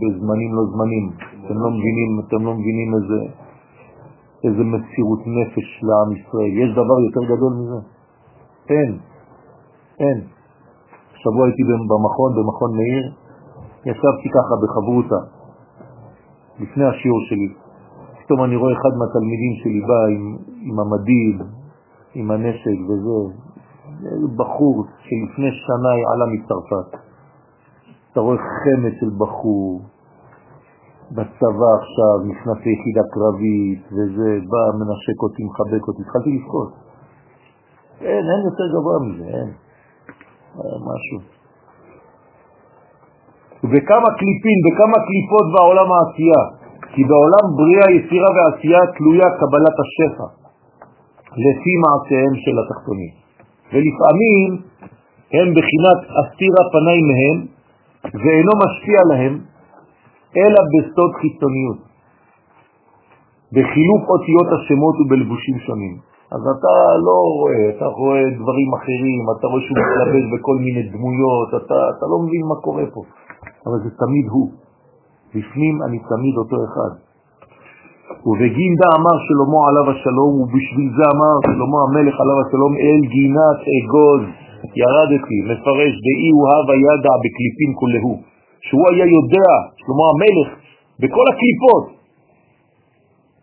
בזמנים לא זמנים. אתם לא מבינים, אתם לא מבינים איזה, איזה מסירות נפש לעם ישראל. יש דבר יותר גדול מזה? אין, אין. שבוע הייתי במכון, במכון מאיר, ישבתי ככה בחברותה, לפני השיעור שלי. פתאום אני רואה אחד מהתלמידים שלי בא עם, עם המדים, עם הנשק וזה, בחור שלפני שנה עלה מצרפת. אתה רואה חמד של בחור, בצבא עכשיו, נכנס ליחידה קרבית, וזה, בא, מנשק אותי, מחבק אותי, התחלתי לבכות. אין, אין יותר גבוה מזה, אין. משהו. וכמה קליפים וכמה קליפות בעולם העשייה, כי בעולם בריאה, יצירה ועשייה תלויה קבלת השפע, לפי מעשיהם של התחתונים. ולפעמים הם בחינת אסתירה פנאי מהם, ואינו משפיע להם אלא בסוד חיצוניות, בחילוף אותיות השמות ובלבושים שונים. אז אתה לא רואה, אתה רואה דברים אחרים, אתה רואה שהוא מתלבש בכל מיני דמויות, אתה, אתה לא מבין מה קורה פה, אבל זה תמיד הוא. בפנים אני תמיד אותו אחד. ובגינדה אמר שלמה עליו השלום, ובשביל זה אמר שלמה המלך עליו השלום, אל גינת אגוז ירדתי, מפרש, דאי הוא הווה ידע בקליפים כולהו, שהוא היה יודע, שלמה המלך, בכל הקליפות.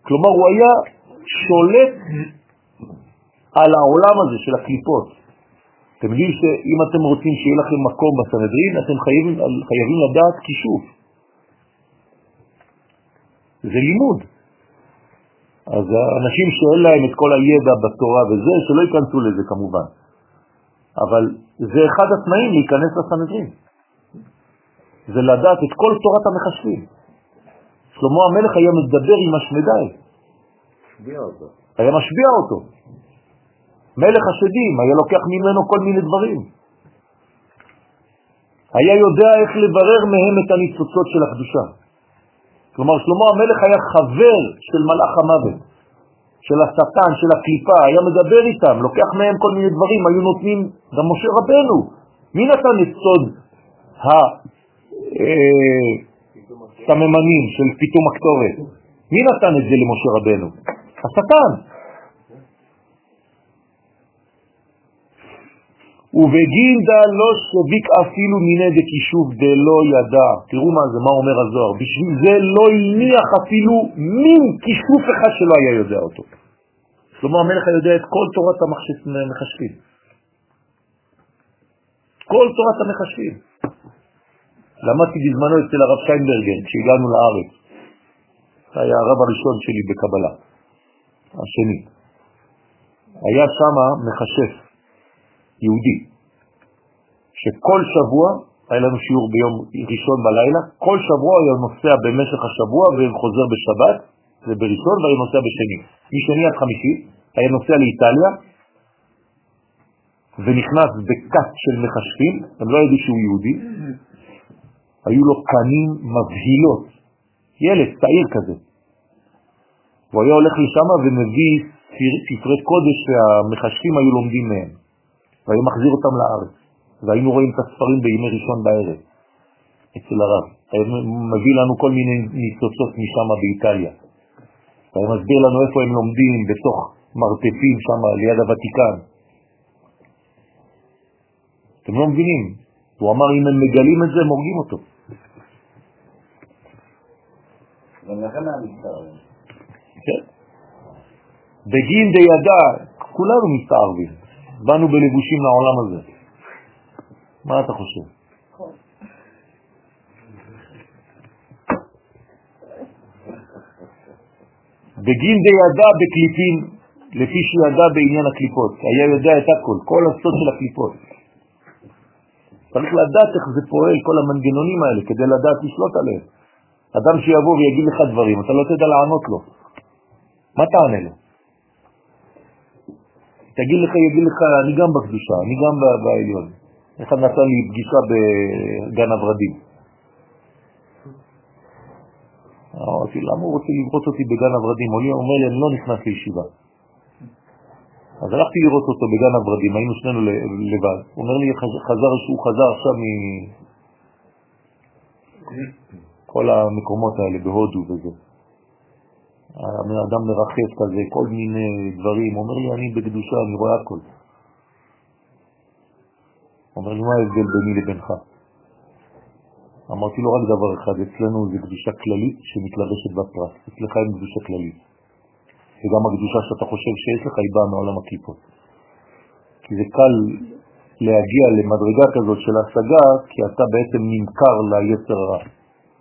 כלומר, הוא היה שולט על העולם הזה של הקליפות. אתם מבינים שאם אתם רוצים שיהיה לכם מקום בסנהדרין, אתם חייבים, חייבים לדעת כישוף. זה לימוד. אז האנשים שאין להם את כל הידע בתורה וזה, שלא ייכנסו לזה כמובן. אבל זה אחד התנאים להיכנס לסנהדרין. זה לדעת את כל תורת המחשבים. שלמה המלך היה מדבר עם השמדי. היה משביע אותו. מלך השדים, היה לוקח ממנו כל מיני דברים. היה יודע איך לברר מהם את הניצוצות של הקדושה. כלומר, שלמה המלך היה חבר של מלאך המוות, של השטן, של הקליפה, היה מדבר איתם, לוקח מהם כל מיני דברים, היו נותנים גם משה רבנו. מי נתן את סוד הסממנים של פתאום הקטורת? מי נתן את זה למשה רבנו? השטן. ובגינדה לא שביק אפילו מיני דקישוב דלא ידע. תראו מה זה, מה אומר הזוהר. בשביל זה לא הניח אפילו מין כישוף אחד שלא היה יודע אותו. כלומר המלך יודע את כל תורת המחשבים. כל תורת המחשבים. למדתי בזמנו אצל הרב שיינברגר כשהגענו לארץ. היה הרב הראשון שלי בקבלה, השני. היה שם מחשף, יהודי, שכל שבוע, היה לנו שיעור ביום ראשון בלילה, כל שבוע היה נוסע במשך השבוע וחוזר בשבת, ובראשון והיה נוסע בשני. משני עד חמישי היה נוסע לאיטליה, ונכנס בכת של מחשבים, הם לא ידעו שהוא יהודי, היו לו קנים מבהילות, ילד צעיר כזה. הוא היה הולך לשם ומביא ספרי קודש שהמחשבים היו לומדים מהם, והיה מחזיר אותם לארץ, והיינו רואים את הספרים בימי ראשון בערב אצל הרב. היה מביא לנו כל מיני ניצוצות משם באיטליה. והיה מסביר לנו איפה הם לומדים, בתוך מרתפים שם ליד הוותיקן. אתם לא מבינים. הוא אמר, אם הם מגלים את זה, הם הורגים אותו. כן. בגין דידע, כולנו מסתערבים. באנו בלבושים לעולם הזה. מה אתה חושב? בגין דידע בקליפים, לפי שידע בעניין הקליפות. היה יודע את הכל, כל הסוד של הקליפות. צריך לדעת איך זה פועל, כל המנגנונים האלה, כדי לדעת לשלוט עליהם. אדם שיבוא ויגיד לך דברים, אתה לא תדע לענות לו. מה תענה לו? תגיד לך, יגיד לך, אני גם בקדושה, אני גם בעליון. אחד נתן לי פגישה בגן הברדים. אמרתי, למה הוא רוצה לברות אותי בגן הברדים? הוא אומר לי, אני לא נכנס לישיבה. אז הלכתי לראות אותו בגן הברדים, היינו שנינו לבד. הוא אומר לי, חזר, שהוא חזר עכשיו מכל המקומות האלה, בהודו וזה. האדם מרחף כזה, כל מיני דברים. אומר לי, אני בקדושה, אני רואה הכל. אומר לי, מה ההבדל ביני לבינך? אמרתי לו רק דבר אחד, אצלנו זה קדושה כללית שמתלבשת בפרט, אצלך אין קדושה כללית. וגם הקדושה שאתה חושב שיש לך היא באה מעולם הקליפות. כי זה קל להגיע למדרגה כזאת של השגה, כי אתה בעצם נמכר ליצר הרע.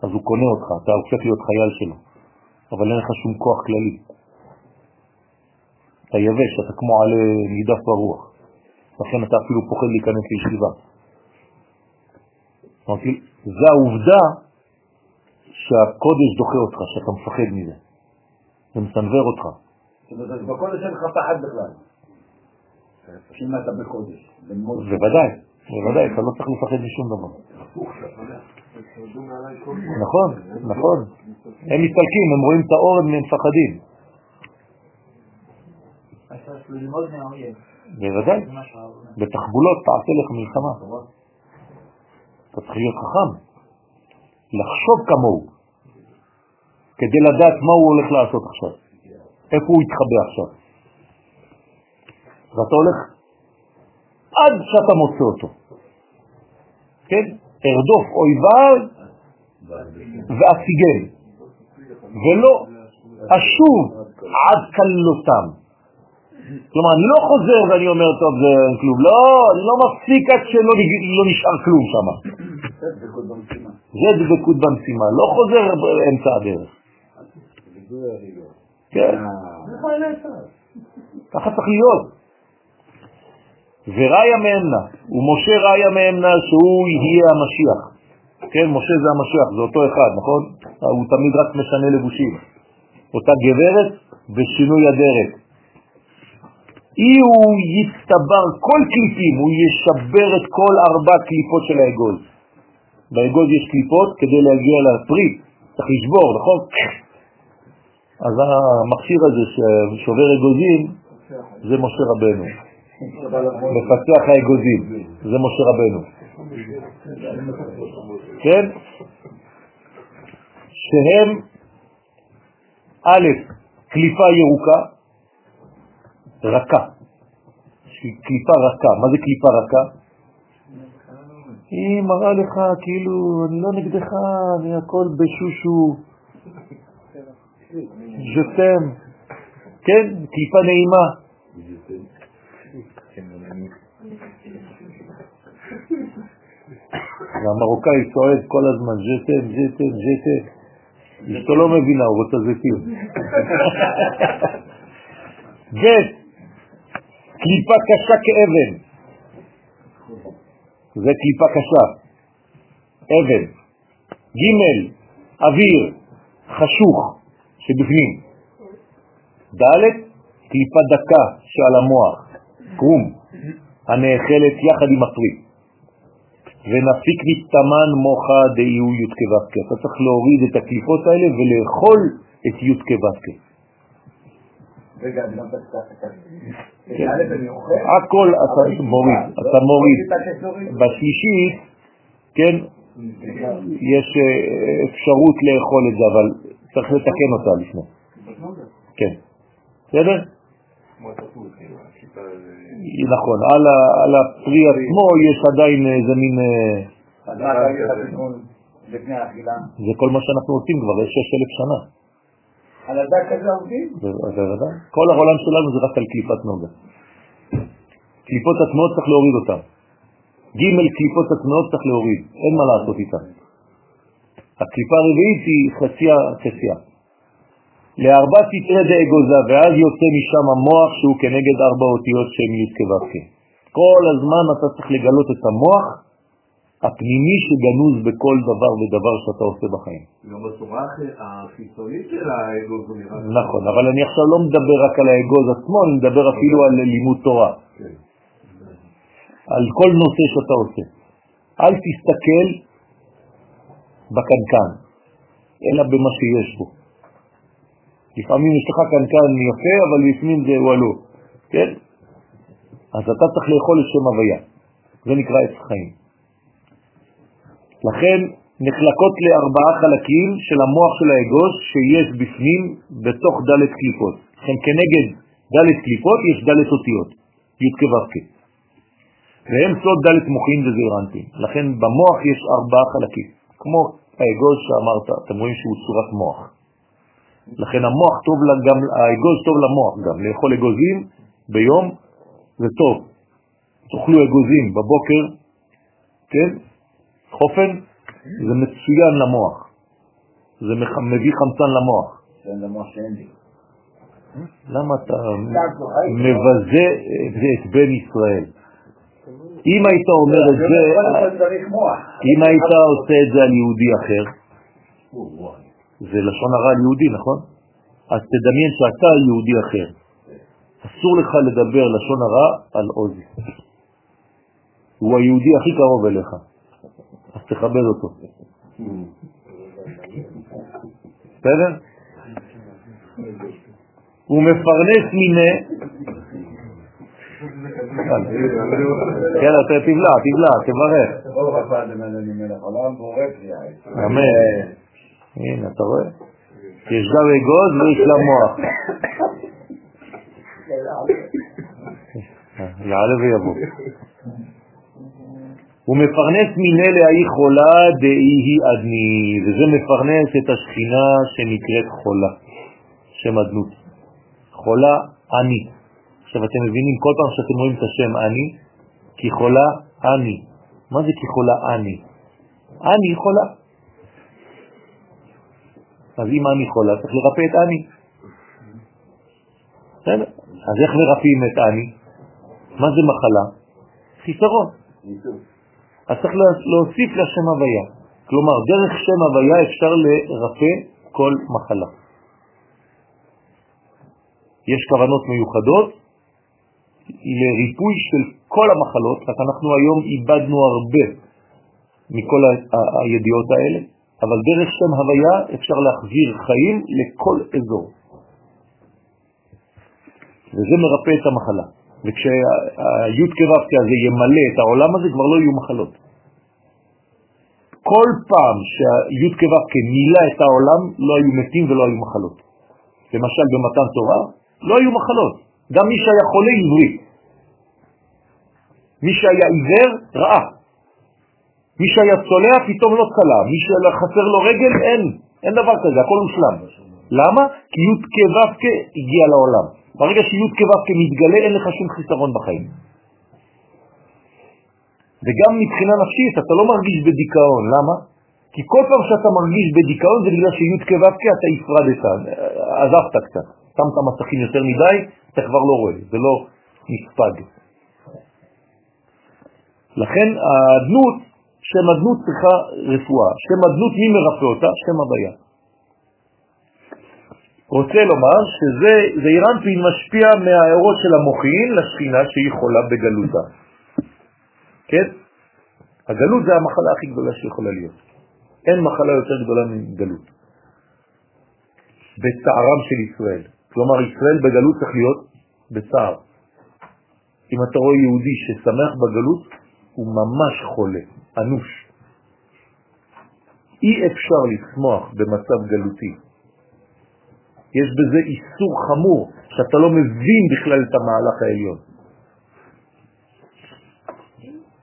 אז הוא קונה אותך, אתה הופך להיות חייל שלו, אבל אין לך שום כוח כללי. אתה יבש, אתה כמו עלי נידף ברוח. לכן אתה אפילו פוחד להיכנס לישיבה. אמרתי, זה העובדה שהקודש דוחה אותך, שאתה מפחד מזה. זה מסנבר אותך. בקודש אין לך פחד בכלל. אם אתה בקודש. בוודאי, בוודאי, אתה לא צריך לפחד משום דבר. נכון, נכון. הם מסתלקים, הם רואים את האור, הם מפחדים. בוודאי. בתחבולות תעשה לך מלחמה. אתה צריך להיות חכם, לחשוב כמוהו, כדי לדעת מה הוא הולך לעשות עכשיו, איפה הוא יתחבא עכשיו. ואתה הולך עד שאתה מוצא אותו. כן? ארדוף אויביו ואפיגם, ולא אשוב עד כלותם. כלומר, אני לא חוזר ואני אומר, טוב, זה אין כלום. לא, אני לא מפסיק עד שלא לא נשאר כלום שם. זה דבקות במשימה, לא חוזר באמצע הדרך. כן, ככה צריך להיות. וראיה מאמנה, ומשה ראיה מאמנה שהוא יהיה המשיח. כן, משה זה המשיח, זה אותו אחד, נכון? הוא תמיד רק משנה לבושים. אותה גברת בשינוי הדרך. אי הוא יצטבר כל קליפים, הוא ישבר את כל ארבע קליפות של האגוז. באגוז יש קליפות כדי להגיע לפרי, צריך לשבור, נכון? אז המכשיר הזה ששובר אגוזים זה משה רבנו. מפצח האגוזים, זה משה רבנו. כן? שהם א', קליפה ירוקה, רכה, קליפה רכה. מה זה קליפה רכה? היא מראה לך כאילו, אני לא נגדך, אני הכל בשושו, ז'תם, כן? קליפה נעימה. והמרוקאי צועד כל הזמן, ז'תם, ז'תם, ז'תם. אשתו לא מבינה, הוא רוצה זיתים. ב' קליפה קשה כאבן. זה קליפה קשה. אבן. ג' אוויר, חשוך, שבפנים. ד' קליפה דקה שעל המוח, קרום, הנאכלת יחד עם הפרי. ונפיק מתאמן מוחה דאיהו י' כו' אתה צריך להוריד את הקליפות האלה ולאכול את י' כו' רגע, אני גם כן. הכל אתה מוריד, אתה מוריד. בשלישית, כן, יש אה, אפשרות לאכול את זה, אבל צריך לתקן אותה לפני. כן. בסדר? נכון, על הפרי עצמו יש עדיין איזה מין... אה, זה כל מה שאנחנו עושים כבר, יש 6,000 שנה. על הדק הזה עובדים? בוודאי. כל העולם שלנו זה רק על קליפת נוגה. קליפות הטמעות צריך להוריד אותן. ג' קליפות הטמעות צריך להוריד, אין מה לעשות איתן. הקליפה הרביעית היא חציה חציה. לארבע תתרא דאגוזה, ואז יוצא משם המוח שהוא כנגד ארבע אותיות שהם י' כו' כל הזמן אתה צריך לגלות את המוח הפנימי שגנוז בכל דבר ודבר שאתה עושה בחיים. גם בצורה החיצונית של האגוז הוא נראה... נכון, אבל אני עכשיו לא מדבר רק על האגוז עצמו, אני מדבר אפילו על לימוד תורה. כן. על כל נושא שאתה עושה. אל תסתכל בקנקן, אלא במה שיש בו. לפעמים יש לך קנקן יפה, אבל לפנים זה וואלו, כן? אז אתה צריך לאכול את שם הוויה. זה נקרא עץ חיים. לכן נחלקות לארבעה חלקים של המוח של האגוז שיש בפנים בתוך ד' קליפות. לכן כנגד ד' קליפות יש ד' אותיות, י' כו' והם סוד ד' מוחין וזעירנטים. לכן במוח יש ארבעה חלקים, כמו האגוז שאמרת, אתם רואים שהוא צורת מוח. לכן המוח טוב גם, האגוז טוב למוח גם, לאכול אגוזים ביום זה טוב. תאכלו אגוזים בבוקר, כן? חופן זה מצוין למוח. זה מביא חמצן למוח. לי. למה אתה מבזה את בן ישראל? אם היית אומר את זה, אם היית עושה את זה על יהודי אחר, זה לשון הרע על יהודי, נכון? אז תדמיין שאתה יהודי אחר. אסור לך לדבר לשון הרע על עוזי. הוא היהודי הכי קרוב אליך, אז תכבד אותו. בסדר? הוא מפרנס מיני כן, תבלע, תבלע, תברך. אמן. הנה, אתה רואה? יש גם אגוז ויש לה מוח. יעלה ויבוא. הוא מפרנס מיני לאי חולה דאי היא אדני, וזה מפרנס את השכינה שנקראת חולה, שם אדנות. חולה אני. עכשיו אתם מבינים כל פעם שאתם רואים את השם אני, כי חולה אני. מה זה כי חולה אני? אני חולה. אז אם אני חולה, צריך לרפא את אני. בסדר? אז איך מרפאים את אני? מה זה מחלה? חיסרון. אז צריך להוסיף לשם הוויה. כלומר, דרך שם הוויה אפשר לרפא כל מחלה. יש כוונות מיוחדות לריפוי של כל המחלות, רק אנחנו היום איבדנו הרבה מכל הידיעות האלה, אבל דרך שם הוויה אפשר להחזיר חיים לכל אזור. וזה מרפא את המחלה. וכשהיוד כו' הזה ימלא את העולם הזה, כבר לא יהיו מחלות. כל פעם שהיוד כו' מילא את העולם, לא היו מתים ולא היו מחלות. למשל במתן תורה, לא היו מחלות. גם מי שהיה חולה עברי, מי שהיה עיוור ראה, מי שהיה צולע פתאום לא צלע, מי שהיה חסר לו רגל אין, אין דבר כזה, הכל מושלם. למה? כי י' כו' הגיע לעולם. ברגע שי' כו' מתגלה אין לך שום חיסרון בחיים. וגם מבחינה נפשית אתה לא מרגיש בדיכאון, למה? כי כל פעם שאתה מרגיש בדיכאון זה בגלל שי' כו' אתה הפרדת, עזבת קצת, שמת מסכים יותר מדי, אתה כבר לא רואה, זה לא נספג. לכן האדנות, שם אדנות צריכה רפואה. שם אדנות, מי מרפא אותה? שם הוויה. רוצה לומר שזה זעירנטין משפיע מהאורות של המוחין לשכינה שהיא חולה בגלותה. כן? הגלות זה המחלה הכי גדולה שיכולה להיות. אין מחלה יותר גדולה מגלות. בצערם של ישראל. כלומר, ישראל בגלות צריך להיות בצער. אם אתה רואה יהודי ששמח בגלות, הוא ממש חולה, אנוש. אי אפשר לשמוח במצב גלותי. יש בזה איסור חמור, שאתה לא מבין בכלל את המהלך העליון.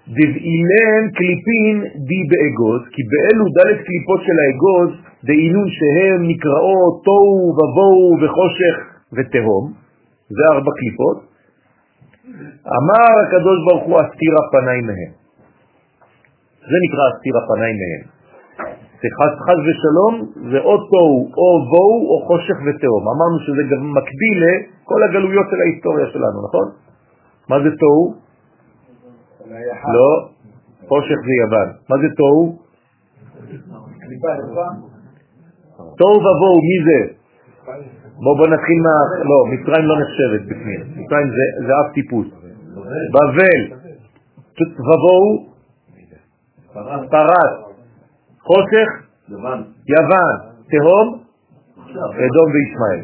דבעילן קליפין די באגוז, כי באלו דלת קליפות של האגוז, דעינון שהם נקראות תוהו ובוהו וחושך ותהום, זה ארבע קליפות, אמר הקדוש ברוך הוא אסתיר הפניים מהם. זה נקרא אסתיר הפניים מהם. חס חס ושלום זה או תוהו או בואו או חושך ותהום. אמרנו שזה גם מקביל לכל הגלויות של ההיסטוריה שלנו, נכון? מה זה תוהו? לא, חושך זה יוון. מה זה תוהו? תוהו ובואו, מי זה? בואו בוא נתחיל מה... לא, מצרים לא נחשבת בפנים. מצרים זה, אף טיפוס. בבל, ובואו, פרס, חושך, יוון, תהום, אדום וישמעאל.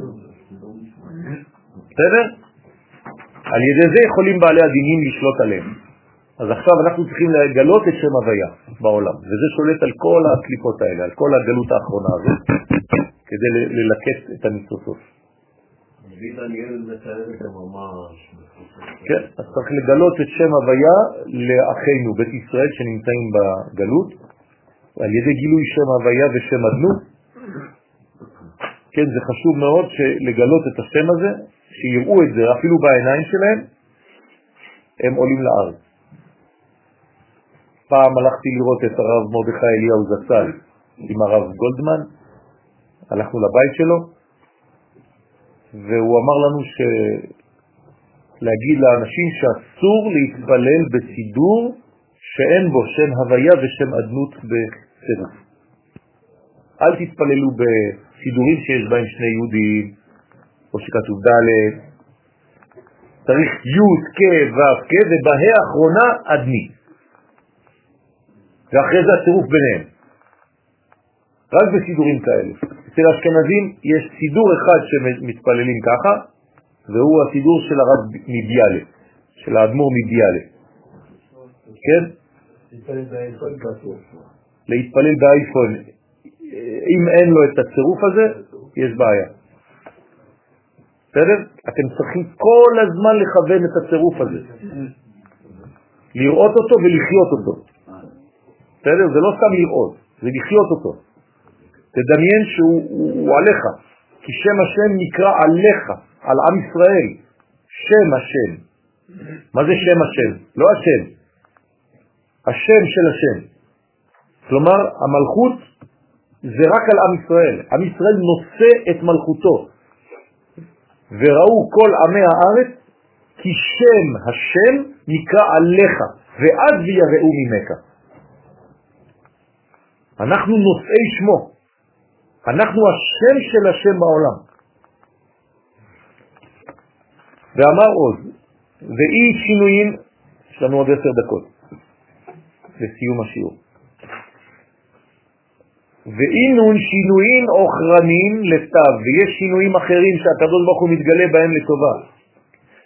בסדר? על ידי זה יכולים בעלי הדינים לשלוט עליהם. אז עכשיו אנחנו צריכים לגלות את שם הוויה בעולם, וזה שולט על כל הקליפות האלה, על כל הגלות האחרונה הזאת, כדי ללקט את כן, אז צריך לגלות את שם הוויה לאחינו, בית ישראל שנמצאים בגלות, על ידי גילוי שם הוויה ושם אדנות. כן, זה חשוב מאוד לגלות את השם הזה, שיראו את זה אפילו בעיניים שלהם, הם עולים לארץ. פעם הלכתי לראות את הרב מרדכי אליהו זצ"ל עם הרב גולדמן, הלכנו לבית שלו, והוא אמר לנו ש... להגיד לאנשים שאסור להתפלל בסידור שאין בו שם הוויה ושם אדנות בסירוף. אל תתפללו בסידורים שיש בהם שני יהודים, או שכתוב ד', צריך י' כ' ו' כ' ובה' האחרונה אדני. ואחרי זה הצירוף ביניהם. רק בסידורים כאלה. אצל האשכנזים יש סידור אחד שמתפללים ככה, והוא הסידור של הרב מביאלה, של האדמו"ר מביאלה. כן? להתפלל באייפון. אם אין לו את הצירוף הזה, יש בעיה. בסדר? אתם צריכים כל הזמן לכוון את הצירוף הזה. לראות אותו ולחיות אותו. בסדר? זה לא סתם לראות, זה לחיות אותו. תדמיין שהוא הוא, הוא עליך, כי שם השם נקרא עליך, על עם ישראל. שם השם. מה זה שם השם? לא השם. השם של השם. כלומר, המלכות זה רק על עם ישראל. עם ישראל נושא את מלכותו. וראו כל עמי הארץ כי שם השם נקרא עליך, ואז ויראו ממך. אנחנו נושאי שמו. אנחנו השם של השם בעולם. ואמר עוד, ואי שינויים, יש לנו עוד עשר דקות לסיום השיעור. ואינון שינויים אוכרניים לטב, ויש שינויים אחרים שהקדוש ברוך הוא מתגלה בהם לטובה,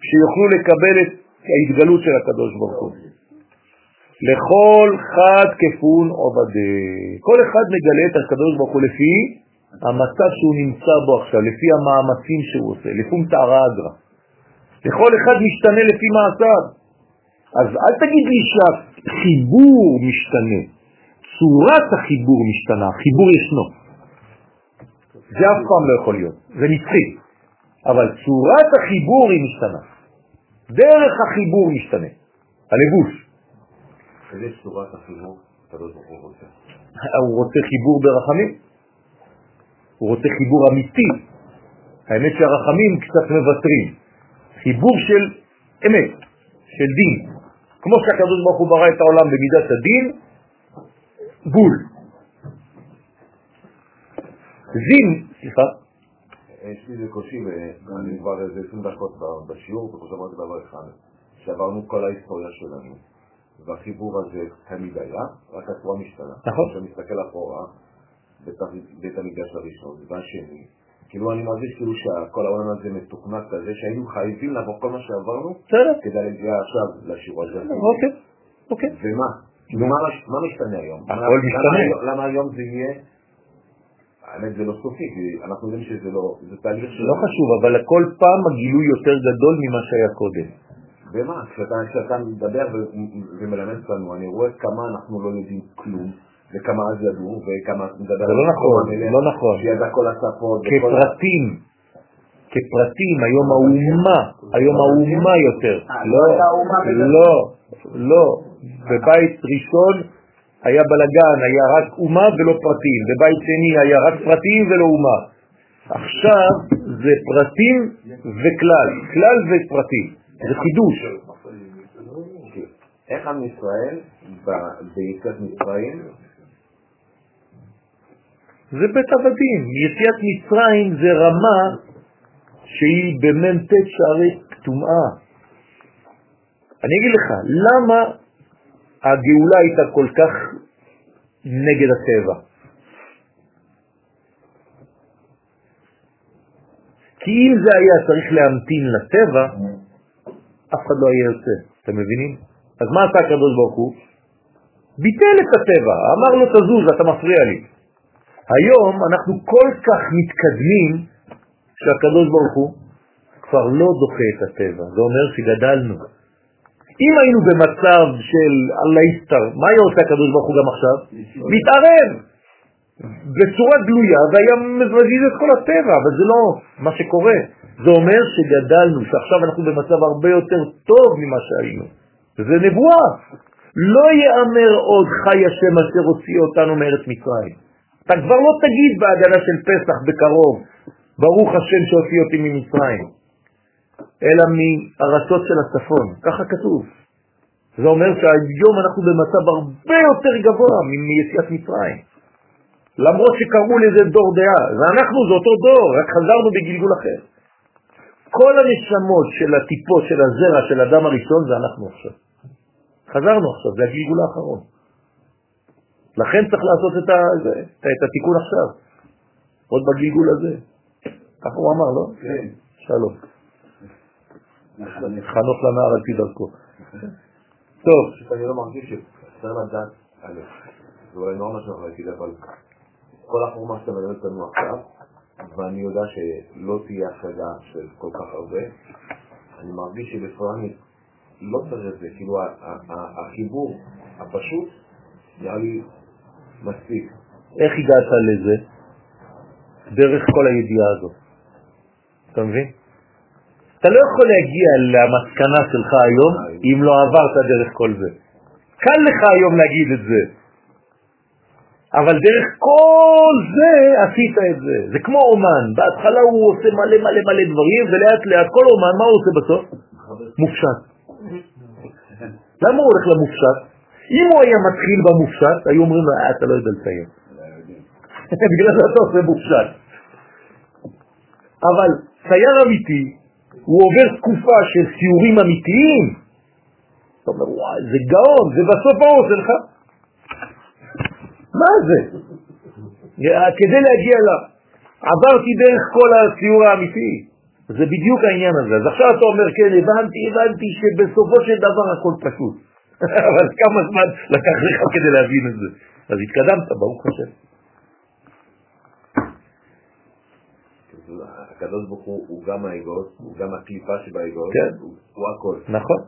שיוכלו לקבל את ההתגלות של הקדוש ברוך הוא. לכל חד כפון עובדה. כל אחד מגלה את הקדוש ברוך הוא לפי המצב שהוא נמצא בו עכשיו, לפי המאמצים שהוא עושה, לפי מתארה אגרה. לכל אחד משתנה לפי מעשיו. אז אל תגיד לי שהחיבור משתנה, צורת החיבור משתנה, החיבור ישנו. זה אף פעם לא יכול להיות, זה נצחי. אבל צורת החיבור היא משתנה. דרך החיבור משתנה, הלבוש. איזה צורת החיבור רוצה? הוא רוצה חיבור ברחמים, הוא רוצה חיבור אמיתי. האמת שהרחמים קצת מבטרים. חיבור של אמת, של דין. כמו שהקדוש ברוך הוא ברא את העולם במידת הדין, בול. זין, סליחה, יש לי איזה קושי, ואני כבר איזה 20 דקות בשיעור, וכמו שאמרתי דבר אחד, שעברנו כל ההיסטוריה שלנו, והחיבור הזה תמיד היה, רק הצורה משתנה. נכון. כשאני מסתכל אחורה, בית המקדש הראשון, והשני, כאילו אני מרגיש כאילו שכל העולם הזה מתוכנת כזה, שהיינו חייבים לעבור כל מה שעברנו. כדי להגיע עכשיו לשיעור הזה. אוקיי, אוקיי. ומה? כאילו מה מש- מה משתנה היום? הכל משתנה. למה- היום זה יהיה... האמת זה לא סופי, כי אנחנו יודעים שזה לא... זה תהליך של... לא חשוב, אבל כל פעם הגילוי יותר גדול ממה שהיה קודם. ומה? כשאתה, מדבר ומלמד אותנו, אני רואה כמה אנחנו לא יודעים כלום, וכמה אז ידעו, וכמה. זה לא נכון, המלך, לא נכון. שידע כל השפות. כפרטים, כפרטים, היום האומה, היום האומה יותר. לא, לא, לא. בבית ראשון היה בלגן, היה רק אומה ולא פרטים. בבית שני היה רק פרטים ולא אומה. עכשיו זה פרטים וכלל, כלל ופרטים. זה חידוש. איך עם ישראל ביציאת מצרים, זה בית עבדים. יציאת מצרים זה רמה שהיא במ"ט שערי כתומאה. אני אגיד לך, למה הגאולה הייתה כל כך נגד הטבע? כי אם זה היה צריך להמתין לטבע, אף אחד לא היה יוצא, אתם מבינים? אז מה עשה הקדוש ברוך הוא? ביטל את הטבע, אמר לו תזוז, אתה מפריע לי. היום אנחנו כל כך מתקדמים שהקדוש ברוך הוא כבר לא דוחה את הטבע, זה אומר שגדלנו. אם היינו במצב של אללה יסתר, מה היה עושה הקדוש ברוך הוא גם עכשיו? מתערב בצורה גלויה והיה מזרזיז את כל הטבע, אבל זה לא מה שקורה. זה אומר שגדלנו, שעכשיו אנחנו במצב הרבה יותר טוב ממה שהיינו. זה נבואה. לא יאמר עוד חי השם אשר הוציא אותנו מארץ מצרים. אתה כבר לא תגיד בהגנה של פסח בקרוב, ברוך השם שהוציא אותי ממצרים, אלא מארצות של הצפון, ככה כתוב. זה אומר שהיום אנחנו במצב הרבה יותר גבוה מיציאת מצרים. למרות שקראו לזה דור דעה, ואנחנו זה אותו דור, רק חזרנו בגלגול אחר. כל הנשמות של הטיפות של הזרע של אדם הראשון זה אנחנו עכשיו. חזרנו עכשיו, זה הגלגול האחרון. לכן צריך לעשות את, ה, את, את התיקון עכשיו, עוד בגלגול הזה. ככה הוא אמר, לא? כן. שלום. חנוך לנער על פי דרכו. טוב. אני לא מרגיש שצריך לדעת, א', זה אולי נורא מה שאנחנו להגיד, אבל כל החורמה שאתה מלמד אותנו עכשיו, ואני יודע שלא תהיה השגה של כל כך הרבה, אני מרגיש שבפרנית לא צריך את זה, כאילו החיבור הפשוט נראה לי מספיק. איך הגעת לזה? דרך כל הידיעה הזאת. אתה מבין? אתה לא יכול להגיע למסקנה שלך היום אם לא עברת דרך כל זה. קל לך היום להגיד את זה, אבל דרך כל זה עשית את זה. זה כמו אומן, בהתחלה הוא עושה מלא מלא מלא דברים, ולאט לאט כל אומן, מה הוא עושה בסוף? מופשט. למה הוא הולך למופשט? אם הוא היה מתחיל במופשט, היו אומרים לו, "אה, אתה לא יודע לסיים. בגלל זה אתה עושה מופשט. אבל צייר אמיתי, הוא עובר תקופה של סיורים אמיתיים, אתה אומר, וואי, זה גאון, ובסוף מה הוא עושה לך? מה זה? כדי להגיע ל... עברתי דרך כל הסיור האמיתי. זה בדיוק העניין הזה. אז עכשיו אתה אומר, כן, הבנתי, הבנתי שבסופו של דבר הכל פשוט. אבל כמה זמן לקח לך כדי להבין את זה? אז התקדמת, ברוך השם. הקדוש ברוך הוא הוא גם האגוז, הוא גם הקליפה שבאגוז, כן. הוא הוא הכל. נכון.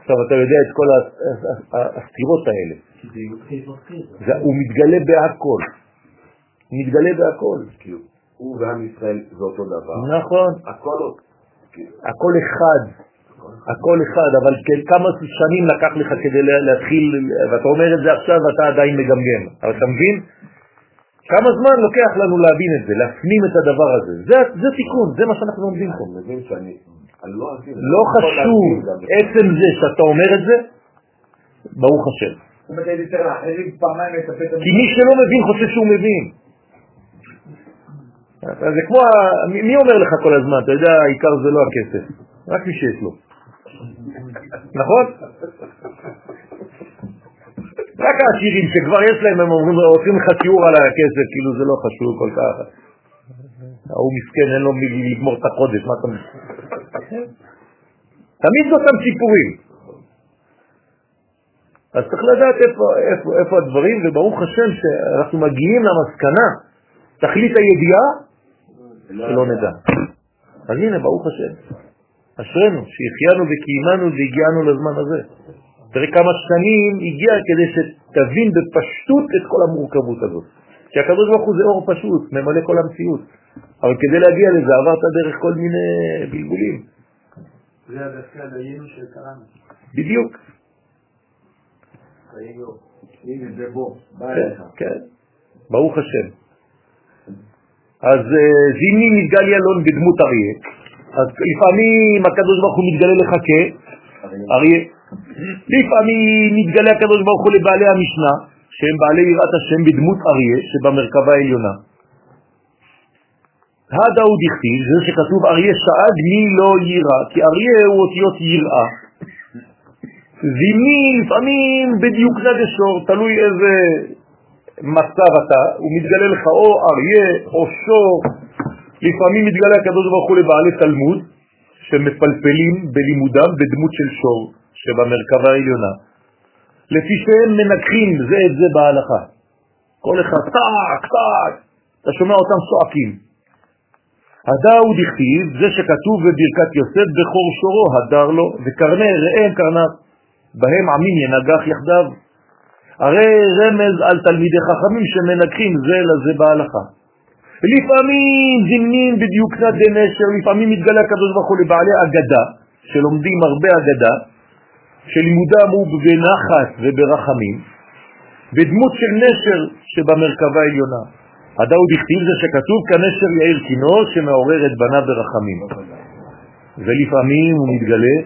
עכשיו אתה יודע את כל הסתירות האלה. זה הוא מתגלה בהכל. מתגלה בהכל. כאילו, הוא ועם ישראל זה אותו דבר. נכון. הכל הכל אחד. הכל אחד, אבל כן, כמה שנים לקח לך כדי לה- להתחיל, ואתה אומר את זה עכשיו ואתה עדיין מגמגם. אבל אתה מבין? כמה זמן לוקח לנו להבין את זה, להפנים את הדבר הזה. זה, זה תיקון, זה מה שאנחנו לומדים פה. אני מבין שאני אני לא. לא יכול חשוב. עצם זה שאתה אומר את זה, ברוך השם. כי מי שלא מבין חושב שהוא מבין. זה כמו, מי אומר לך כל הזמן, אתה יודע, העיקר זה לא הכסף, רק מי שיש לו. נכון? רק העשירים שכבר יש להם, הם אומרים, עושים לך שיעור על הכסף, כאילו זה לא חשוב כל כך. ההוא מסכן, אין לו מי לגמור את החודש, מה אתה... תמיד זה אותם סיפורים. אז צריך לדעת איפה, איפה, איפה הדברים, וברוך השם שאנחנו מגיעים למסקנה, תכלית הידיעה, שלא נדע. אז הנה, ברוך השם, אשרנו, שהחיינו וקיימנו והגיענו לזמן הזה. תראה כמה שנים הגיע כדי שתבין בפשטות את כל המורכבות הזאת. כי הקדוש ברוך הוא זה אור פשוט, ממלא כל המציאות. אבל כדי להגיע לזה עברת דרך כל מיני בלבולים. זה הדפי הדיינו שקראנו. בדיוק. הנה, זה בו. בא כן, אליך. כן, ברוך השם. אז אה, זימני מתגל ילון בדמות אריה, אז לפעמים הקדוש ברוך הוא מתגלה לך כאריה, לפעמים מתגלה הקדוש ברוך הוא לבעלי המשנה, שהם בעלי יראת השם בדמות אריה שבמרכבה העליונה. הדה הוא דכתיב, זה שכתוב אריה שאג מי לא יירא, כי אריה הוא אותיות יראה. זימי לפעמים בדיוק נגשור, תלוי איזה מצב אתה, הוא מתגלה לך או אריה או שור, לפעמים מתגלה הקדוש ברוך הוא לבעלי תלמוד, שמפלפלים בלימודם בדמות של שור, שבמרכבה העליונה. לפי שהם מנגחים זה את זה בהלכה. כל אחד טק, טק, אתה שומע אותם צועקים. הדר הוא דכתיב, זה שכתוב בברכת יוסף, בכור שורו הדר לו, וקרני ראם קרניו, בהם עמים ינגח יחדיו. הרי רמז על תלמידי חכמים שמנגחים זה לזה בהלכה. לפעמים זמנים בדיוקנת דנשר, לפעמים מתגלה הקדוש ברוך הוא לבעלי אגדה, שלומדים הרבה אגדה, שלימודם הוא בנחת וברחמים, בדמות של נשר שבמרכבה העליונה. הדאו דכתיב זה שכתוב כנשר יאיר כינור שמעורר את בניו ברחמים. ולפעמים הוא מתגלה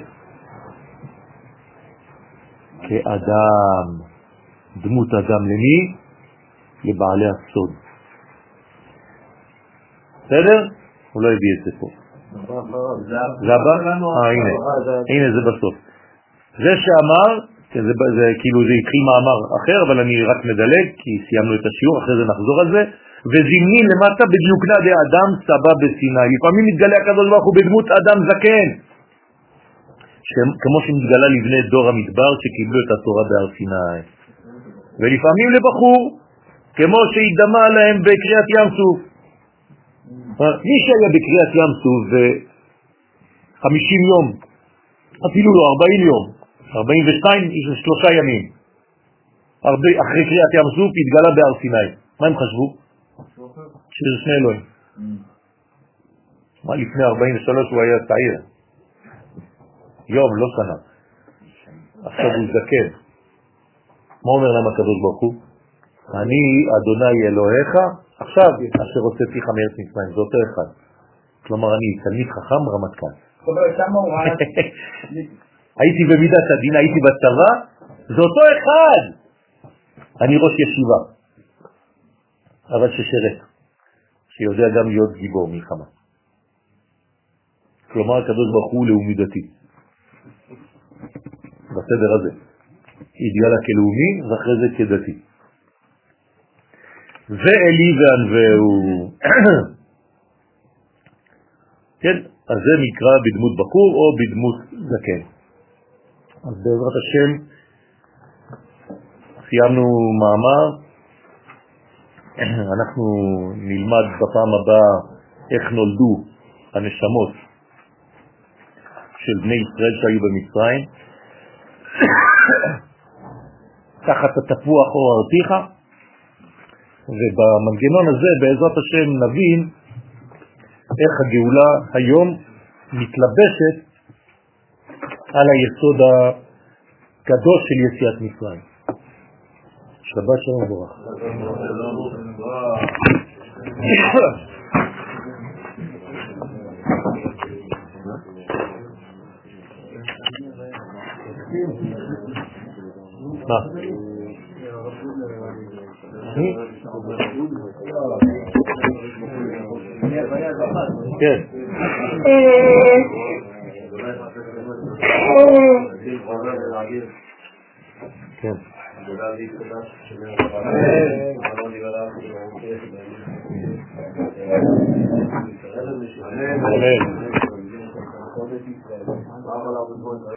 כאדם, דמות אדם למי? לבעלי הסוד. בסדר? הוא לא הביא את זה פה. זה הבא? אה, הנה, הנה זה בסוף. זה שאמר כן, זה, כאילו זה התחיל מאמר אחר, אבל אני רק מדלג, כי סיימנו את השיעור, אחרי זה נחזור על זה. וזימני למטה בדיוקנה דאדם סבא בסיני. לפעמים מתגלה הקדוש ברוך הוא בדמות אדם זקן, כמו שמתגלה לבני דור המדבר שקיבלו את התורה בהר סיני. ולפעמים לבחור, כמו שהתדמה להם בקריאת ים סוף. מי שהיה בקריאת ים סוף זה 50 יום, אפילו לא 40 יום, 42 יש שלושה ימים. הרבה, אחרי קריאת ים סוף התגלה בהר סיני. מה הם חשבו? שזה שני אלוהים. מה לפני 43 הוא היה צעיר? יום, לא שנה. עכשיו הוא זקן. מה אומר להם הקדוש ברוך הוא? אני אדוני אלוהיך, עכשיו אשר הוצאתיך מארץ מצרים, זה אותו אחד. כלומר, אני תלמיד חכם רמטכ"ל. הייתי במידת הדין, הייתי בצבא, זה אותו אחד. אני ראש ישיבה, אבל ששרת, שיודע גם להיות גיבור מלחמה. כלומר, הקדוש ברוך הוא לאומי דתי. בסדר הזה. התגלה כלאומי ואחרי זה כדתי. ואלי וענווהו. כן, אז זה נקרא בדמות בקור או בדמות זקן. אז בעזרת השם סיימנו מאמר, אנחנו נלמד בפעם הבאה איך נולדו הנשמות של בני ישראל שהיו במצרים, תחת התפוח או הרתיחה, ובמנגנון הזה בעזרת השם נבין איך הגאולה היום מתלבשת על היסוד הקדוש של יציאת מצרים. שבת שלום וברכה. מה? כן. כן. אמן.